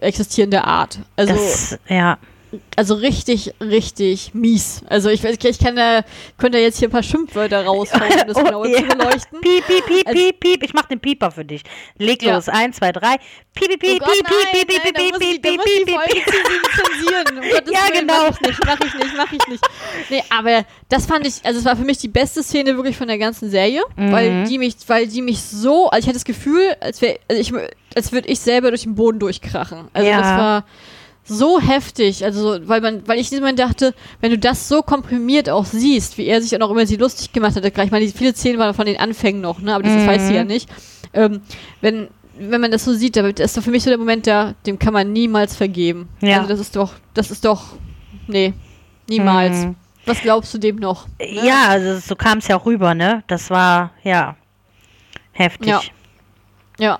existierende Art. Also, das, ja also richtig, richtig mies. Also ich weiß, ich kann da, könnte jetzt hier ein paar Schimpfwörter (laughs) raushauen, um das oh, genauer ja. zu beleuchten. Piep, piep, piep, also, piep, piep. Ich mach den Pieper für dich. Leg los. Ja. Eins, zwei, drei. Piep, piep, piep, piep, piep, piep, piep, piep, piep, piep, piep, piep, (laughs) zensieren. Um ja, genau. Mach ich nicht, mach ich nicht, mach ich nicht. Nee, aber das fand ich, also es war für mich die beste Szene wirklich von der ganzen Serie, mhm. weil die mich, weil die mich so, also ich hatte das Gefühl, als wäre, also ich, als würde ich selber durch den Boden durchkrachen. Also ja. das war so heftig, also weil man, weil ich Moment dachte, wenn du das so komprimiert auch siehst, wie er sich auch immer sie lustig gemacht hat, gleich mal die viele Szenen waren von den Anfängen noch, ne, aber das mhm. weiß sie ja nicht. Ähm, wenn wenn man das so sieht, das ist doch für mich so der Moment, da, dem kann man niemals vergeben. Ja. Also das ist doch, das ist doch, nee, niemals. Mhm. Was glaubst du dem noch? Ne? Ja, also so kam es ja auch rüber, ne? Das war, ja, heftig. Ja. Ja.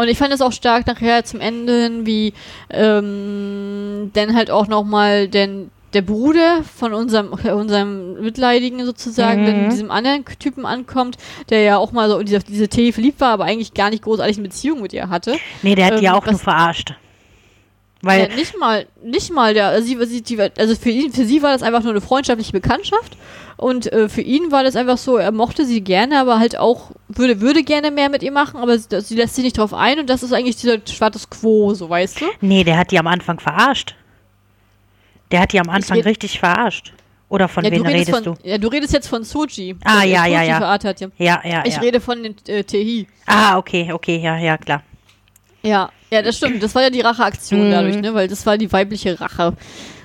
Und ich fand es auch stark nachher zum Ende hin, wie ähm, dann halt auch nochmal denn der Bruder von unserem, unserem Mitleidigen sozusagen, mhm. dann diesem anderen Typen ankommt, der ja auch mal so diese, diese Tee verliebt war, aber eigentlich gar nicht großartig eine Beziehung mit ihr hatte. Nee, der hat ähm, die auch nur verarscht. Weil ja, nicht mal, nicht mal der, also, sie, die, also für ihn, für sie war das einfach nur eine freundschaftliche Bekanntschaft und äh, für ihn war das einfach so, er mochte sie gerne, aber halt auch würde, würde gerne mehr mit ihr machen, aber sie, sie lässt sich nicht drauf ein und das ist eigentlich dieser Status Quo, so weißt du? Nee, der hat die am Anfang verarscht. Der hat die am Anfang red, richtig verarscht. Oder von ja, wem redest von, du? Ja, du redest jetzt von Soji. Ah, ja, ja, ja. Verartet, ja. Ja, ja, Ich ja. rede von den äh, Tehi. Ah, okay, okay, ja, ja, klar. Ja, ja, das stimmt. Das war ja die Racheaktion mhm. dadurch, ne? Weil das war die weibliche Rache.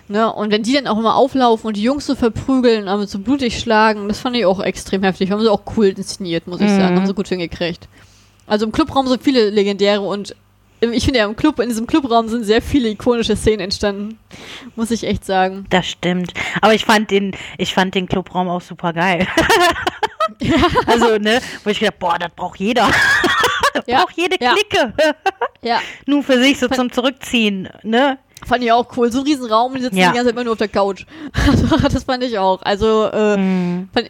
Ne? Und wenn die dann auch immer auflaufen und die Jungs so verprügeln, aber so blutig schlagen, das fand ich auch extrem heftig. Haben sie auch cool inszeniert, muss ich mhm. sagen. Haben sie gut hingekriegt. Also im Clubraum sind viele legendäre und ich finde ja im Club, in diesem Clubraum sind sehr viele ikonische Szenen entstanden. Muss ich echt sagen. Das stimmt. Aber ich fand den, ich fand den Clubraum auch super geil. ja. (laughs) Also, ne, wo ich gedacht, boah, das braucht jeder. Ja. braucht jede Clique. (laughs) ja. Nur für sich so zum Zurückziehen, ne? Fand ich auch cool. So ein Riesenraum, die sitzen ja. die ganze Zeit immer nur auf der Couch. (laughs) das fand ich auch. Also äh, mm. fand,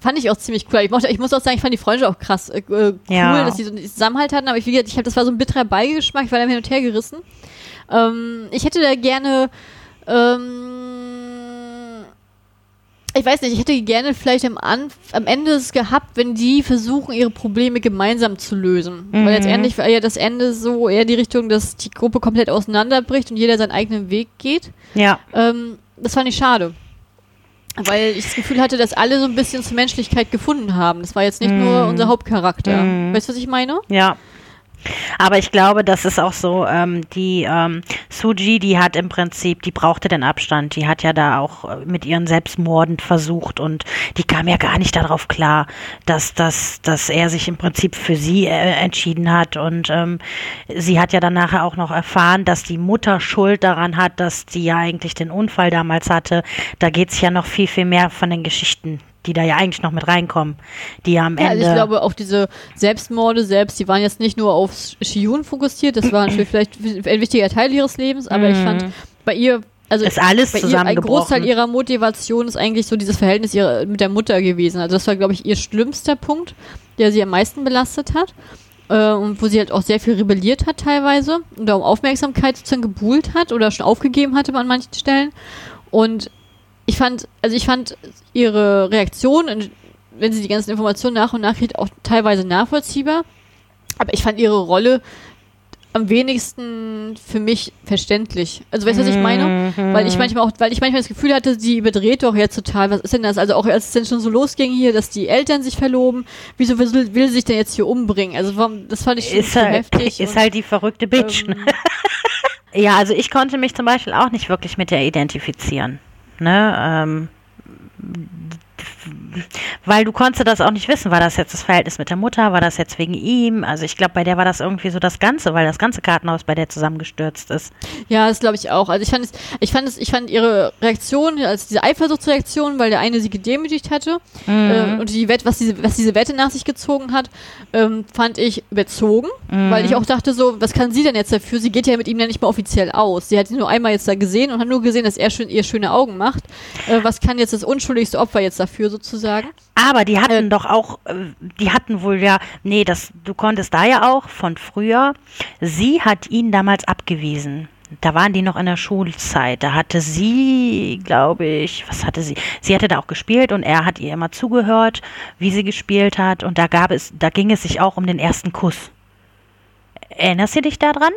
fand, ich auch ziemlich cool. Ich, mochte, ich muss auch sagen, ich fand die Freunde auch krass äh, cool, ja. dass die so einen Zusammenhalt hatten. Aber ich, wie gesagt, ich habe das war so ein bitterer Beigeschmack. Ich war da hin und her gerissen. Ähm, ich hätte da gerne ähm, ich weiß nicht, ich hätte gerne vielleicht am, An am Ende es gehabt, wenn die versuchen, ihre Probleme gemeinsam zu lösen. Mhm. Weil letztendlich war ja das Ende so eher die Richtung, dass die Gruppe komplett auseinanderbricht und jeder seinen eigenen Weg geht. Ja. Ähm, das fand ich schade. Weil ich das Gefühl hatte, dass alle so ein bisschen zur Menschlichkeit gefunden haben. Das war jetzt nicht mhm. nur unser Hauptcharakter. Mhm. Weißt du, was ich meine? Ja. Aber ich glaube, das ist auch so, ähm, die ähm, Suji, die hat im Prinzip, die brauchte den Abstand. Die hat ja da auch äh, mit ihren Selbstmorden versucht und die kam ja gar nicht darauf klar, dass, dass, dass er sich im Prinzip für sie äh, entschieden hat. Und ähm, sie hat ja dann nachher auch noch erfahren, dass die Mutter Schuld daran hat, dass sie ja eigentlich den Unfall damals hatte. Da geht es ja noch viel, viel mehr von den Geschichten die da ja eigentlich noch mit reinkommen, die ja am Ja, Ende. also ich glaube auch diese Selbstmorde selbst, die waren jetzt nicht nur auf Shiyun fokussiert, das war natürlich vielleicht ein wichtiger Teil ihres Lebens, aber ich fand bei ihr, also Mhm. ist alles bei ihr ein. Großteil ihrer Motivation ist eigentlich so dieses Verhältnis ihrer, mit der Mutter gewesen. Also das war, glaube ich, ihr schlimmster Punkt, der sie am meisten belastet hat. Äh, und wo sie halt auch sehr viel rebelliert hat teilweise und um Aufmerksamkeit sozusagen gebuhlt hat oder schon aufgegeben hatte an manchen Stellen. Und ich fand, also ich fand ihre Reaktion, in- wenn sie die ganzen Informationen nach und nach kriegt, auch teilweise nachvollziehbar. Aber ich fand ihre Rolle am wenigsten für mich verständlich. Also weißt du, was ich meine? Weil ich manchmal auch, weil ich manchmal das Gefühl hatte, sie überdreht doch jetzt total. Was ist denn das? Also auch als es dann schon so losging hier, dass die Eltern sich verloben, wieso will, will sie sich denn jetzt hier umbringen? Also warum, das fand ich schon ist so halt, heftig. ist und, halt die verrückte Bitch. ne? ähm, (laughs) Ja, also ich konnte mich zum Beispiel auch nicht wirklich mit der identifizieren. Ne? Ähm, weil du konntest das auch nicht wissen, war das jetzt das Verhältnis mit der Mutter, war das jetzt wegen ihm? Also ich glaube, bei der war das irgendwie so das Ganze, weil das ganze Kartenhaus bei der zusammengestürzt ist. Ja, das glaube ich auch. Also ich fand es, ich fand es, ich fand ihre Reaktion, also diese Eifersuchtsreaktion, weil der eine sie gedemütigt hatte äh, und die Wette, was diese, was diese Wette nach sich gezogen hat, ähm, fand ich überzogen, weil ich auch dachte so, was kann sie denn jetzt dafür? Sie geht ja mit ihm ja nicht mal offiziell aus. Sie hat ihn nur einmal jetzt da gesehen und hat nur gesehen, dass er schön, ihr schöne Augen macht. Äh, was kann jetzt das unschuldigste Opfer jetzt dafür sozusagen? Aber die hatten Äh, doch auch, äh, die hatten wohl ja, nee, das, du konntest da ja auch von früher, sie hat ihn damals abgewiesen. Da waren die noch in der Schulzeit. Da hatte sie, glaube ich, was hatte sie? Sie hatte da auch gespielt und er hat ihr immer zugehört, wie sie gespielt hat. Und da gab es, da ging es sich auch um den ersten Kuss. Erinnerst du dich daran?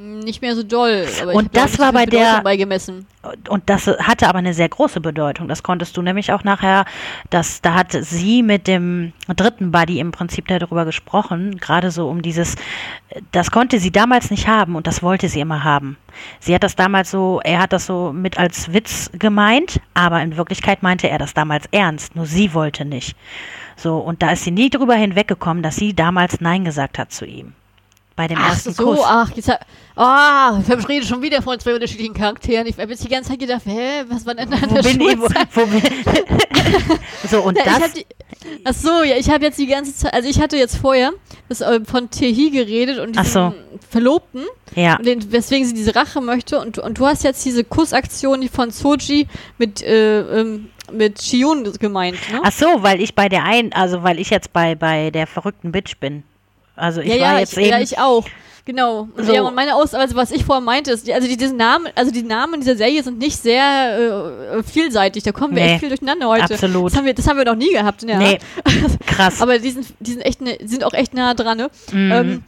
Nicht mehr so doll. Und das war bei der- beigemessen. Und das hatte aber eine sehr große Bedeutung. Das konntest du nämlich auch nachher, dass da hat sie mit dem dritten Buddy im Prinzip darüber gesprochen, gerade so um dieses, das konnte sie damals nicht haben und das wollte sie immer haben. Sie hat das damals so, er hat das so mit als Witz gemeint, aber in Wirklichkeit meinte er das damals ernst, nur sie wollte nicht. So, und da ist sie nie drüber hinweggekommen, dass sie damals Nein gesagt hat zu ihm. Bei dem Ach ersten so, Kuss. ach, jetzt hab, ah, ich rede schon wieder von zwei unterschiedlichen Charakteren. Ich habe jetzt die ganze Zeit gedacht, hä, was war denn da Wo der bin ich? Wo, wo bin (laughs) So, und Ja, das. die, ach so, ja, ich habe jetzt die ganze Zeit, also ich hatte jetzt vorher das, äh, von Tehi geredet und Ach diesem so. Verlobten, Ja. den, weswegen sie diese Rache möchte und, und du hast jetzt diese Kussaktion die von Soji mit, äh, ähm, mit Shion gemeint, ne? Ach so, weil ich bei der einen, also weil ich jetzt bei, bei der verrückten Bitch bin. Also ich ja, war ja, jetzt ich, eben. ja, ich auch. Genau. Und, So. ja, und meine Aus, also was ich vorher meinte, ist, die- also die, diese Namen, also die Namen dieser Serie sind nicht sehr äh, vielseitig. Da kommen wir Nee, echt viel durcheinander heute. absolut. Das haben wir, das haben wir noch nie gehabt. Ja. Nee, (laughs) krass. Aber die sind, die sind echt, ne, sind auch echt nah dran. Ne? Mhm. Ähm,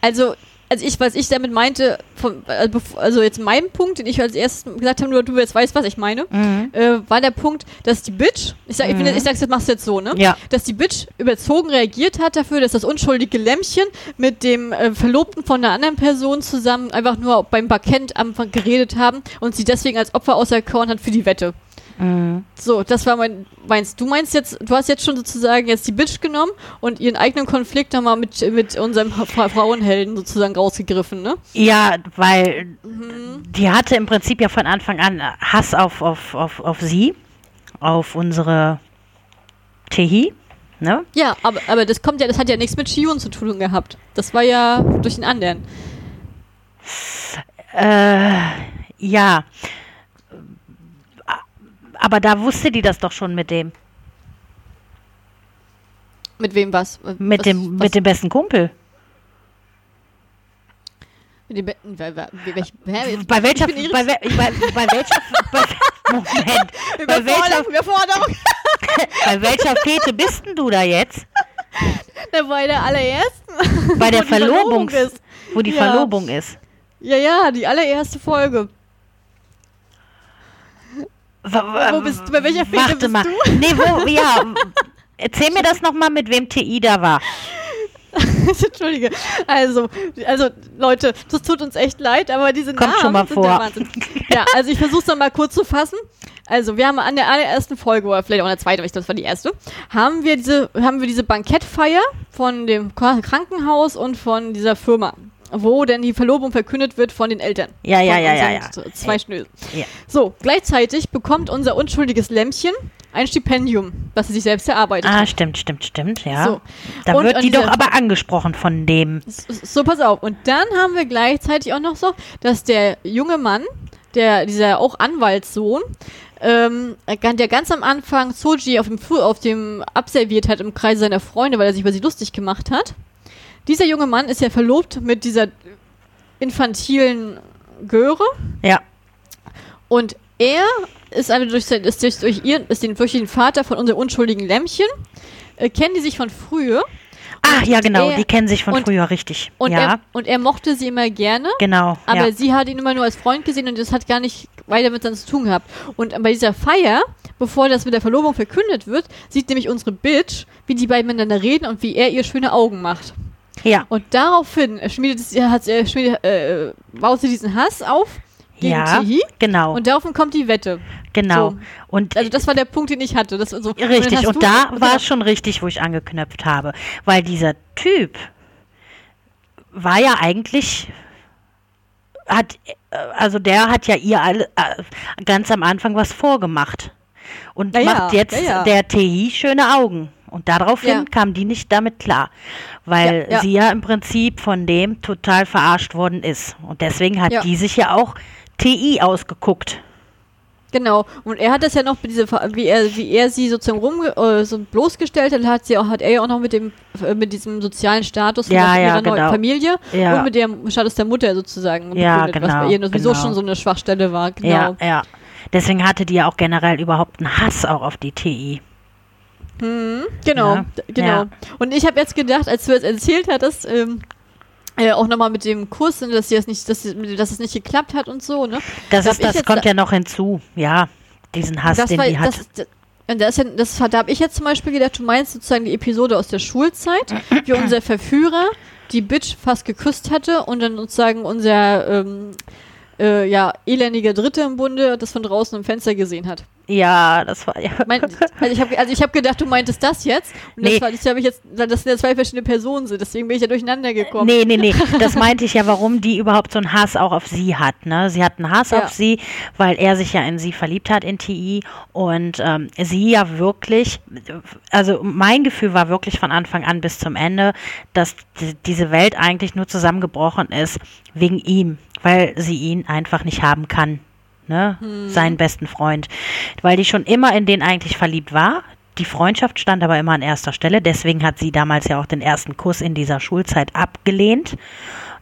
also, also ich, was ich damit meinte, von, äh, also jetzt mein Punkt, den ich als erstes gesagt habe, nur du jetzt weißt, was ich meine, Mhm. äh, war der Punkt, dass die Bitch, ich, sag, ich, bin, ich sag's jetzt, mach's jetzt so, ne? Ja. Dass die Bitch überzogen reagiert hat dafür, dass das unschuldige Lämmchen mit dem äh, Verlobten von einer anderen Person zusammen einfach nur beim Parkett am Anfang geredet haben und sie deswegen als Opfer auserkoren hat für die Wette. Mhm. So, das war mein, meinst du meinst jetzt, du hast jetzt schon sozusagen jetzt die Bitch genommen und ihren eigenen Konflikt nochmal mit, mit unserem Fra Frauenhelden sozusagen rausgegriffen, ne? Ja, weil Mhm. die hatte im Prinzip ja von Anfang an Hass auf, auf, auf, auf sie, auf unsere Tehi, ne? Ja, aber, aber das kommt ja, das hat ja nichts mit Shion zu tun gehabt. Das war ja durch den anderen. Äh, ja. Aber da wusste die das doch schon mit dem, Mit wem was? mit was, dem, was, mit dem besten Kumpel. mit dem Be welch, hä? Bei welcher, bei, wel- bei, bei welcher, bei, (laughs) Moment, bei welcher, Überforderung, (laughs) bei welcher Fete bist denn du da jetzt? Da bei der allerersten. Bei der Verlobung ist. wo die Ja. Verlobung ist. Ja, ja, die allererste Folge. Wo bist du? Bei welcher Fete Warte bist mal. du? Nee, wo, (laughs) ja. Erzähl mir das nochmal, mit wem TI da war. (laughs) Entschuldige. Also, also Leute, das tut uns echt leid, aber diese Kommt Namen schon mal vor. Wahnsinn. Ja, also ich versuche es noch mal kurz zu fassen. Also, wir haben an der allerersten Folge, oder vielleicht auch an der zweiten, aber ich glaube, das war die erste, haben wir diese, haben wir diese Bankettfeier von dem Kra- Krankenhaus und von dieser Firma, wo denn die Verlobung verkündet wird von den Eltern. Ja, ja, ja, ja, ja. Zwei Schnösel. Ja. So, gleichzeitig bekommt unser unschuldiges Lämmchen ein Stipendium, was sie sich selbst erarbeitet Ah, hat. stimmt, stimmt, stimmt, ja. So. Da Und wird die doch aber angesprochen von dem. S- So, pass auf. Und dann haben wir gleichzeitig auch noch so, dass der junge Mann, der, dieser auch Anwaltssohn, ähm, der ganz am Anfang Soji auf dem, auf dem abserviert hat im Kreis seiner Freunde, weil er sich über sie lustig gemacht hat. Dieser junge Mann ist ja verlobt mit dieser infantilen Göre Ja, und er ist, eine durch, sein, ist, durch, durch, ihren, ist den, durch den Vater von unserem unschuldigen Lämmchen. Äh, kennen die sich von früher. ah, ja, genau, er- die kennen sich von und- früher richtig. Und, ja, er, und er mochte sie immer gerne. genau. Aber ja. sie hat ihn immer nur als Freund gesehen und das hat gar nicht weiter mit seinem zu tun gehabt. Und bei dieser Feier, bevor das mit der Verlobung verkündet wird, sieht nämlich unsere Bitch, wie die beiden miteinander reden und wie er ihr schöne Augen macht. Ja, Und daraufhin schmiedet es, er hat, er schmiedet, äh, baut sie diesen Hass auf gegen ja, Tehi genau, und daraufhin kommt die Wette. genau. so. Und Also das war der Punkt, den ich hatte. Das, so. Richtig, und du- da und war es schon richtig, wo ich angeknöpft habe. Weil dieser Typ war ja eigentlich, hat, äh, also der hat ja ihr alle, äh, ganz am Anfang was vorgemacht. Und ja, macht jetzt ja, ja. der TI schöne Augen. Und daraufhin Ja. kam die nicht damit klar, weil Ja, ja. sie ja im Prinzip von dem total verarscht worden ist. Und deswegen hat die sich ja auch TI ausgeguckt. Genau. Und er hat das ja noch Ver- wie er, wie er sie sozusagen rum, äh, so bloßgestellt hat, hat sie auch, hat er ja auch noch mit dem, äh, mit diesem sozialen Status von Ja, der- ja, ihrer neuen genau. Ja. Ja. und mit dem Status der Mutter sozusagen Ja, begründet, was genau, bei ihr sowieso genau. schon so eine Schwachstelle war. Genau. Ja, ja. Deswegen hatte die ja auch generell überhaupt einen Hass auch auf die TI. Genau, Ja, genau. ja. Und ich habe jetzt gedacht, als du es erzählt hattest, ähm, äh, auch nochmal mit dem Kurs, ne, dass, sie das nicht, dass, dass es nicht geklappt hat und so, ne? Das, Da ist, das kommt ja noch hinzu. Ja, diesen Hass, das den war, die hat. das, das, ja, das, da habe ich jetzt zum Beispiel gedacht, du meinst sozusagen die Episode aus der Schulzeit, wie unser Verführer die Bitch fast geküsst hatte und dann sozusagen unser ähm, äh, ja, elendiger Dritte im Bunde das von draußen im Fenster gesehen hat. Ja, das war ja. Mein, also ich habe also ich hab gedacht, du meintest das jetzt. Und Nee. das, war, das habe ich jetzt, das ja zwei verschiedene Personen sind. Deswegen bin ich ja durcheinander gekommen. Nee, nee, nee. (laughs) Das meinte ich ja, warum die überhaupt so einen Hass auch auf sie hat. Ne? Sie hat einen Hass Ja. auf sie, weil er sich ja in sie verliebt hat, in TI. Und ähm, sie ja wirklich, also mein Gefühl war wirklich von Anfang an bis zum Ende, dass die, diese Welt eigentlich nur zusammengebrochen ist wegen ihm, weil sie ihn einfach nicht haben kann. Ne? Seinen besten Freund. Weil die schon immer in den eigentlich verliebt war. Die Freundschaft stand aber immer an erster Stelle. Deswegen hat sie damals ja auch den ersten Kuss in dieser Schulzeit abgelehnt.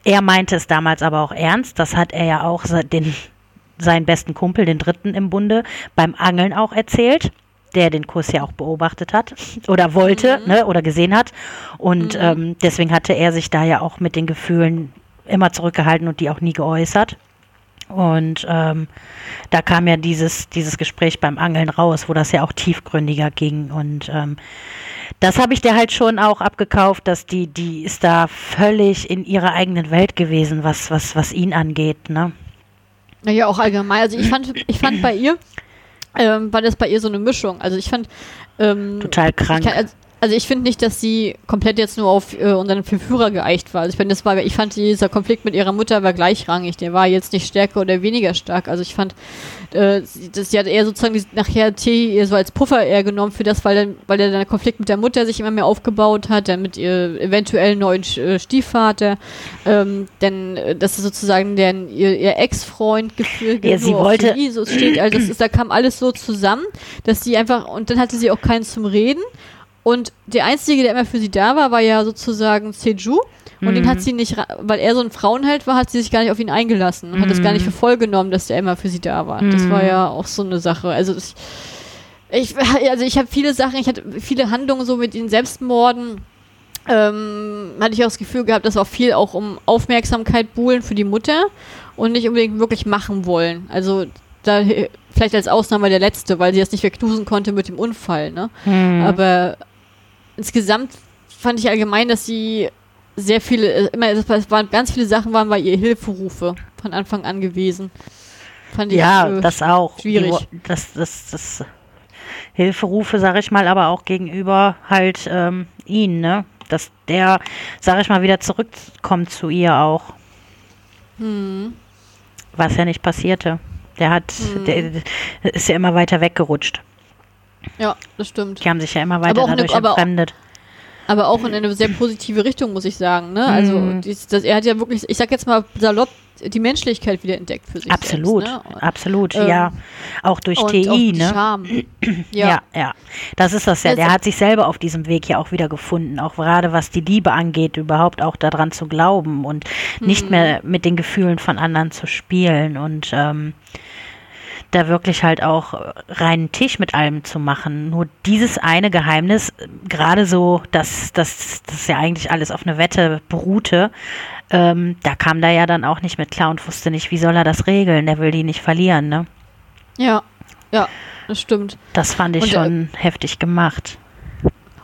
Er meinte es damals aber auch ernst. Das hat er ja auch den, seinen besten Kumpel, den dritten im Bunde, beim Angeln auch erzählt, der den Kurs ja auch beobachtet hat oder wollte ne, oder gesehen hat. Und ähm, deswegen hatte er sich da ja auch mit den Gefühlen immer zurückgehalten und die auch nie geäußert. Und ähm, da kam ja dieses, dieses Gespräch beim Angeln raus, wo das ja auch tiefgründiger ging. Und ähm, das habe ich dir halt schon auch abgekauft, dass die, die ist da völlig in ihrer eigenen Welt gewesen, was, was, was ihn angeht, ne? Naja, auch allgemein. Also ich fand, ich fand bei ihr, ähm, war das bei ihr so eine Mischung. Also ich fand, ähm, Total krank. Ich also, also ich finde nicht, dass sie komplett jetzt nur auf äh, unseren Verführer geeicht war. Also ich finde, das war, ich fand dieser Konflikt mit ihrer Mutter war gleichrangig. Der war jetzt nicht stärker oder weniger stark. Also ich fand, äh, sie, das, sie hat eher sozusagen die, nachher T eher so als Puffer eher genommen für das, weil dann, weil der, der Konflikt mit der Mutter sich immer mehr aufgebaut hat, dann mit ihr eventuell neuen äh, Stiefvater, ähm, denn äh, das ist sozusagen der, ihr, ihr Ex-Freund gefühlt. Ja, sie wollte- so steht, also das ist, da kam alles so zusammen, dass sie einfach und dann hatte sie auch keinen zum Reden. Und der Einzige, der immer für sie da war, war ja sozusagen Seju. Und den hat sie nicht, weil er so ein Frauenheld war, hat sie sich gar nicht auf ihn eingelassen und hat das gar nicht für voll genommen, dass der immer für sie da war. Das war ja auch so eine Sache. Also das, ich, also ich habe viele Sachen, ich hatte viele Handlungen so mit den Selbstmorden. Ähm, hatte ich auch das Gefühl gehabt, dass auch viel auch um Aufmerksamkeit buhlen für die Mutter und nicht unbedingt wirklich machen wollen. Also da vielleicht als Ausnahme der letzte, weil sie das nicht verknusen konnte mit dem Unfall, ne? Hm. Aber insgesamt fand ich allgemein, dass sie sehr viele, äh, immer, es waren ganz viele Sachen waren bei ihr Hilferufe von Anfang an gewesen. Fand ich ja, äh, das auch. Schwierig. Das, das, das Hilferufe, sag ich mal, aber auch gegenüber halt ähm, ihn, ne? Dass der, sag ich mal, wieder zurückkommt zu ihr auch. Hm. Was ja nicht passierte. Der hat, hm. der ist ja immer weiter weggerutscht. Ja, das stimmt. Die haben sich ja immer weiter dadurch eine, entfremdet. Aber auch in eine sehr positive Richtung, muss ich sagen. Ne? Also, mm. dies, das, er hat ja wirklich, ich sag jetzt mal salopp, die Menschlichkeit wieder entdeckt für sich. Absolut, selbst, ne? absolut, ähm, ja. Auch durch TI, auch ne? Charme. (clears throat) ja. ja, ja. Das ist das ja. Der hat sich selber auf diesem Weg ja auch wieder gefunden. Auch gerade was die Liebe angeht, überhaupt auch daran zu glauben und mhm. nicht mehr mit den Gefühlen von anderen zu spielen. Und ähm, da wirklich halt auch reinen Tisch mit allem zu machen. Nur dieses eine Geheimnis, gerade so, dass das ja eigentlich alles auf eine Wette beruhte, ähm, da kam da ja dann auch nicht mit klar und wusste nicht, wie soll er das regeln. Der will die nicht verlieren, ne? Ja, ja, das stimmt. Das fand ich und, äh, schon äh, heftig gemacht.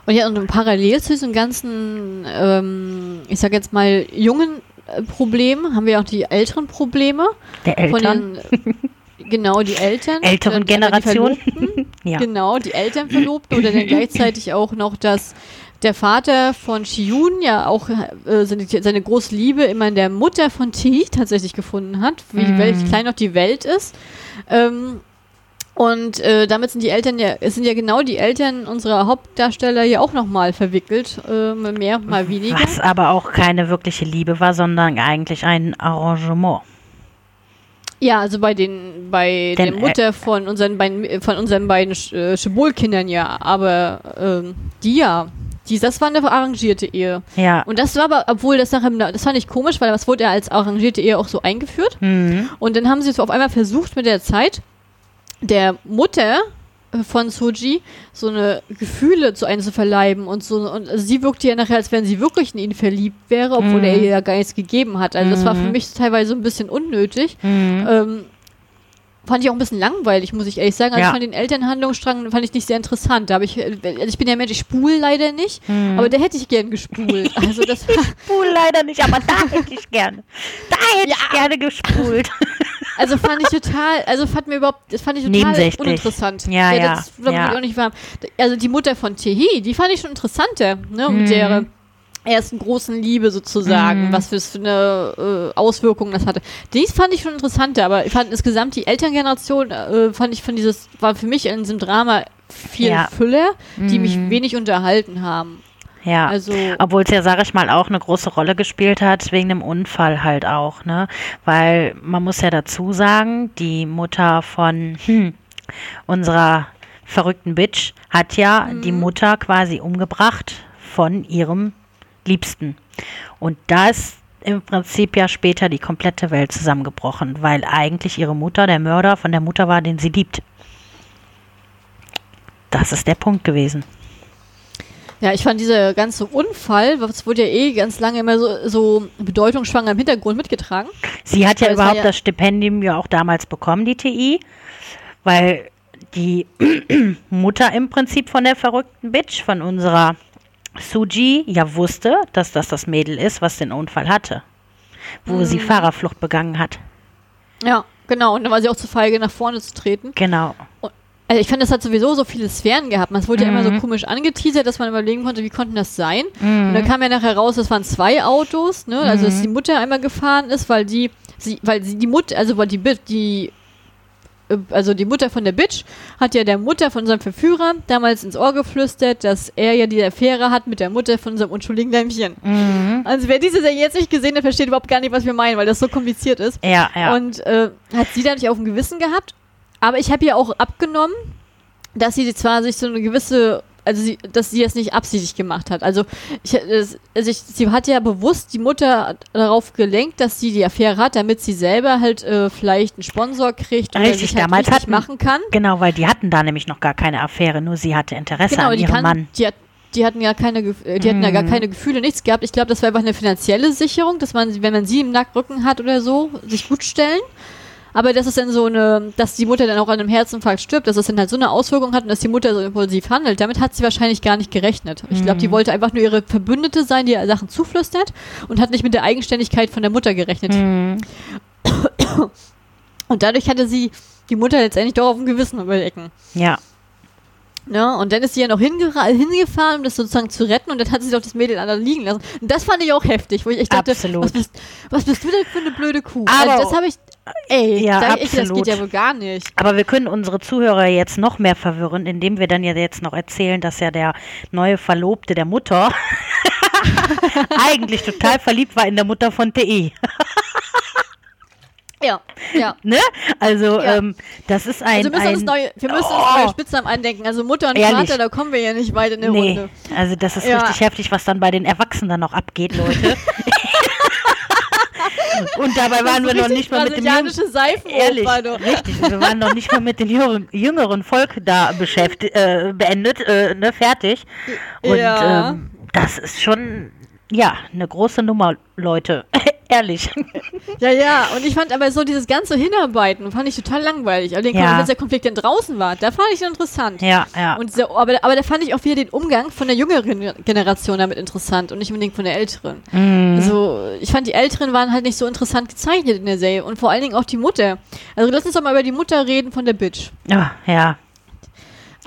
Und ja, und parallel zu diesem ganzen, ähm, ich sag jetzt mal, jungen äh, Problem haben wir auch die älteren Probleme. Der Eltern? Den, Genau, die Eltern. Älteren Generation. (laughs) ja. Genau, die Eltern verlobten oder dann gleichzeitig auch noch, dass der Vater von Shiyun ja auch äh, seine, seine, große Liebe immer in der Mutter von Ti (laughs) tatsächlich gefunden hat, wie mm. Welt, klein noch die Welt ist. Ähm, und äh, damit sind die Eltern ja, es sind ja genau die Eltern unserer Hauptdarsteller ja auch nochmal verwickelt, äh, mehr, mal weniger. Was aber auch keine wirkliche Liebe war, sondern eigentlich ein Arrangement. Ja, also bei den bei Denn, der äh, Mutter von unseren beiden von unseren beiden äh, Schibul-Kindern ja, aber ähm, die ja. Die, das war eine arrangierte Ehe. Ja. Und das war aber, obwohl das nachher, das fand ich komisch, weil das wurde ja als arrangierte Ehe auch so eingeführt. Mhm. Und dann haben sie es auf einmal versucht mit der Zeit, der Mutter von Soji so eine Gefühle zu einem zu verleiben und so und sie wirkte ja nachher, als wenn sie wirklich in ihn verliebt wäre, obwohl mm. er ihr ja gar nichts gegeben hat. Also das war für mhm. mich teilweise ein bisschen unnötig. Mm. Ähm, fand ich auch ein bisschen langweilig, muss ich ehrlich sagen. Also ja. ich fand den Elternhandlungsstrang fand ich nicht sehr interessant. Da habe ich, also ich bin ja Mensch, ich spule leider nicht, mhm. aber da hätte ich gern gespult. (laughs) Also das ich spule leider nicht, aber da hätte ich gerne. Da hätte ja. ich gerne gespult. (laughs) Also fand ich total, also fand mir überhaupt, das fand ich total uninteressant. Ja, ja. Das ja. Auch nicht warm. Also die Mutter von Tehi, die fand ich schon interessanter, ne? Mhm. Mit der ersten großen Liebe sozusagen, mhm. was für eine äh, Auswirkungen das hatte. Dies fand ich schon interessanter, aber ich fand insgesamt die Elterngeneration, äh, fand ich von dieses, war für mich in diesem Drama viel ja. Fülle, die mhm. mich wenig unterhalten haben. Ja, also, obwohl es ja, sage ich mal, auch eine große Rolle gespielt hat, wegen dem Unfall halt auch, ne? Weil man muss ja dazu sagen, die Mutter von hm, unserer verrückten Bitch hat ja mhm. die Mutter quasi umgebracht von ihrem Liebsten. Und da ist im Prinzip ja später die komplette Welt zusammengebrochen, weil eigentlich ihre Mutter der Mörder von der Mutter war, den sie liebt. Das ist der Punkt gewesen. Ja, ich fand dieser ganze Unfall, das wurde ja eh ganz lange immer so, so bedeutungsschwanger im Hintergrund mitgetragen. Sie hat ja weil überhaupt ja das Stipendium ja auch damals bekommen, die TI, weil die (clears throat) Mutter im Prinzip von der verrückten Bitch, von unserer Suji, ja wusste, dass das das Mädel ist, was den Unfall hatte, wo mhm. sie Fahrerflucht begangen hat. Ja, genau. Und dann war sie auch zu feige, nach vorne zu treten. Genau. Und also ich fand, das hat sowieso so viele Sphären gehabt. Man wurde mhm. ja immer so mhm. komisch angeteasert, dass man überlegen konnte, wie konnten das sein. Mhm. Und dann kam ja nachher raus, das waren zwei Autos, ne? Also dass mhm. die Mutter einmal gefahren ist, weil die, sie, weil sie die Mutter, also weil die, die äh, also die Mutter von der Bitch hat ja der Mutter von unserem Verführer damals ins Ohr geflüstert, dass er ja die Affäre hat mit der Mutter von unserem unschuldigen Lämmchen. Mhm. Also wer diese Serie jetzt nicht gesehen hat, versteht überhaupt gar nicht, was wir meinen, weil das so kompliziert ist. Ja, ja. Und äh, hat sie dadurch auf dem Gewissen gehabt aber ich habe ihr auch abgenommen, dass sie zwar sich so eine gewisse also sie, dass sie es nicht absichtlich gemacht hat. Also, ich, also ich, sie hat ja bewusst die Mutter darauf gelenkt, dass sie die Affäre hat, damit sie selber halt äh, vielleicht einen Sponsor kriegt oder richtig, sich halt damals hatten, machen kann. Genau, weil die hatten da nämlich noch gar keine Affäre, nur sie hatte Interesse genau, an ihrem kann, Mann. Die, hat, die hatten ja keine, äh, die mm. hatten ja gar mhm. keine Gefühle, nichts gehabt. Ich glaube, das war einfach eine finanzielle Sicherung, dass man, wenn man sie im Nacktrücken hat oder so, sich gut stellen. Aber dass es dann so eine, dass die Mutter dann auch an einem Herzinfarkt stirbt, dass es dann halt so eine Auswirkung hat und dass die Mutter so impulsiv handelt, damit hat sie wahrscheinlich gar nicht gerechnet. Ich glaube, die Mhm. wollte einfach nur ihre Verbündete sein, die ihr Sachen zuflüstert und hat nicht mit der Eigenständigkeit von der Mutter gerechnet. Mhm. Und dadurch hatte sie die Mutter letztendlich doch auf dem Gewissen über die Ecken. Ja. Ja, und dann ist sie ja noch hingefahren, um das sozusagen zu retten und dann hat sie doch das Mädel an der liegen lassen. Und das fand ich auch heftig, wo ich echt dachte, was bist, was bist du denn für eine blöde Kuh? Aber- also das habe ich, ey, Ja, sag ich, das absolut. geht ja wohl gar nicht. Aber wir können unsere Zuhörer jetzt noch mehr verwirren, indem wir dann ja jetzt noch erzählen, dass ja der neue Verlobte der Mutter (laughs) eigentlich total verliebt war in der Mutter von TE. Ja, ja. Ne? Also, Ja. ähm, das ist ein. Also müssen wir, uns ein neue, wir müssen uns Oh. neue Spitznamen eindenken. Also Mutter und Ehrlich. Vater, da kommen wir ja nicht weit in der Nee, Runde. also das ist Ja. richtig heftig, was dann bei den Erwachsenen noch abgeht, Leute. (laughs) Und dabei waren wir noch nicht mal mit dem brasilianische Seifenoper, ehrlich, richtig, wir waren noch nicht mal mit dem jüngeren, jüngeren Volk da beschäftigt, äh, beendet, äh, ne, fertig. Und Ja. ähm, das ist schon, ja, eine große Nummer, Leute. (laughs) ehrlich. (laughs) Ja, ja, und ich fand aber so dieses ganze Hinarbeiten, fand ich total langweilig. Aber den Ja. als der Konflikt dann draußen war, da fand ich ihn interessant. ja, ja. Und so, aber, aber da fand ich auch wieder den Umgang von der jüngeren Generation damit interessant und nicht unbedingt von der älteren. Mhm. Also, ich fand, die Älteren waren halt nicht so interessant gezeichnet in der Serie und vor allen Dingen auch die Mutter. Also, lass uns doch mal über die Mutter reden von der Bitch. ja, ja.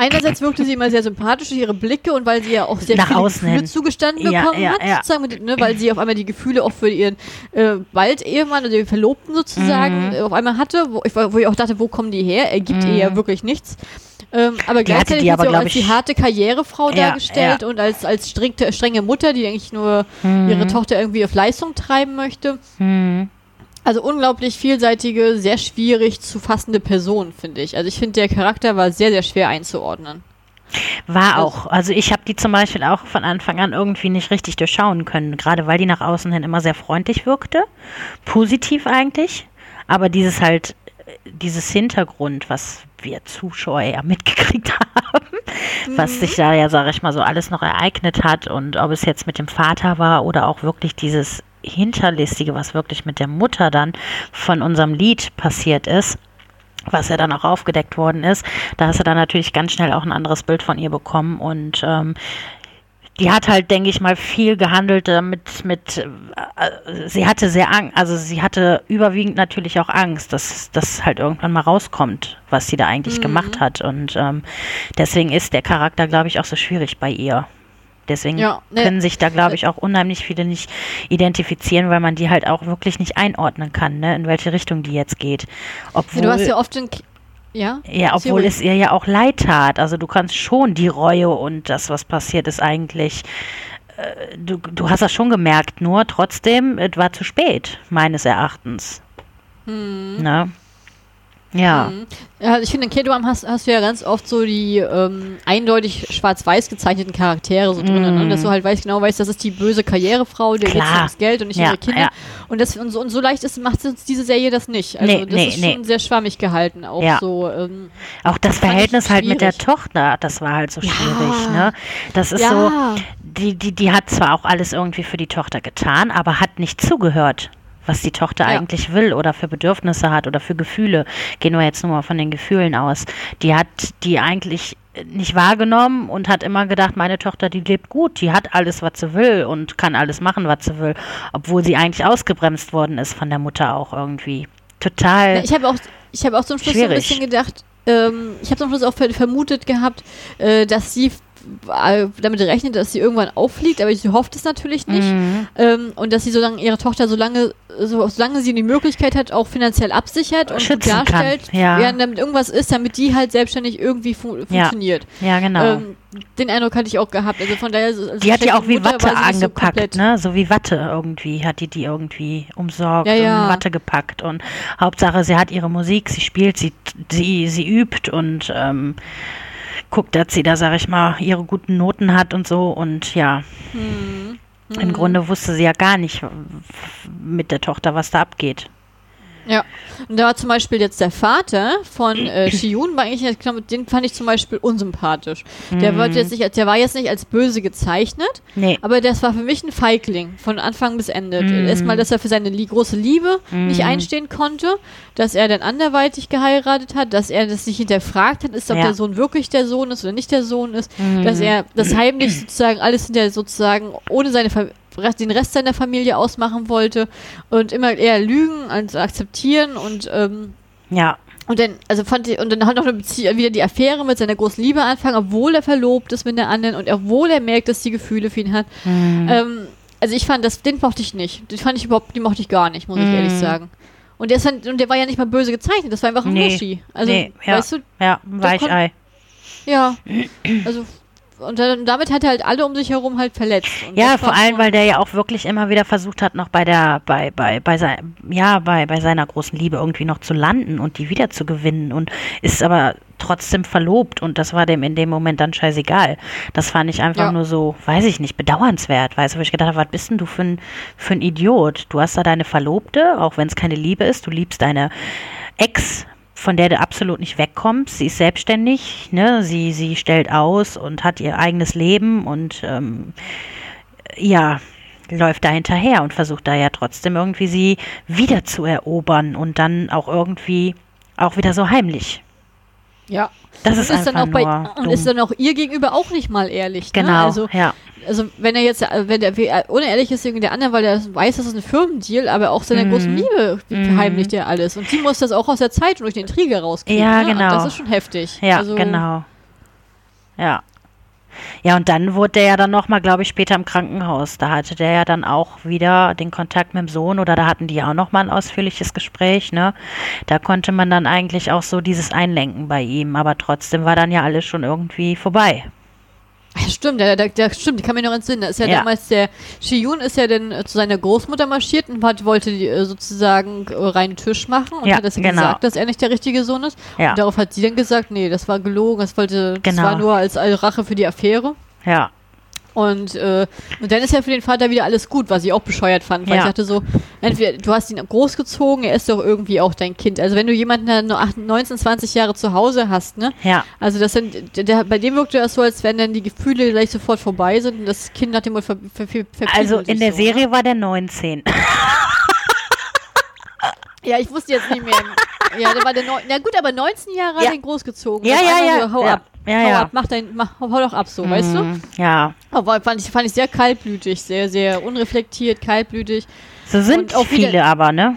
Einerseits wirkte sie immer sehr sympathisch durch ihre Blicke und weil sie ja auch sehr Nach viele außen Gefühle hin. zugestanden Ja, bekommen ja, hat, ja. sozusagen, mit, ne, weil sie auf einmal die Gefühle auch für ihren äh, bald Ehemann oder den Verlobten sozusagen Mhm. äh, auf einmal hatte, wo ich, wo ich auch dachte, wo kommen die her? Er gibt ihr ja wirklich nichts. Ähm, aber Die hatte gleichzeitig die wird aber, sie auch glaub als die ich- harte Karrierefrau Ja, dargestellt ja. und als, als strengte, strenge Mutter, die eigentlich nur ihre Tochter irgendwie auf Leistung treiben möchte. Hm. Also unglaublich vielseitige, sehr schwierig zu fassende Person, finde ich. Also ich finde, der Charakter war sehr, sehr schwer einzuordnen. War Also- auch. Also ich habe die zum Beispiel auch von Anfang an irgendwie nicht richtig durchschauen können, gerade weil die nach außen hin immer sehr freundlich wirkte, positiv eigentlich, aber dieses halt, dieses Hintergrund, was wir Zuschauer ja mitgekriegt (laughs) haben, was sich da ja, sage ich mal, so alles noch ereignet hat und ob es jetzt mit dem Vater war oder auch wirklich dieses Hinterlistige, was wirklich mit der Mutter dann von unserem Lied passiert ist, was ja dann auch aufgedeckt worden ist, da hast du dann natürlich ganz schnell auch ein anderes Bild von ihr bekommen und ähm, die hat halt, denke ich mal, viel gehandelt äh, mit, mit äh, sie hatte sehr Angst, also sie hatte überwiegend natürlich auch Angst, dass das halt irgendwann mal rauskommt, was sie da eigentlich gemacht hat und ähm, deswegen ist der Charakter, glaube ich, auch so schwierig bei ihr. Deswegen Ja, ne. können sich da, glaube ich, auch unheimlich viele nicht identifizieren, weil man die halt auch wirklich nicht einordnen kann, ne, in welche Richtung die jetzt geht. Obwohl, du hast ja oft den. K- Ja? ja, obwohl ruhig. es ihr ja auch leid tat. Also du kannst schon die Reue und das, was passiert ist, eigentlich. äh, Du, du hast das schon gemerkt, nur trotzdem, es war zu spät, meines Erachtens. Ne? Ja. Mhm. Ja, ich finde, in K-Dram hast, hast du ja ganz oft so die ähm, eindeutig schwarz-weiß gezeichneten Charaktere so drin, ne? dass du halt weißt, genau weißt, das ist die böse Karrierefrau, der geht Mhm. Ums Geld und nicht Ja, ihre Kinder. ja. Und, das, und, so, und so leicht ist, macht uns diese Serie das nicht. Also Nee, das nee, ist nee. schon sehr schwammig gehalten, auch Ja. so. Ähm, Auch das Verhältnis halt mit der. Tochter, das war halt so schwierig, ne? Das ist so, die, die, die hat zwar auch alles irgendwie für die Tochter getan, aber hat nicht zugehört, was die Tochter Ja. eigentlich will oder für Bedürfnisse hat oder für Gefühle. Gehen wir jetzt nur mal von den Gefühlen aus. Die hat die eigentlich nicht wahrgenommen und hat immer gedacht, meine Tochter, die lebt gut, die hat alles, was sie will und kann alles machen, was sie will, obwohl sie eigentlich ausgebremst worden ist von der Mutter auch irgendwie. Total. Na, ich habe auch, ich habe auch zum Schluss so ein Schwierig. bisschen gedacht, ähm, ich habe zum Schluss auch ver vermutet gehabt, äh, dass sie damit rechnet, dass sie irgendwann auffliegt, aber sie hofft es natürlich nicht. Mhm. Ähm, und dass sie solange ihre Tochter, solange, so, solange sie die Möglichkeit hat, auch finanziell absichert und Schützen darstellt, ja. während damit irgendwas ist, damit die halt selbstständig irgendwie fu funktioniert. ja, genau. Ähm, den Eindruck hatte ich auch gehabt. Also von daher, also Die hat ja auch wie Mutter Watte so angepackt, komplett- ne? So wie Watte irgendwie hat die die irgendwie umsorgt Ja, ja. und in Watte gepackt. Und Hauptsache, sie hat ihre Musik, sie spielt, sie, sie, sie übt und ähm, guckt, dass sie da, sag ich mal, ihre guten Noten hat und so. Und ja, Hm. im Grunde wusste sie ja gar nicht mit der Tochter, was da abgeht. Ja, und da war zum Beispiel jetzt der Vater von äh, (clears throat) Shiyun, war eigentlich, den fand ich zum Beispiel unsympathisch. Der, wollte jetzt nicht, der war jetzt nicht als böse gezeichnet, Nee. aber das war für mich ein Feigling, von Anfang bis Ende. Erstmal, dass er für seine lie große Liebe nicht einstehen konnte, dass er dann anderweitig geheiratet hat, dass er das nicht hinterfragt hat, ist, ob Ja. der Sohn wirklich der Sohn ist oder nicht der Sohn ist, dass er das (clears throat) heimlich sozusagen alles hinter sozusagen ohne seine Fa den Rest seiner Familie ausmachen wollte und immer eher lügen als akzeptieren und ähm, Ja. und dann, also fand ich, und dann hat noch eine Bezie wieder die Affäre mit seiner großen Liebe anfangen, obwohl er verlobt ist mit der anderen und obwohl er merkt, dass sie Gefühle für ihn hat. Ähm, also ich fand das, den mochte ich nicht. Den fand ich überhaupt, den mochte ich gar nicht, muss ich ehrlich sagen. Und der, ist, und der war ja nicht mal böse gezeichnet, das war einfach ein Nee. Muschi. Also, nee, ja. weißt du, ja, ein Weichei. ja. Also, und dann, damit hat er halt alle um sich herum halt verletzt. Und Ja, vor allem, weil der ja auch wirklich immer wieder versucht hat, noch bei der, bei, bei, bei sein, ja, bei, bei seiner großen Liebe irgendwie noch zu landen und die wieder zu gewinnen und ist aber trotzdem verlobt und das war dem in dem Moment dann scheißegal. Das fand ich einfach Ja. nur so, weiß ich nicht, bedauernswert, weißt du, wo ich gedacht habe, was bist denn du für ein, für ein Idiot? Du hast da deine Verlobte, auch wenn es keine Liebe ist, du liebst deine Ex, von der du absolut nicht wegkommst. Sie ist selbstständig, ne? Sie, sie stellt aus und hat ihr eigenes Leben und ähm, ja, läuft da hinterher und versucht da ja trotzdem irgendwie sie wieder zu erobern und dann auch irgendwie auch wieder so heimlich. Ja. Das Und ist, ist dann auch bei, und dumm. ist dann auch ihr gegenüber auch nicht mal ehrlich. Ne? genau, Also, ja. also wenn er jetzt, wenn der unehrlich ist gegen der andere, weil er weiß, das ist ein Firmendeal, aber auch seiner Mhm. großen Liebe verheimlicht er alles. Und die muss das auch aus der Zeitung durch den Intrige rauskriegen. Ja, ne? Und genau. das ist schon heftig. Ja, also, genau. Ja. Ja, und dann wurde der ja dann nochmal, glaube ich, später im Krankenhaus. Da hatte der ja dann auch wieder den Kontakt mit dem Sohn oder da hatten die ja auch nochmal ein ausführliches Gespräch, ne? Da konnte man dann eigentlich auch so dieses Einlenken bei ihm, aber trotzdem war dann ja alles schon irgendwie vorbei. Ja, stimmt, der, der, der, stimmt, ich kann mich noch entsinnen. Da ist ja, Ja. damals der Shiyun ist ja dann zu seiner Großmutter marschiert und hat, wollte die, äh, sozusagen reinen Tisch machen und Ja, hat das genau. gesagt, dass er nicht der richtige Sohn ist. Ja. Und darauf hat sie dann gesagt, nee, das war gelogen, das wollte, das Genau. war nur als Rache für die Affäre. Ja. Und, äh, und dann ist ja für den Vater wieder alles gut, was ich auch bescheuert fand, weil Ja. ich dachte so, entweder du hast ihn großgezogen, er ist doch irgendwie auch dein Kind. Also wenn du jemanden der nur 18, 19, 20 Jahre zu Hause hast, ne? Ja. Also das sind, der, bei dem wirkte das so, als wenn dann die Gefühle gleich sofort vorbei sind und das Kind nach dem Motto ver, ver, ver, verpiekelt Also in der so, ne? Serie war der 19. Ja, ich wusste jetzt nicht mehr. ja, der war der neun, na gut, aber 19 Jahre hat Ja. er ihn großgezogen. Ja, ja, ja. So, hau Ja. ab. Ja, hau ja. ab, mach dein, mach, hau doch ab so, weißt du? Mhm. Ja. Aber fand ich, fand ich sehr kaltblütig, sehr, sehr unreflektiert, kaltblütig. So sind Und auch wieder- viele aber, ne?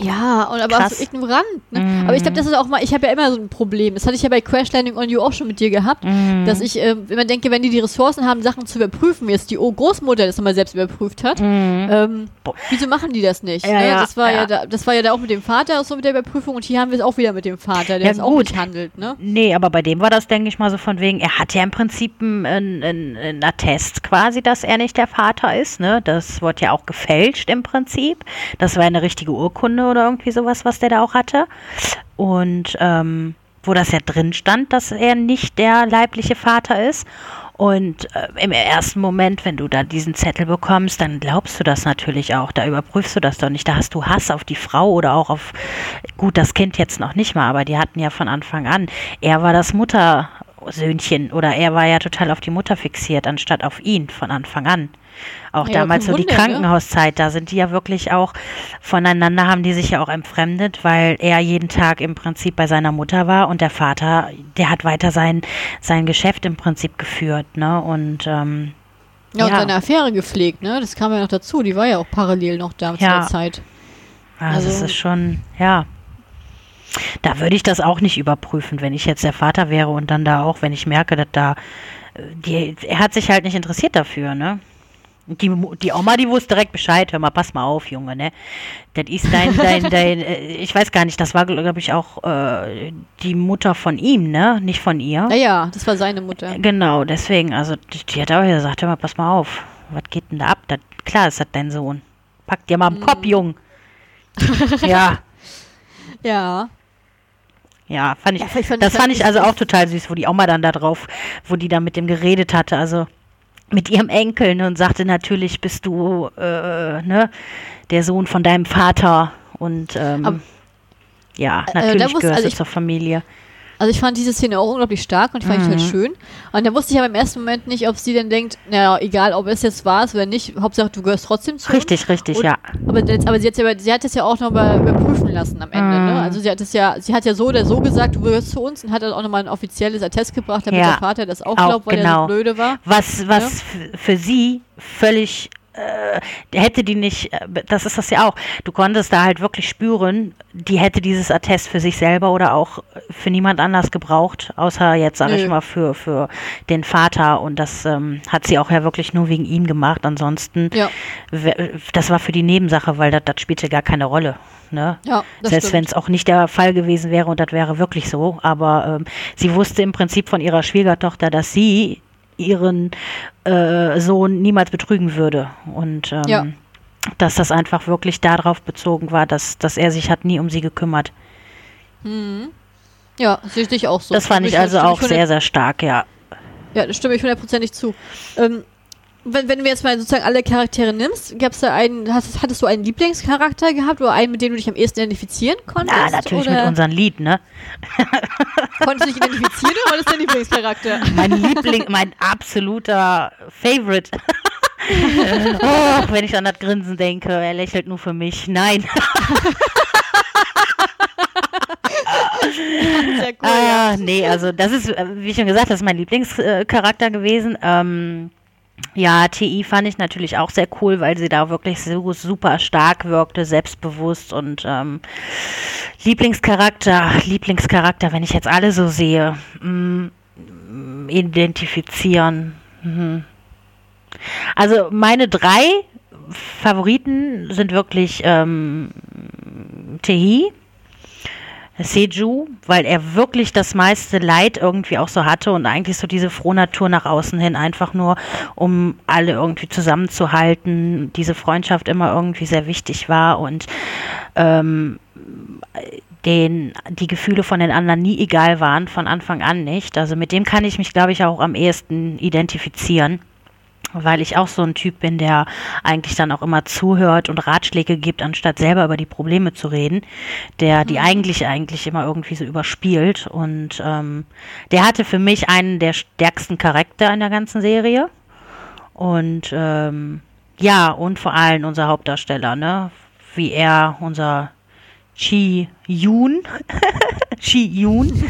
Ja, und aber auch Krass. so ignorant. Ne? Aber ich glaube, das ist auch mal, ich habe ja immer so ein Problem. Das hatte ich ja bei Crash Landing on You auch schon mit dir gehabt, Mhm. dass ich äh, immer denke, wenn die die Ressourcen haben, Sachen zu überprüfen, wie jetzt die O- Großmutter das nochmal selbst überprüft hat, ähm, Boah. wieso machen die das nicht? Ja, ne? ja, das, war ja. ja. da, das war ja da auch mit dem Vater so mit der Überprüfung und hier haben wir es auch wieder mit dem Vater, der Ja, es auch nicht handelt. Ne? Nee, aber bei dem war das, denke ich mal, so von wegen, er hat ja im Prinzip einen ein, Attest quasi, dass er nicht der Vater ist, ne? Das wurde ja auch gefälscht im Prinzip. Das war eine richtige Urkunde oder irgendwie sowas, was der da auch hatte. Und ähm, wo das ja drin stand, dass er nicht der leibliche Vater ist. Und äh, im ersten Moment, wenn du da diesen Zettel bekommst, dann glaubst du das natürlich auch. Da überprüfst du das doch nicht. Da hast du Hass auf die Frau oder auch auf, gut, das Kind jetzt noch nicht mal, aber die hatten ja von Anfang an. Er war das Muttersöhnchen oder er war ja total auf die Mutter fixiert, anstatt auf ihn von Anfang an. Auch Ja, damals so kein die Wunder, ne? Krankenhauszeit, da sind die ja wirklich auch voneinander, haben die sich ja auch entfremdet, weil er jeden Tag im Prinzip bei seiner Mutter war und der Vater, der hat weiter sein, sein Geschäft im Prinzip geführt, ne? Und ähm, Ja, und Ja. seine Affäre gepflegt, ne? Das kam ja noch dazu, die war ja auch parallel noch da zu Ja. der Zeit. Also, es Also- ist schon, ja. Da würde ich das auch nicht überprüfen, wenn ich jetzt der Vater wäre und dann da auch, wenn ich merke, dass da, äh, die, er hat sich halt nicht interessiert dafür, ne? Und Die, die Oma, die wusste direkt Bescheid, hör mal, pass mal auf, Junge, ne? Das ist dein, dein, (laughs) dein, äh, ich weiß gar nicht, das war, glaube ich, auch äh, die Mutter von ihm, ne? Nicht von ihr. Naja, das war seine Mutter. Genau, deswegen, also die, die hat auch gesagt, hör mal, pass mal auf, was geht denn da ab? Das, klar ist das dein Sohn. Pack dir mal am Kopf, Jung. (laughs) ja, Ja. Ja, fand ich, Ja, fand- das ich fand ich also auch total süß, wo die Oma dann da drauf, wo die dann mit dem geredet hatte, also mit ihrem Enkel ne, und sagte, natürlich bist du äh, ne, der Sohn von deinem Vater Und ähm, Aber- ja, Äh, da natürlich muss- gehört also ich- zur Familie. Also ich fand diese Szene auch unglaublich stark und ich fand halt Mhm. schön. Und da wusste ich aber im ersten Moment nicht, ob sie denn denkt, naja, egal ob es jetzt war oder nicht, Hauptsache du gehörst trotzdem zu uns. Richtig, richtig, Und- ja. Aber, jetzt, aber sie, hat ja, sie hat es ja auch nochmal überprüfen lassen am Ende. Mhm. Ne? Also sie hat es ja, sie hat ja so oder so gesagt, du gehörst zu uns und hat dann auch nochmal ein offizielles Attest gebracht, damit Ja. der Vater das auch, Auch glaubt, weil er genau. so blöde war. Was, was f- für sie völlig äh, hätte die nicht, äh, das ist das ja auch, du konntest da halt wirklich spüren, die hätte dieses Attest für sich selber oder auch für niemand anders gebraucht, außer jetzt, sage ich mal, für, für den Vater und das ähm, hat sie auch ja wirklich nur wegen ihm gemacht, ansonsten, Ja, das war für die Nebensache, weil das, das spielte gar keine Rolle. Ne? ja, Selbst wenn es auch nicht der Fall gewesen wäre und das wäre wirklich so. Aber ähm, sie wusste im Prinzip von ihrer Schwiegertochter, dass sie ihren äh, Sohn niemals betrügen würde. Und ähm, Ja. dass das einfach wirklich darauf bezogen war, dass, dass er sich hat nie um sie gekümmert. Ja, sehe ich auch so. das fand ich also auch sehr, sehr stark, ja. Ja, da stimme ich hundertprozentig zu. Ähm, wenn, wenn du jetzt mal sozusagen alle Charaktere nimmst, gab's da einen, hast, hattest du einen Lieblingscharakter gehabt oder einen, mit dem du dich am ehesten identifizieren konntest? Ja, natürlich oder mit unserem Lied, ne? Konntest du dich identifizieren oder war das dein Lieblingscharakter? (laughs) Mein Liebling, mein absoluter Favorite. (laughs) oh, wenn ich an das Grinsen denke, er lächelt nur für mich. Nein. (laughs) Sehr cool, ja. Ah, nee, also das ist, äh, wie schon gesagt, das ist mein Lieblingscharakter gewesen. Ähm, ja, TI fand ich natürlich auch sehr cool, weil sie da wirklich so super stark wirkte, selbstbewusst und ähm, Lieblingscharakter, Lieblingscharakter, wenn ich jetzt alle so sehe, mm, identifizieren. Mhm. Also meine drei Favoriten sind wirklich ähm, Tehi, Seju, weil er wirklich das meiste Leid irgendwie auch so hatte und eigentlich so diese Frohnatur nach außen hin, einfach nur, um alle irgendwie zusammenzuhalten, diese Freundschaft immer irgendwie sehr wichtig war und ähm, den, die Gefühle von den anderen nie egal waren, von Anfang an nicht. Also mit dem kann ich mich, glaube ich, auch am ehesten identifizieren weil ich auch so ein Typ bin, der eigentlich dann auch immer zuhört und Ratschläge gibt, anstatt selber über die Probleme zu reden, der die eigentlich eigentlich immer irgendwie so überspielt. Und ähm, der hatte für mich einen der stärksten Charakter in der ganzen Serie. Und ähm, ja und vor allem unser Hauptdarsteller, ne, wie er unser Chi Yoon, (laughs) Chi Yoon,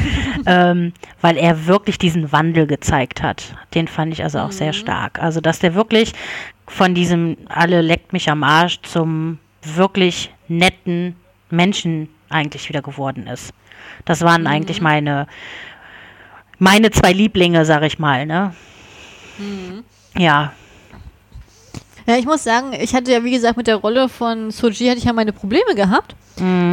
ähm, weil er wirklich diesen Wandel gezeigt hat. Den fand ich also auch sehr stark. Also, dass der wirklich von diesem alle leckt mich am Arsch zum wirklich netten Menschen eigentlich wieder geworden ist. Das waren eigentlich meine meine zwei Lieblinge, sag ich mal, ne? Ja, Ja, ich muss sagen, ich hatte ja, wie gesagt, mit der Rolle von Soji hatte ich ja meine Probleme gehabt.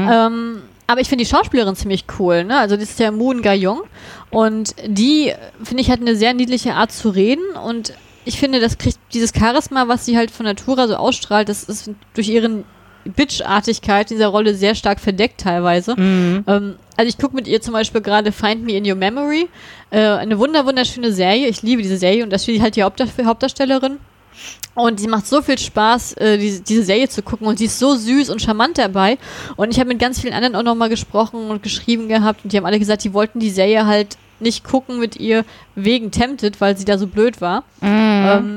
Ähm, aber ich finde die Schauspielerin ziemlich cool, ne? Also das ist ja Moon Ga-young und die, finde ich, hat eine sehr niedliche Art zu reden und ich finde, das kriegt dieses Charisma, was sie halt von Natura so ausstrahlt, das ist durch ihren Bitch-Artigkeit dieser Rolle sehr stark verdeckt teilweise. Mhm. Ähm, also ich gucke mit ihr zum Beispiel gerade Find Me in Your Memory, äh, eine wunder wunderschöne Serie. Ich liebe diese Serie und das spielt halt die Hauptdar Hauptdarstellerin. Und sie macht so viel Spaß, äh, diese, diese Serie zu gucken und sie ist so süß und charmant dabei. Und ich habe mit ganz vielen anderen auch nochmal gesprochen und geschrieben gehabt und die haben alle gesagt, die wollten die Serie halt nicht gucken mit ihr wegen Tempted, weil sie da so blöd war. Ähm,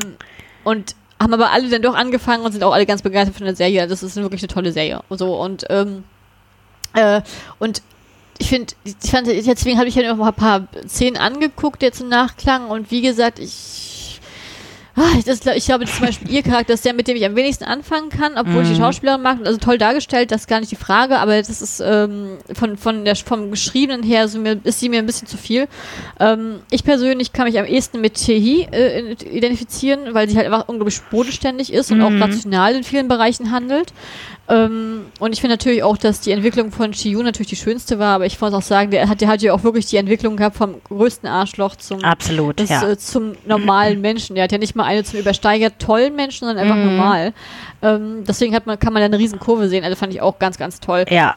und haben aber alle dann doch angefangen und sind auch alle ganz begeistert von der Serie. Das ist wirklich eine tolle Serie. So, und, ähm, äh, und ich finde, ich fand, deswegen habe ich ja noch mal ein paar Szenen angeguckt, jetzt im Nachklang. Und wie gesagt, ich. Ah, ich, das, ich glaube, zum Beispiel ihr Charakter ist der, mit dem ich am wenigsten anfangen kann, obwohl ich die Schauspielerin mag. Also toll dargestellt, das ist gar nicht die Frage, aber das ist ähm, von, von der, vom Geschriebenen her so mir, ist sie mir ein bisschen zu viel. Ähm, ich persönlich kann mich am ehesten mit Tehi äh, identifizieren, weil sie halt einfach unglaublich bodenständig ist und auch rational in vielen Bereichen handelt. Ähm, und ich finde natürlich auch, dass die Entwicklung von Chiyu natürlich die schönste war, aber ich muss auch sagen, der hat, der hat ja auch wirklich die Entwicklung gehabt vom größten Arschloch zum, absolut, das, ja. äh, zum normalen Menschen. Der hat ja nicht mal eine zum übersteigert tollen Menschen, sondern einfach normal. Ähm, deswegen hat man, kann man da eine riesen Kurve sehen. Also fand ich auch ganz, ganz toll. Ja,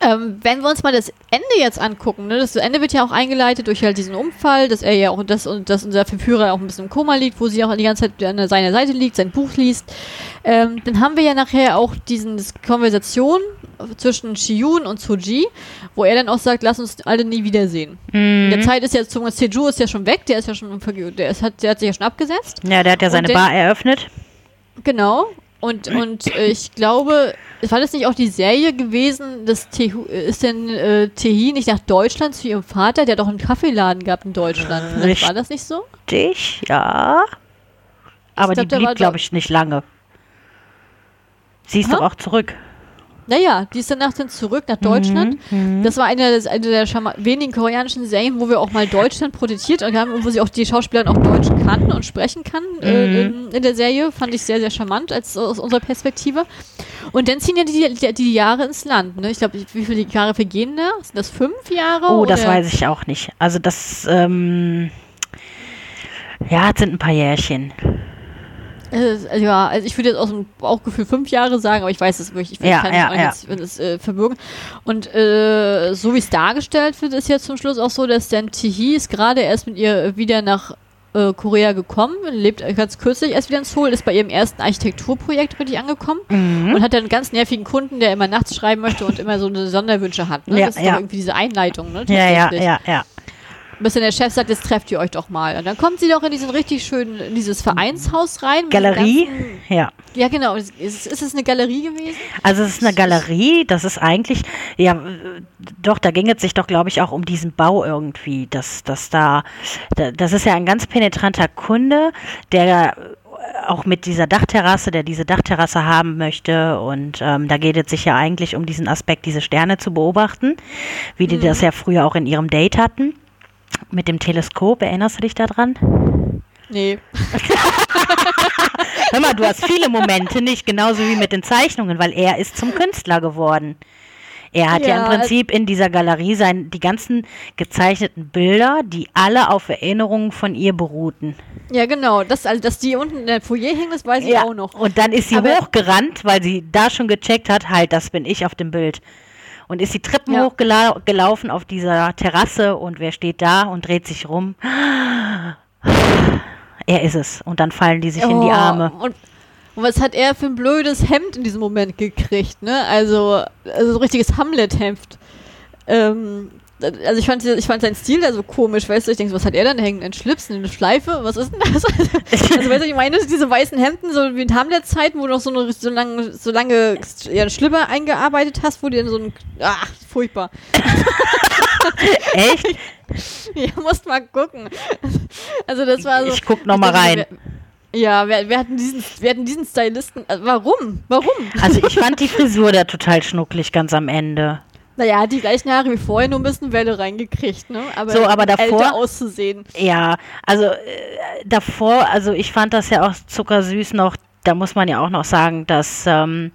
Ähm, wenn wir uns mal das Ende jetzt angucken, ne, das Ende wird ja auch eingeleitet durch halt diesen Unfall, dass er ja auch das und dass unser Verführer auch ein bisschen im Koma liegt, wo sie auch die ganze Zeit an seiner Seite liegt, sein Buch liest. Ähm, dann haben wir ja nachher auch diese Konversation zwischen Shiyun und Soji, wo er dann auch sagt, lass uns alle nie wiedersehen. Mhm. In der Zeit ist jetzt Seju ist ja schon weg, der ist ja schon der, ist, hat, der hat sich ja schon abgesetzt. Ja, der hat ja seine Und Bar eröffnet. Genau. Und, und äh, ich glaube, war das nicht auch die Serie gewesen, dass Tehu, ist denn äh, Tehi nicht nach Deutschland zu ihrem Vater? Der doch einen Kaffeeladen gehabt in Deutschland. Vielleicht war das nicht so? Dich, ja. Aber glaub, die blieb, glaube ich, nicht lange. Sie ist Aha. doch auch zurück. Naja, die ist danach dann zurück nach Deutschland. Mhm. Das war eine, eine der wenigen koreanischen Serien, wo wir auch mal Deutschland produziert haben und wo sie auch die Schauspielerin auch Deutsch kann und sprechen kann äh, in, in der Serie. Fand ich sehr, sehr charmant als aus unserer Perspektive. Und dann ziehen ja die, die, die Jahre ins Land. Ne? Ich glaube, wie viele Jahre vergehen da? Sind das fünf Jahre? Oh, das oder? weiß ich auch nicht. Also das, ähm, ja, es sind ein paar Jährchen. Äh, ja, also ich würde jetzt aus dem Bauchgefühl fünf Jahre sagen, aber ich weiß es wirklich. Ich Ja, kann ja, es ja. jetzt wenn es, äh, verbürgen. Und äh, so wie es dargestellt wird, ist jetzt zum Schluss auch so, dass dann Tihi ist gerade erst mit ihr wieder nach äh, Korea gekommen, lebt ganz kürzlich erst wieder in Seoul, ist bei ihrem ersten Architekturprojekt richtig angekommen Mhm. und hat dann einen ganz nervigen Kunden, der immer nachts schreiben möchte und immer so eine Sonderwünsche hat. Ne? Ja, das ist ja. doch irgendwie diese Einleitung, ne? Ja, ja, ja, ja. Bis dann der Chef sagt, jetzt trefft ihr euch doch mal. Und dann kommt sie doch in diesen richtig schönen, in dieses Vereinshaus rein. Galerie, ganzen- ja. ja, genau. Ist, ist, es eine Galerie gewesen? Also es ist eine Galerie, das ist eigentlich, ja, doch, da ging es sich doch, glaube ich, auch um diesen Bau irgendwie, dass, dass da, da, das ist ja ein ganz penetranter Kunde, der auch mit dieser Dachterrasse, der diese Dachterrasse haben möchte und ähm, da geht es sich ja eigentlich um diesen Aspekt, diese Sterne zu beobachten, wie die das ja früher auch in ihrem Date hatten. Mit dem Teleskop, erinnerst du dich daran? Nee. (laughs) Hör mal, du hast viele Momente nicht, genauso wie mit den Zeichnungen, weil er ist zum Künstler geworden. Er hat ja, Ja, im Prinzip in dieser Galerie sein, die ganzen gezeichneten Bilder, die alle auf Erinnerungen von ihr beruhten. Ja, genau. Das, also, dass die unten in der Foyer hängen, das weiß ich auch noch. Und dann ist sie Aber- hochgerannt, weil sie da schon gecheckt hat, halt, das bin ich auf dem Bild. Und ist die Treppen Ja. hochgelaufen auf dieser Terrasse und wer steht da und dreht sich rum? Er ist es. Und dann fallen die sich in die Oh, Arme. Und, und was hat er für ein blödes Hemd in diesem Moment gekriegt, ne? Also, also so ein richtiges Hamlet-Hemd. Ähm, also ich fand, ich fand seinen Stil da so komisch, weißt du, ich denke, was hat er denn hängen? Ein Schlips, eine Schleife? Was ist denn das? (laughs) also weißt du, ich meine, diese weißen Hemden, so wie in Hamlet-Zeiten, wo du noch so, eine, so lange, so lange ja, einen Schlipper eingearbeitet hast, wo dir dann so ein, ach, furchtbar. Echt? (laughs) Ja, musst mal gucken. Also das war so. Ich guck noch mal rein. Ja, wir, wir, hatten diesen, wir hatten diesen Stylisten. Also warum? Warum? Also ich (laughs) fand die Frisur da total schnucklig ganz am Ende. Naja, die gleichen Haare wie vorher, nur ein bisschen Welle reingekriegt, ne? Aber, So, aber davor- älter auszusehen. Ja, also äh, davor, also ich fand das ja auch zuckersüß noch, da muss man ja auch noch sagen, dass ähm,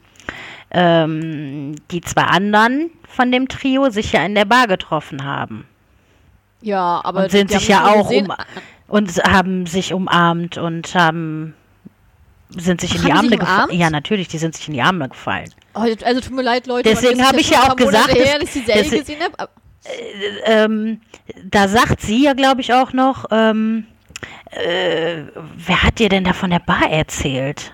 ähm, die zwei anderen von dem Trio sich ja in der Bar getroffen haben. Ja, aber und sind sich ja auch gesehen- um, und haben sich umarmt und haben sind sich in die Arme gefallen. Ja, natürlich, die sind sich in die Arme gefallen. Oh, also tut mir leid, Leute. Deswegen habe ich ja auch gesagt, her, dass- dass ich die Serie gesehen habe. ähm, da sagt sie ja, glaube ich, auch noch, ähm, äh, wer hat dir denn da von der Bar erzählt?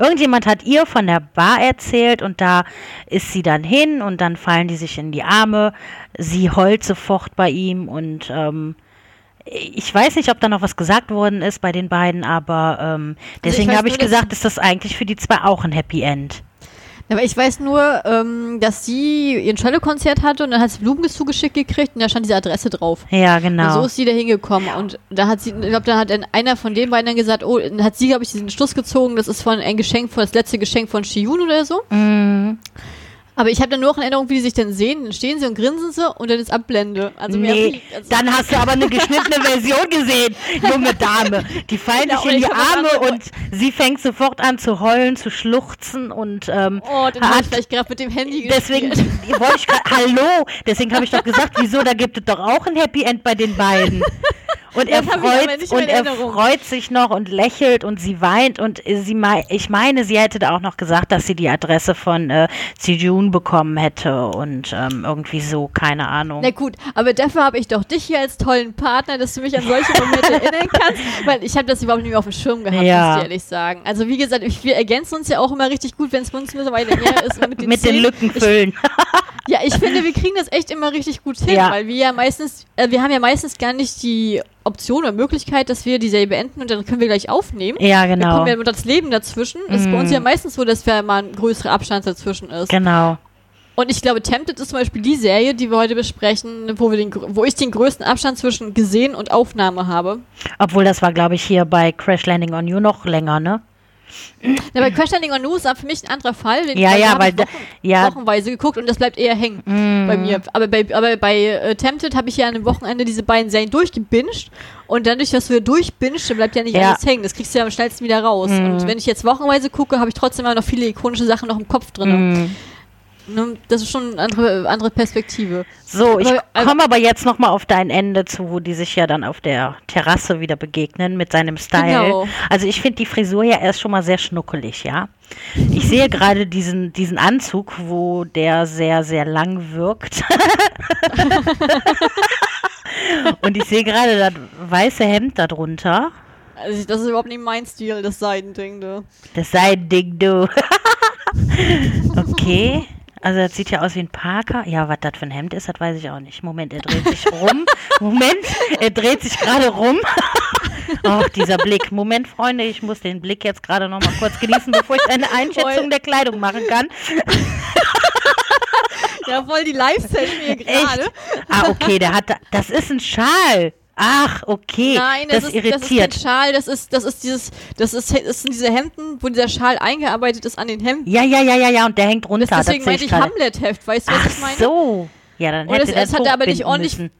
Irgendjemand hat ihr von der Bar erzählt und da ist sie dann hin und dann fallen die sich in die Arme. Sie heult sofort bei ihm und ähm, ich weiß nicht, ob da noch was gesagt worden ist bei den beiden, aber ähm, deswegen weiß habe ich gesagt, ist das eigentlich für die zwei auch ein Happy End. Aber ich weiß nur, ähm, dass sie ihr Cello-Konzert hatte und dann hat sie Blumen zugeschickt gekriegt und da stand diese Adresse drauf. Ja, Und genau. so ist sie da hingekommen. Und da hat sie, ich glaube, da hat einer von den beiden dann gesagt, oh, dann hat sie, glaube ich, diesen Schluss gezogen, das ist von ein Geschenk von das letzte Geschenk von Shiyun oder so. Mm, Aber ich habe dann nur noch in Erinnerung, wie die sich dann sehen. Dann stehen sie und grinsen sie und dann ist Abblende. Also nee, viel- also, dann hast du aber eine geschnittene (laughs) Version gesehen, junge Dame. Die fallen Ja, sich in die Arme und sie fängt sofort an zu heulen, zu schluchzen und ähm, Oh, den habe hat ich vielleicht gerade mit dem Handy deswegen wollte ich grad, hallo, deswegen habe ich doch gesagt, wieso, da gibt es doch auch ein Happy End bei den beiden. (laughs) Und er ich freut mehr und er freut sich noch und lächelt und sie weint und sie mei ich meine, sie hätte da auch noch gesagt, dass sie die Adresse von äh, Sejun bekommen hätte und ähm, irgendwie so, keine Ahnung. Na gut, aber dafür habe ich doch dich hier als tollen Partner, dass du mich an solche Momente (laughs) erinnern kannst, weil ich habe das überhaupt nicht mehr auf dem Schirm gehabt, Ja. muss ich ehrlich sagen. Also wie gesagt, ich, wir ergänzen uns ja auch immer richtig gut, wenn es uns mittlerweile her ist. (laughs) Mit den, Mit den. Lücken füllen. (laughs) Ja, ich finde, wir kriegen das echt immer richtig gut hin, Ja. weil wir ja meistens, äh, wir haben ja meistens gar nicht die Option oder Möglichkeit, dass wir die Serie beenden und dann können wir gleich aufnehmen. ja, Dann genau. kommen wir mit das Leben dazwischen. Ist bei uns ja meistens so, dass wir mal ein größerer Abstand dazwischen ist. Genau. Und ich glaube, Tempted ist zum Beispiel die Serie, die wir heute besprechen, wo, wir den, wo ich den größten Abstand zwischen gesehen und Aufnahme habe. Obwohl das war, glaube ich, hier bei Crash Landing on You noch länger, ne? Ja, bei Crash Landing on ist aber für mich ein anderer Fall. Den Ja, ja, weil da- Wochen, ja. wochenweise geguckt und das bleibt eher hängen bei mir. Aber bei, aber bei äh, Tempted habe ich ja an einem Wochenende diese beiden Serien durchgebinged und dadurch, dass ja durchbinged, bleibt ja nicht Ja. alles hängen. Das kriegst du ja am schnellsten wieder raus. Und wenn ich jetzt wochenweise gucke, habe ich trotzdem immer noch viele ikonische Sachen noch im Kopf drin. Mhm. Ne, Das ist schon eine andere, andere Perspektive. So, ich also- komme aber jetzt noch mal auf dein Ende zu, wo die sich ja dann auf der Terrasse wieder begegnen mit seinem Style. Genau. Also ich finde die Frisur ja erst schon mal sehr schnuckelig, ja. Ich sehe gerade diesen, diesen Anzug, wo der sehr, sehr lang wirkt. (laughs) Und ich sehe gerade das weiße Hemd darunter. Also das ist überhaupt nicht mein Stil, das Seidending. Ne? Das Seidending, du. (laughs) okay. Also das sieht ja aus wie ein Parker. Ja, was das für ein Hemd ist, das weiß ich auch nicht. Moment, er dreht sich rum. (laughs) Moment, er dreht sich gerade rum. (laughs) Ach, dieser Blick. Moment, Freunde, ich muss den Blick jetzt gerade noch mal kurz genießen, bevor ich eine Einschätzung der Kleidung machen kann. Ja, voll die Live-Session hier gerade. Ah, okay, der hat da, das ist ein Schal. Ach, okay. Nein, das, das, ist, das ist irritiert. kein Schal, das ist, das ist dieses, das ist, das sind diese Hemden, wo dieser Schal eingearbeitet ist an den Hemden. ja, ja, ja, ja, ja, und der hängt runter. Das, deswegen das meinte ich. Hamlet-Heft, weißt du, was Ach ich meine? so. Ja, dann Und hätte es- der es hat er aber nicht ordentlich- müssen.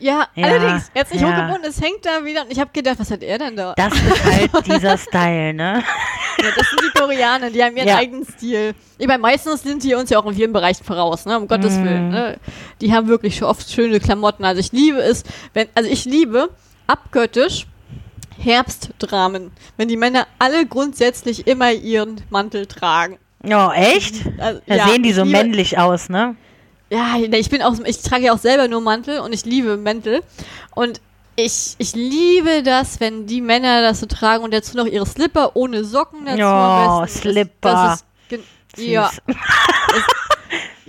Ja, Ja, allerdings, er hat nicht ja. hochgebunden, es hängt da wieder und ich habe gedacht, was hat er denn da? Das ist (laughs) halt dieser Style, ne? Ja, das sind die Koreaner, die haben ihren Ja. eigenen Stil. Ich meine, meistens sind die uns ja auch in vielen Bereichen voraus, ne? Um Gottes Mhm. Willen. Ne? Die haben wirklich oft schöne Klamotten. Also ich liebe es, wenn, also ich liebe abgöttisch Herbstdramen, wenn die Männer alle grundsätzlich immer ihren Mantel tragen. Oh, echt? Also, Da ja, sehen die so liebe, männlich aus, ne? Ja, ne, ich bin auch, ich trage ja auch selber nur Mantel und ich liebe Mäntel. Und ich, ich liebe das, wenn die Männer das so tragen und dazu noch ihre Slipper ohne Socken dazu. Oh, besten. Das- Slipper. (laughs) Das ist ja,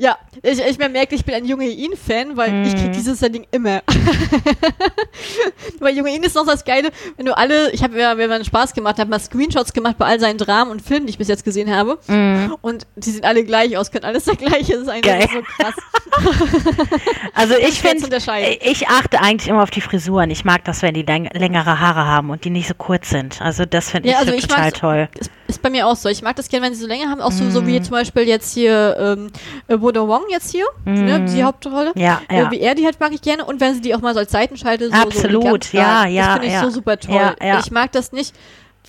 ja. Ich, ich merke, ich bin ein Junge Ihn-Fan, weil ich Mhm. krieg dieses Ding immer. (laughs) weil Junge Ihn ist noch das Geile, wenn du alle, ich habe ja, wenn man Spaß gemacht hat, mal Screenshots gemacht bei all seinen Dramen und Filmen, die ich bis jetzt gesehen habe. Mhm. Und die sehen alle gleich aus, können alles der gleiche sein. Geil. Ist so krass. (laughs) Also ich finde, unterscheiden. ich achte eigentlich immer auf die Frisuren. Ich mag das, wenn die läng längere Haare haben und die nicht so kurz sind. Also das finde Ja, ich also so ich total toll. Das ist bei mir auch so. Ich mag das gerne, wenn sie so länger haben. Auch so, so Mhm. wie zum Beispiel jetzt hier ähm, äh, Bodo Wong jetzt hier, ne, die Hauptrolle. Mhm. Ja, Äh, ja. wie er die hat, mag ich gerne. Und wenn sie die auch mal so als Seitenschalter so Absolut, so ja, ja, Das finde ich ja. so super toll. Ja, ja. Ich mag das nicht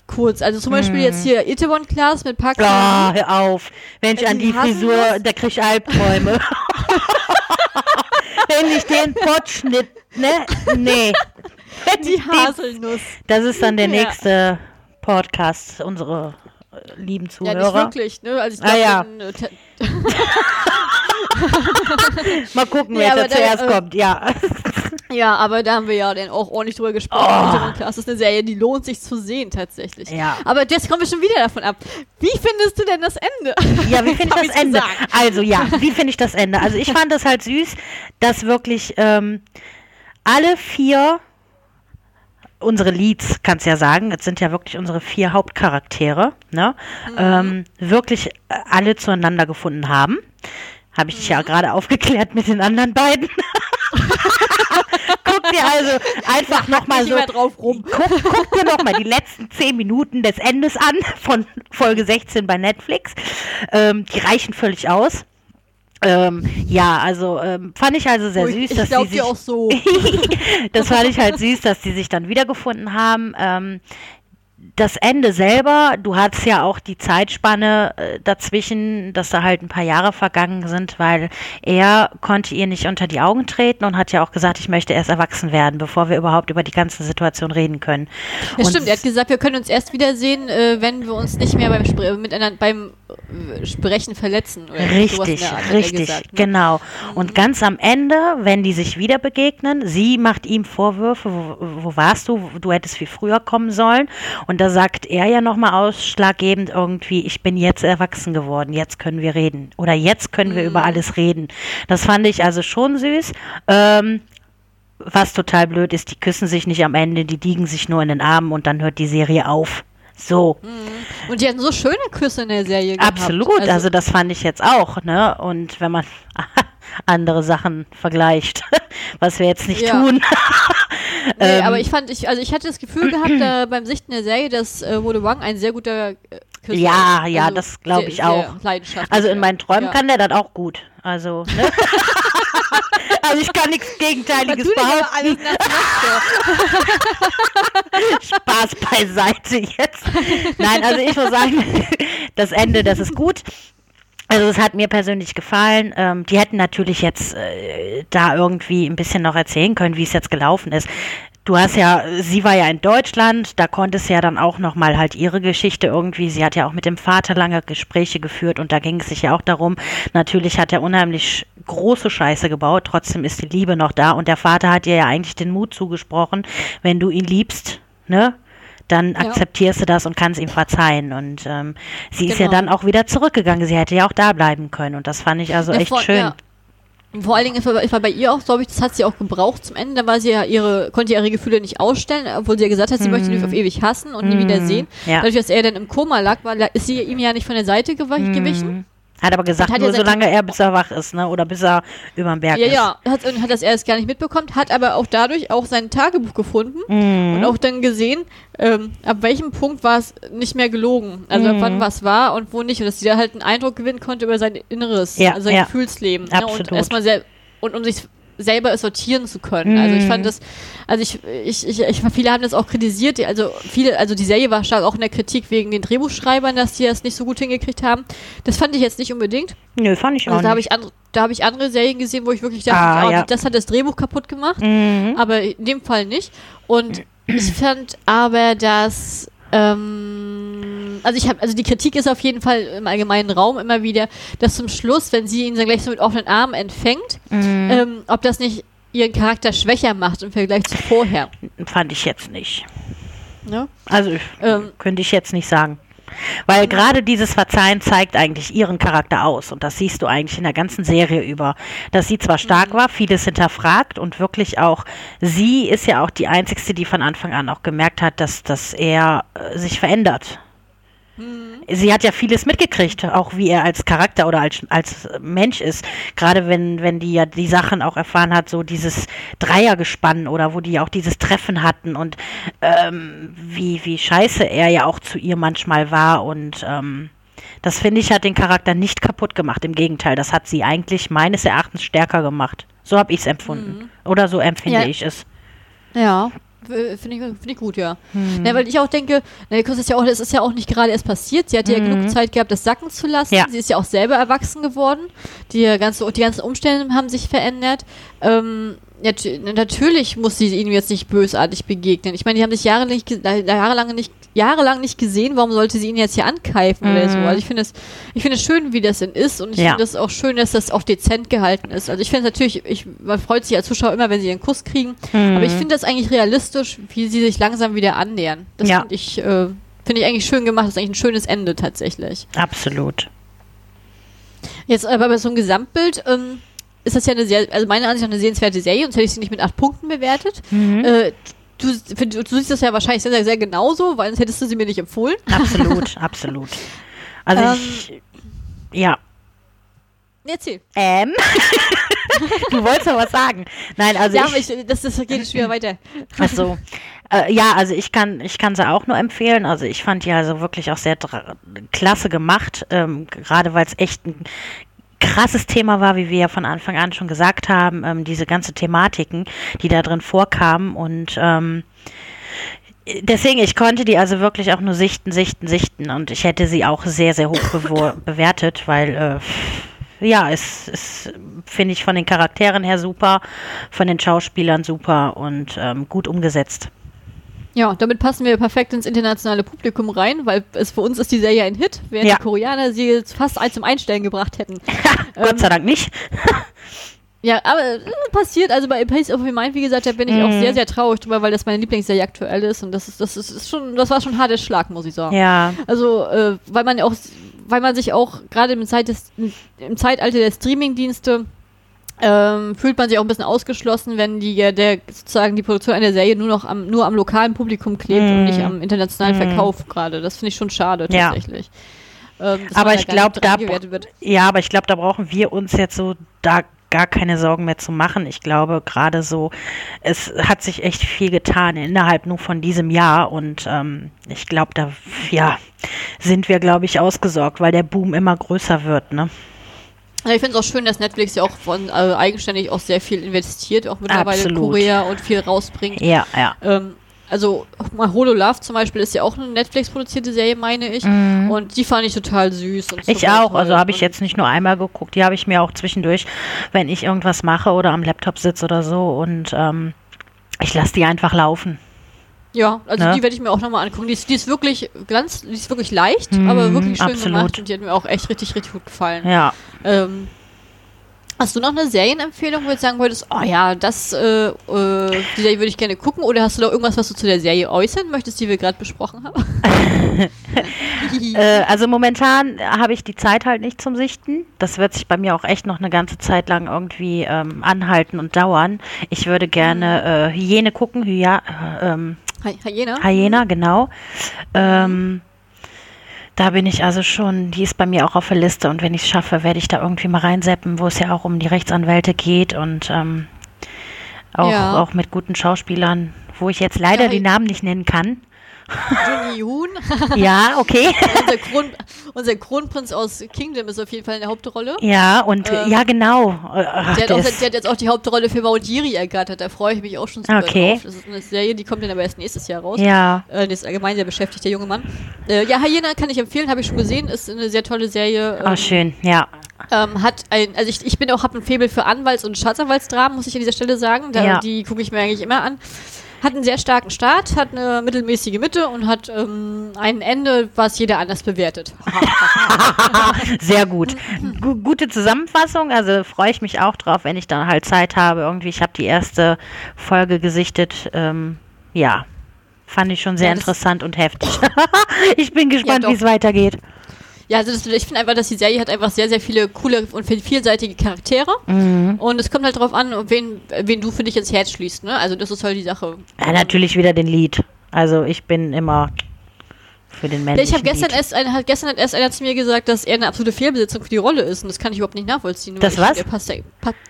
kurz. Also zum Beispiel jetzt hier Itaewon Class mit Park Oh, hör auf. Wenn ich Äh, an die Frisur, das? da krieg ich Albträume. (laughs) wenn ich den Potschnitt, ne? Nee. Die Haselnuss. Das ist dann der nächste Podcast, unsere äh, lieben Ja, nicht Zuhörer. wirklich, ne? Also ich Ah, glaube, ja. äh, (laughs) Mal gucken, wer da zuerst äh, kommt, ja. (laughs) ja, aber da haben wir ja dann auch ordentlich drüber gesprochen. Oh. Class ist eine Serie, die lohnt sich zu sehen tatsächlich. Ja. Aber jetzt kommen wir schon wieder davon ab. Wie findest du denn das Ende? Ja, wie finde ich (laughs) das Ende? gesagt. Also ja, wie finde ich das Ende? Also ich fand das halt süß, dass wirklich ähm, alle vier unsere Leads, kannst ja sagen, es sind ja wirklich unsere vier Hauptcharaktere, ne? Ähm, wirklich äh, alle zueinander gefunden haben. Habe ich dich ja gerade aufgeklärt mit den anderen beiden. (laughs) guck dir also einfach nochmal so. drauf rum. Guck, guck dir nochmal die letzten zehn Minuten des Endes an von Folge 16 bei Netflix. Ähm, die reichen völlig aus. Ähm, ja, also ähm, fand ich also sehr Oh, süß, ich dass glaube die sich auch so. (laughs) das fand ich halt süß, dass die sich dann wiedergefunden haben. Ähm, das Ende selber, du hattest ja auch die Zeitspanne äh, dazwischen, dass da halt ein paar Jahre vergangen sind, weil er konnte ihr nicht unter die Augen treten und hat ja auch gesagt, ich möchte erst erwachsen werden, bevor wir überhaupt über die ganze Situation reden können. Ja, stimmt, er hat gesagt, wir können uns erst wiedersehen, äh, wenn wir uns nicht mehr beim, Spre miteinander, beim äh, Sprechen verletzen. richtig, Art, richtig, gesagt, ne? genau. Und mhm. ganz am Ende, wenn die sich wieder begegnen, sie macht ihm Vorwürfe, wo, wo warst du, du hättest viel früher kommen sollen. Und da sagt er ja nochmal ausschlaggebend irgendwie, ich bin jetzt erwachsen geworden, jetzt können wir reden. Oder jetzt können wir mhm. über alles reden. Das fand ich also schon süß. Ähm, was total blöd ist, die küssen sich nicht am Ende, die liegen sich nur in den Armen und dann hört die Serie auf. So. Mhm. Und die hatten so schöne Küsse in der Serie gehabt. Absolut, also, also das fand ich jetzt auch, ne? Und wenn man (laughs) andere Sachen vergleicht, (laughs) was wir jetzt nicht ja. tun. nee, (laughs) ähm, aber ich fand, ich, also ich hatte das Gefühl gehabt (clears throat) äh, beim Sichten der Serie, dass äh, Wode Wang ein sehr guter Küsser Ja, ja, also das glaube ich auch. Also in meinen Träumen ja. kann der das auch gut. Also, ne? (laughs) also ich kann nichts Gegenteiliges behaupten. (laughs) Spaß beiseite jetzt. Nein, also ich muss sagen, (laughs) das Ende, das ist gut. Also es hat mir persönlich gefallen. Ähm, die hätten natürlich jetzt äh, da irgendwie ein bisschen noch erzählen können, wie es jetzt gelaufen ist. Du hast ja, sie war ja in Deutschland, da konnte es ja dann auch nochmal halt ihre Geschichte irgendwie. Sie hat ja auch mit dem Vater lange Gespräche geführt und da ging es sich ja auch darum. Natürlich hat er unheimlich große Scheiße gebaut, trotzdem ist die Liebe noch da und der Vater hat ihr ja eigentlich den Mut zugesprochen, wenn du ihn liebst, ne? Dann akzeptierst ja. du das und kannst ihm verzeihen. Und ähm, sie genau. ist ja genau. dann auch wieder zurückgegangen. Sie hätte ja auch da bleiben können. Und das fand ich also ja, echt schön. Ja. Vor allen Dingen, ich war, ich war bei ihr auch, glaube ich, das hat sie auch gebraucht zum Ende. Da war sie ja ihre, konnte ihre Gefühle nicht ausstellen, obwohl sie ja gesagt hat, sie mm. möchte ihn mhm. auf ewig hassen und mm. nie wieder mhm. sehen. Ja. Dadurch, dass er dann im Koma lag, war, ist sie ihm ja nicht von der Seite mhm. gewichen. Mm. Hat aber gesagt, hat nur solange er bis er wach ist, ne? Oder bis er über den Berg ja, ist. Ja, ja. Hat, hat das er es gar nicht mitbekommen, hat aber auch dadurch auch sein Tagebuch gefunden mhm. und auch dann gesehen, ähm, ab welchem Punkt war es nicht mehr gelogen. Also mhm. ab wann was war und wo nicht. Und dass sie da halt einen Eindruck gewinnen konnte über sein Inneres, ja, also sein ja. Gefühlsleben. Ne? Und erstmal sehr und um sich selber sortieren zu können. Mhm. Also ich fand mhm. das, also ich, ich, ich, ich, viele haben das auch kritisiert, also viele, also die Serie war stark auch in der Kritik wegen den Drehbuchschreibern, dass die das nicht so gut hingekriegt haben. Das fand ich jetzt nicht unbedingt. Nö, fand ich also auch da nicht. Ich da habe ich andere Serien gesehen, wo ich wirklich dachte, ah, oh, ja. das hat das Drehbuch kaputt gemacht, mhm. aber in dem Fall nicht. Und ich fand aber, dass ähm, also ich habe, also die Kritik ist auf jeden Fall im allgemeinen Raum immer wieder, dass zum Schluss, wenn sie ihn dann gleich so mit offenen Armen empfängt, mhm. ähm, ob das nicht ihren Charakter schwächer macht im Vergleich zu vorher. Fand ich jetzt nicht. Ja? Also ähm, könnte ich jetzt nicht sagen. Weil gerade dieses Verzeihen zeigt eigentlich ihren Charakter aus. Und das siehst du eigentlich in der ganzen Serie über. Dass sie zwar stark mhm. war, vieles hinterfragt und wirklich auch, sie ist ja auch die Einzige, die von Anfang an auch gemerkt hat, dass, dass er äh, sich verändert. Mhm. Sie hat ja vieles mitgekriegt, auch wie er als Charakter oder als, als Mensch ist. Gerade wenn, wenn die ja die Sachen auch erfahren hat, so dieses Dreiergespann oder wo die auch dieses Treffen hatten und ähm, wie, wie scheiße er ja auch zu ihr manchmal war und ähm, das finde ich hat den Charakter nicht kaputt gemacht. Im Gegenteil, das hat sie eigentlich meines Erachtens stärker gemacht. So habe ich es empfunden. Mhm. Oder so empfinde ja. ich es. Ja, Finde ich, find ich gut, ja. Hm. ja. Weil ich auch denke, na, ist ja auch, das ist ja auch nicht gerade erst passiert. Sie hatte mhm. ja genug Zeit gehabt, das sacken zu lassen. Ja. Sie ist ja auch selber erwachsen geworden. Die, ganze, die ganzen Umstände haben sich verändert. Ähm, natürlich muss sie ihnen jetzt nicht bösartig begegnen. Ich meine, die haben sich jahrelang nicht, jahrelang nicht, jahrelang nicht gesehen. Warum sollte sie ihn jetzt hier ankeifen mhm. oder so? Mhm. Also ich finde es, ich finde es schön, wie das denn ist und ich ja. finde es auch schön, dass das auch dezent gehalten ist. Also ich finde es natürlich, ich, man freut sich als Zuschauer immer, wenn sie ihren Kuss kriegen. Mhm. Aber ich finde das eigentlich realistisch, wie sie sich langsam wieder annähern. Das ja. finde ich, äh, finde ich eigentlich schön gemacht. Das ist eigentlich ein schönes Ende tatsächlich. Absolut. Jetzt aber bei so einem Gesamtbild, ähm, ist das ja eine sehr, also meiner Ansicht nach eine sehenswerte Serie, sonst hätte ich sie nicht mit acht Punkten bewertet. Mhm. Äh, du, du, du, siehst das ja wahrscheinlich sehr, sehr, sehr genauso, weil sonst hättest du sie mir nicht empfohlen. Absolut, (laughs) absolut. Also ähm, ich, ja. Erzähl. Ähm. (laughs) du wolltest doch was sagen. Nein, also ja, ich, ich, das, das geht schwer weiter. Ach so. Äh, ja, also ich kann, ich kann sie auch nur empfehlen. Also ich fand die also wirklich auch sehr klasse gemacht, ähm, gerade weil es echt ein krasses Thema war, wie wir ja von Anfang an schon gesagt haben, ähm, diese ganze Thematiken, die da drin vorkamen und ähm, deswegen, ich konnte die also wirklich auch nur sichten, sichten, sichten und ich hätte sie auch sehr, sehr hoch (laughs) bewertet, weil äh, ja, es ist, finde ich, von den Charakteren her super, von den Schauspielern super und ähm, gut umgesetzt. Ja, damit passen wir perfekt ins internationale Publikum rein, weil es für uns ist die Serie ein Hit, während Ja. die Koreaner sie jetzt fast zum Einstellen gebracht hätten. (laughs) Gott sei Dank nicht. (laughs) Ja, aber äh, passiert, also bei A Place of Your Mind, wie gesagt, da bin ich auch Mhm. sehr, sehr traurig drüber, weil das meine Lieblingsserie aktuell ist und das ist, das ist, ist schon, das war schon ein harter Schlag, muss ich sagen. Ja, Also, äh, weil man auch, weil man sich auch gerade im, Zeit des, im Zeitalter der Streamingdienste ähm, fühlt man sich auch ein bisschen ausgeschlossen, wenn die äh, der sozusagen die Produktion einer Serie nur noch am nur am lokalen Publikum klebt und Mm. nicht am internationalen Mm. Verkauf gerade. Das finde ich schon schade Ja. tatsächlich. Ähm, dass Aber ich da gar glaub, nicht da ja, aber ich glaube, da brauchen wir uns jetzt so da gar keine Sorgen mehr zu machen. Ich glaube, gerade so, es hat sich echt viel getan innerhalb nur von diesem Jahr und ähm, ich glaube, da ja, sind wir, glaube ich, ausgesorgt, weil der Boom immer größer wird, ne? Ich finde es auch schön, dass Netflix ja auch von äh, eigenständig auch sehr viel investiert, auch mittlerweile in Absolut. Korea und viel rausbringt. Ja, ja. Ähm, also mal Holo Love zum Beispiel ist ja auch eine Netflix-produzierte Serie, meine ich. Und die fand ich total süß. Und Mhm. Ich auch, also habe ich jetzt nicht nur einmal geguckt, die habe ich mir auch zwischendurch, wenn ich irgendwas mache oder am Laptop sitze oder so und ähm, ich lasse die einfach laufen. Ja, also Ne? die werde ich mir auch nochmal angucken. Die ist, die ist wirklich ganz, die ist wirklich leicht, Mhm, aber wirklich schön absolut. gemacht und die hat mir auch echt richtig, richtig gut gefallen. Ja. Ähm, hast du noch eine Serienempfehlung, wo du sagen wolltest, oh ja, das, äh, äh, die Serie würde ich gerne gucken oder hast du noch irgendwas, was du zu der Serie äußern möchtest, die wir gerade besprochen haben? (laughs) Äh, also momentan habe ich die Zeit halt nicht zum Sichten. Das wird sich bei mir auch echt noch eine ganze Zeit lang irgendwie ähm, anhalten und dauern. Ich würde gerne äh, Hyäne gucken, Hya, äh, ähm, Hy- Hyena? Hyäna, genau. Ähm, da bin ich also schon, die ist bei mir auch auf der Liste und wenn ich es schaffe, werde ich da irgendwie mal reinseppen, wo es ja auch um die Rechtsanwälte geht und ähm, auch, Ja. auch mit guten Schauspielern, wo ich jetzt leider Ja, die Namen nicht nennen kann. Johnny Yoon. ja, okay. (laughs) unser, Kron unser Kronprinz aus Kingdom ist auf jeden Fall in der Hauptrolle. Ja, und Ähm, ja, genau. Ach, Der hat, auch, der hat jetzt auch die Hauptrolle für Maudiri ergattert. Da freue ich mich auch schon super Okay. drauf. Das ist eine Serie, die kommt dann aber erst nächstes Jahr raus. ja, Äh, der ist allgemein sehr beschäftigt, der junge Mann. Äh, ja, Hyena kann ich empfehlen, habe ich schon gesehen. Ist eine sehr tolle Serie. oh, Ähm, schön, ja. ähm, hat ein, also ich, ich bin auch, habe ein Faible für Anwalts- und Staatsanwaltsdramen, muss ich an dieser Stelle sagen. Da, Ja. Die gucke ich mir eigentlich immer an. Hat einen sehr starken Start, hat eine mittelmäßige Mitte und hat ähm, ein Ende, was jeder anders bewertet. (laughs) Sehr gut. Gu gute Zusammenfassung, also freue ich mich auch drauf, wenn ich dann halt Zeit habe. Irgendwie, ich habe die erste Folge gesichtet. Ähm, ja, fand ich schon sehr Ja, interessant und heftig. (laughs) ich bin gespannt, doch. wie es weitergeht. Ja, also das, ich finde einfach, dass die Serie hat einfach sehr, sehr viele coole und viel- vielseitige Charaktere. Mhm. Und es kommt halt darauf an, wen, wen du für dich ins Herz schließt. Ne? Also das ist halt die Sache. Ja, natürlich wieder den Lied. Also ich bin immer für den Ja, männlichen ich habe gestern erst, eine, hat gestern hat erst einer zu mir gesagt, dass er eine absolute Fehlbesetzung für die Rolle ist. Und das kann ich überhaupt nicht nachvollziehen. Das ich, was? der passt,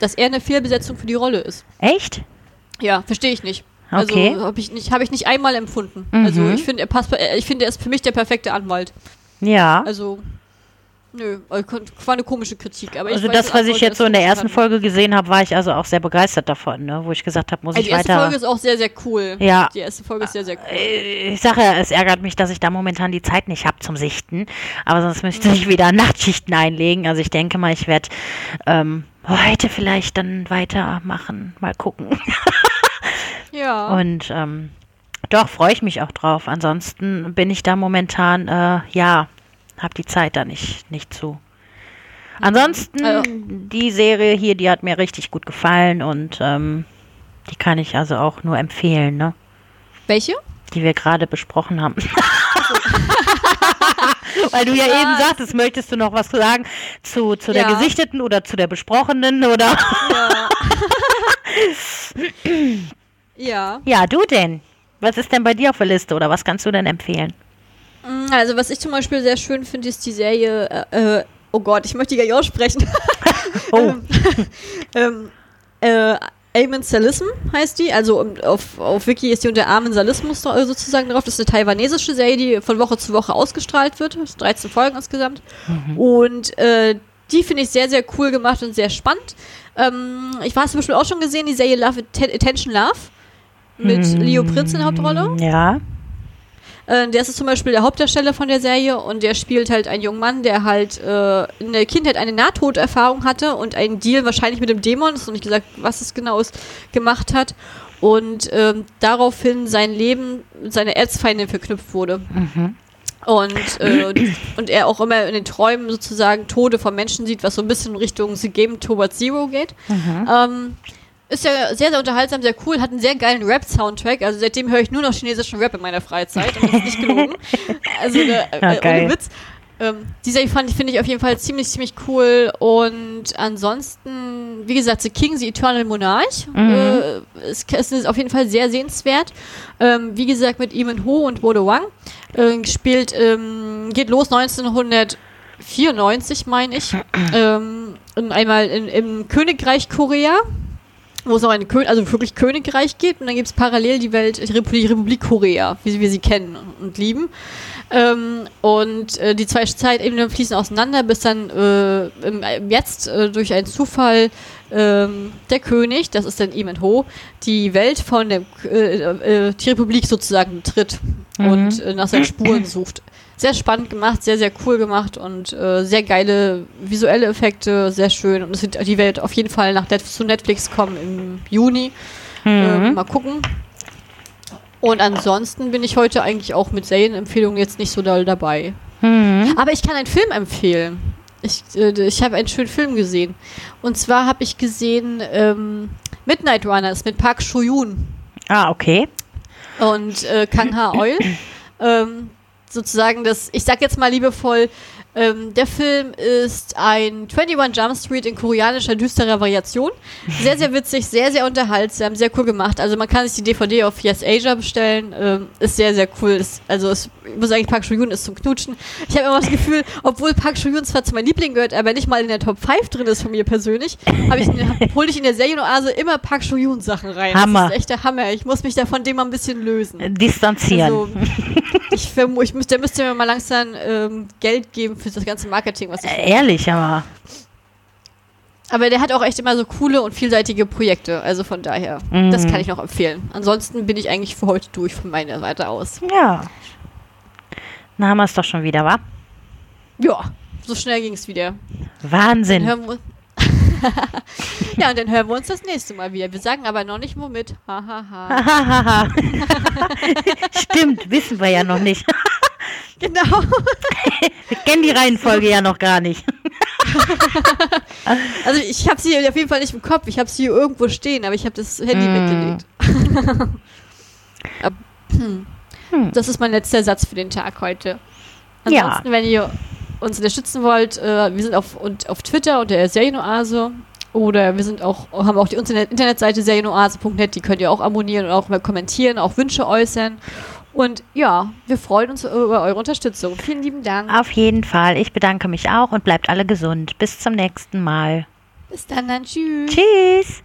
dass er eine Fehlbesetzung für die Rolle ist. Echt? Ja, verstehe ich nicht. Okay. Also habe ich nicht, habe ich nicht einmal empfunden. Mhm. Also ich finde, er passt, ich finde, er ist für mich der perfekte Anwalt. Ja. Also nö, äh, war eine komische Kritik. Aber Also das, was ich jetzt so in der ersten Folge gesehen habe, war ich also auch sehr begeistert davon, ne? wo ich gesagt habe, muss Also ich die erste weiter. Folge ist auch sehr, sehr cool. Ja. Die erste Folge ist sehr, sehr cool. Äh, Ich sage ja, es ärgert mich, dass ich da momentan die Zeit nicht habe zum Sichten. Aber sonst müsste ich wieder (laughs) Nachtschichten einlegen. Also ich denke mal, ich werde ähm, heute vielleicht dann weitermachen. Mal gucken. (laughs) Ja. Und ähm, doch, freue ich mich auch drauf. Ansonsten bin ich da momentan, äh, ja, habe die Zeit da nicht, nicht zu. Ansonsten, Also- die Serie hier, die hat mir richtig gut gefallen und ähm, die kann ich also auch nur empfehlen, ne? Welche? die wir gerade besprochen haben. (laughs) Weil du ja eben sagtest, möchtest du noch was sagen zu, zu der Ja. gesichteten oder zu der besprochenen oder? Ja. (laughs) ja. Ja, du denn? Was ist denn bei dir auf der Liste oder was kannst du denn empfehlen? Mm, Also, was ich zum Beispiel sehr schön finde, ist die Serie. Äh, äh, oh Gott, ich möchte die gar nicht aussprechen. (laughs) Oh, ähm, (laughs) äh, Amen Salism heißt die. Also um, auf, auf Wiki ist die unter Amen Salismus so- sozusagen drauf. Das ist eine taiwanesische Serie, die von Woche zu Woche ausgestrahlt wird. Das sind 13 Folgen insgesamt. Und äh, die finde ich sehr, sehr cool gemacht und sehr spannend. Ähm, ich war es zum Beispiel auch schon gesehen, die Serie Love Atten- Attention Love mit Leo Prinz in der Hauptrolle. ja. Äh, der ist zum Beispiel der Hauptdarsteller von der Serie und der spielt halt einen jungen Mann, der halt äh, in der Kindheit eine Nahtoderfahrung hatte und einen Deal wahrscheinlich mit dem Dämon, ist noch nicht gesagt, was es genau ist, gemacht hat und ähm, daraufhin sein Leben mit seiner Erzfeindin verknüpft wurde. Mhm. Und, äh, und er auch immer in den Träumen sozusagen Tode von Menschen sieht, was so ein bisschen in Richtung The Game Towards Zero geht. Mhm. Ähm, ist ja sehr, sehr unterhaltsam, sehr cool, hat einen sehr geilen Rap-Soundtrack. Also seitdem höre ich nur noch chinesischen Rap in meiner Freizeit und das ist nicht gelogen. Also äh, (laughs) Ja, äh, geil. ohne Witz. Ähm, die Serie fand ich, finde ich auf jeden Fall ziemlich, ziemlich cool. Und ansonsten, wie gesagt, The King, The Eternal Monarch. Mhm. Äh, ist, ist auf jeden Fall sehr sehenswert. Ähm, wie gesagt, mit Eamon Ho und Bodo Wang. Äh, spielt, ähm, geht los 1994, meine ich. (clears throat) ähm, in, einmal in, im Königreich Korea wo es auch ein Kön also wirklich Königreich gibt und dann gibt es parallel die Welt, die Republik, Republik Korea, wie wir sie kennen und lieben. Ähm, und äh, die zwei Zeitebenen fließen auseinander, bis dann äh, im, im jetzt äh, durch einen Zufall ähm, der König, das ist dann Eamon Ho, die Welt von der äh, äh, die Republik sozusagen betritt und äh, nach seinen Spuren sucht. Sehr spannend gemacht, sehr, sehr cool gemacht und äh, sehr geile visuelle Effekte, sehr schön. Und es wird die Welt auf jeden Fall nach Net zu Netflix kommen im Juni. Ähm, mal gucken. Und ansonsten bin ich heute eigentlich auch mit Serienempfehlungen jetzt nicht so doll dabei. Mhm. Aber ich kann einen Film empfehlen. Ich, äh, ich habe einen schönen Film gesehen. Und zwar habe ich gesehen ähm, Midnight Runners mit Park Soo-yoon Ah, okay. und äh, Kang Ha-eul. (clears throat) ähm, sozusagen das, ich sag jetzt mal liebevoll, ähm, der Film ist ein 21 Jump Street in koreanischer düsterer Variation. Sehr, sehr witzig, sehr, sehr unterhaltsam, sehr cool gemacht. Also man kann sich die DVD auf Yes Asia bestellen. Ähm, ist sehr, sehr cool. Ist, also es, ich muss sagen, Park Soo-yoon ist zum Knutschen. Ich habe immer das Gefühl, obwohl Park Soo-yoon zwar zu meinen Lieblingen gehört, aber nicht mal in der Top 5 drin ist von mir persönlich, habe ich, (laughs) hole ich in der Serienoase immer Park Soo-yoon Sachen rein. Hammer. Das ist echt der Hammer. Ich muss mich da von dem mal ein bisschen lösen. Distanzieren. Also, ich vermute, ich der müsste mir mal langsam ähm, Geld geben für das ganze Marketing, was ich. Äh, Ehrlich, aber. Aber der hat auch echt immer so coole und vielseitige Projekte. Also von daher, Mhm. das kann ich noch empfehlen. Ansonsten bin ich eigentlich für heute durch von meiner Seite aus. Ja. Na, haben wir es doch schon wieder, wa? Ja, so schnell ging es wieder. Wahnsinn. (laughs) ja, und dann hören wir uns das nächste Mal wieder. Wir sagen aber noch nicht womit. Hahaha. (laughs) Stimmt, wissen wir ja noch nicht. (laughs) (laughs) genau. (laughs) Wir kennen die Reihenfolge ja noch gar nicht. (laughs) Also ich habe sie auf jeden Fall nicht im Kopf. Ich habe sie hier irgendwo stehen, aber ich habe das Handy Mm. weggelegt. Ab- hm. Hm. Das ist mein letzter Satz für den Tag heute. Ja. Ansonsten, wenn ihr uns unterstützen wollt, äh, wir sind auf, und, auf Twitter unter Serienoase oder wir sind auch, haben auch die Internet Internetseite serienoase.net, die könnt ihr auch abonnieren und auch mal kommentieren, auch Wünsche äußern. Und ja, wir freuen uns über eure Unterstützung. Vielen lieben Dank. Auf jeden Fall. Ich bedanke mich auch und bleibt alle gesund. Bis zum nächsten Mal. Bis dann, dann tschüss. Tschüss.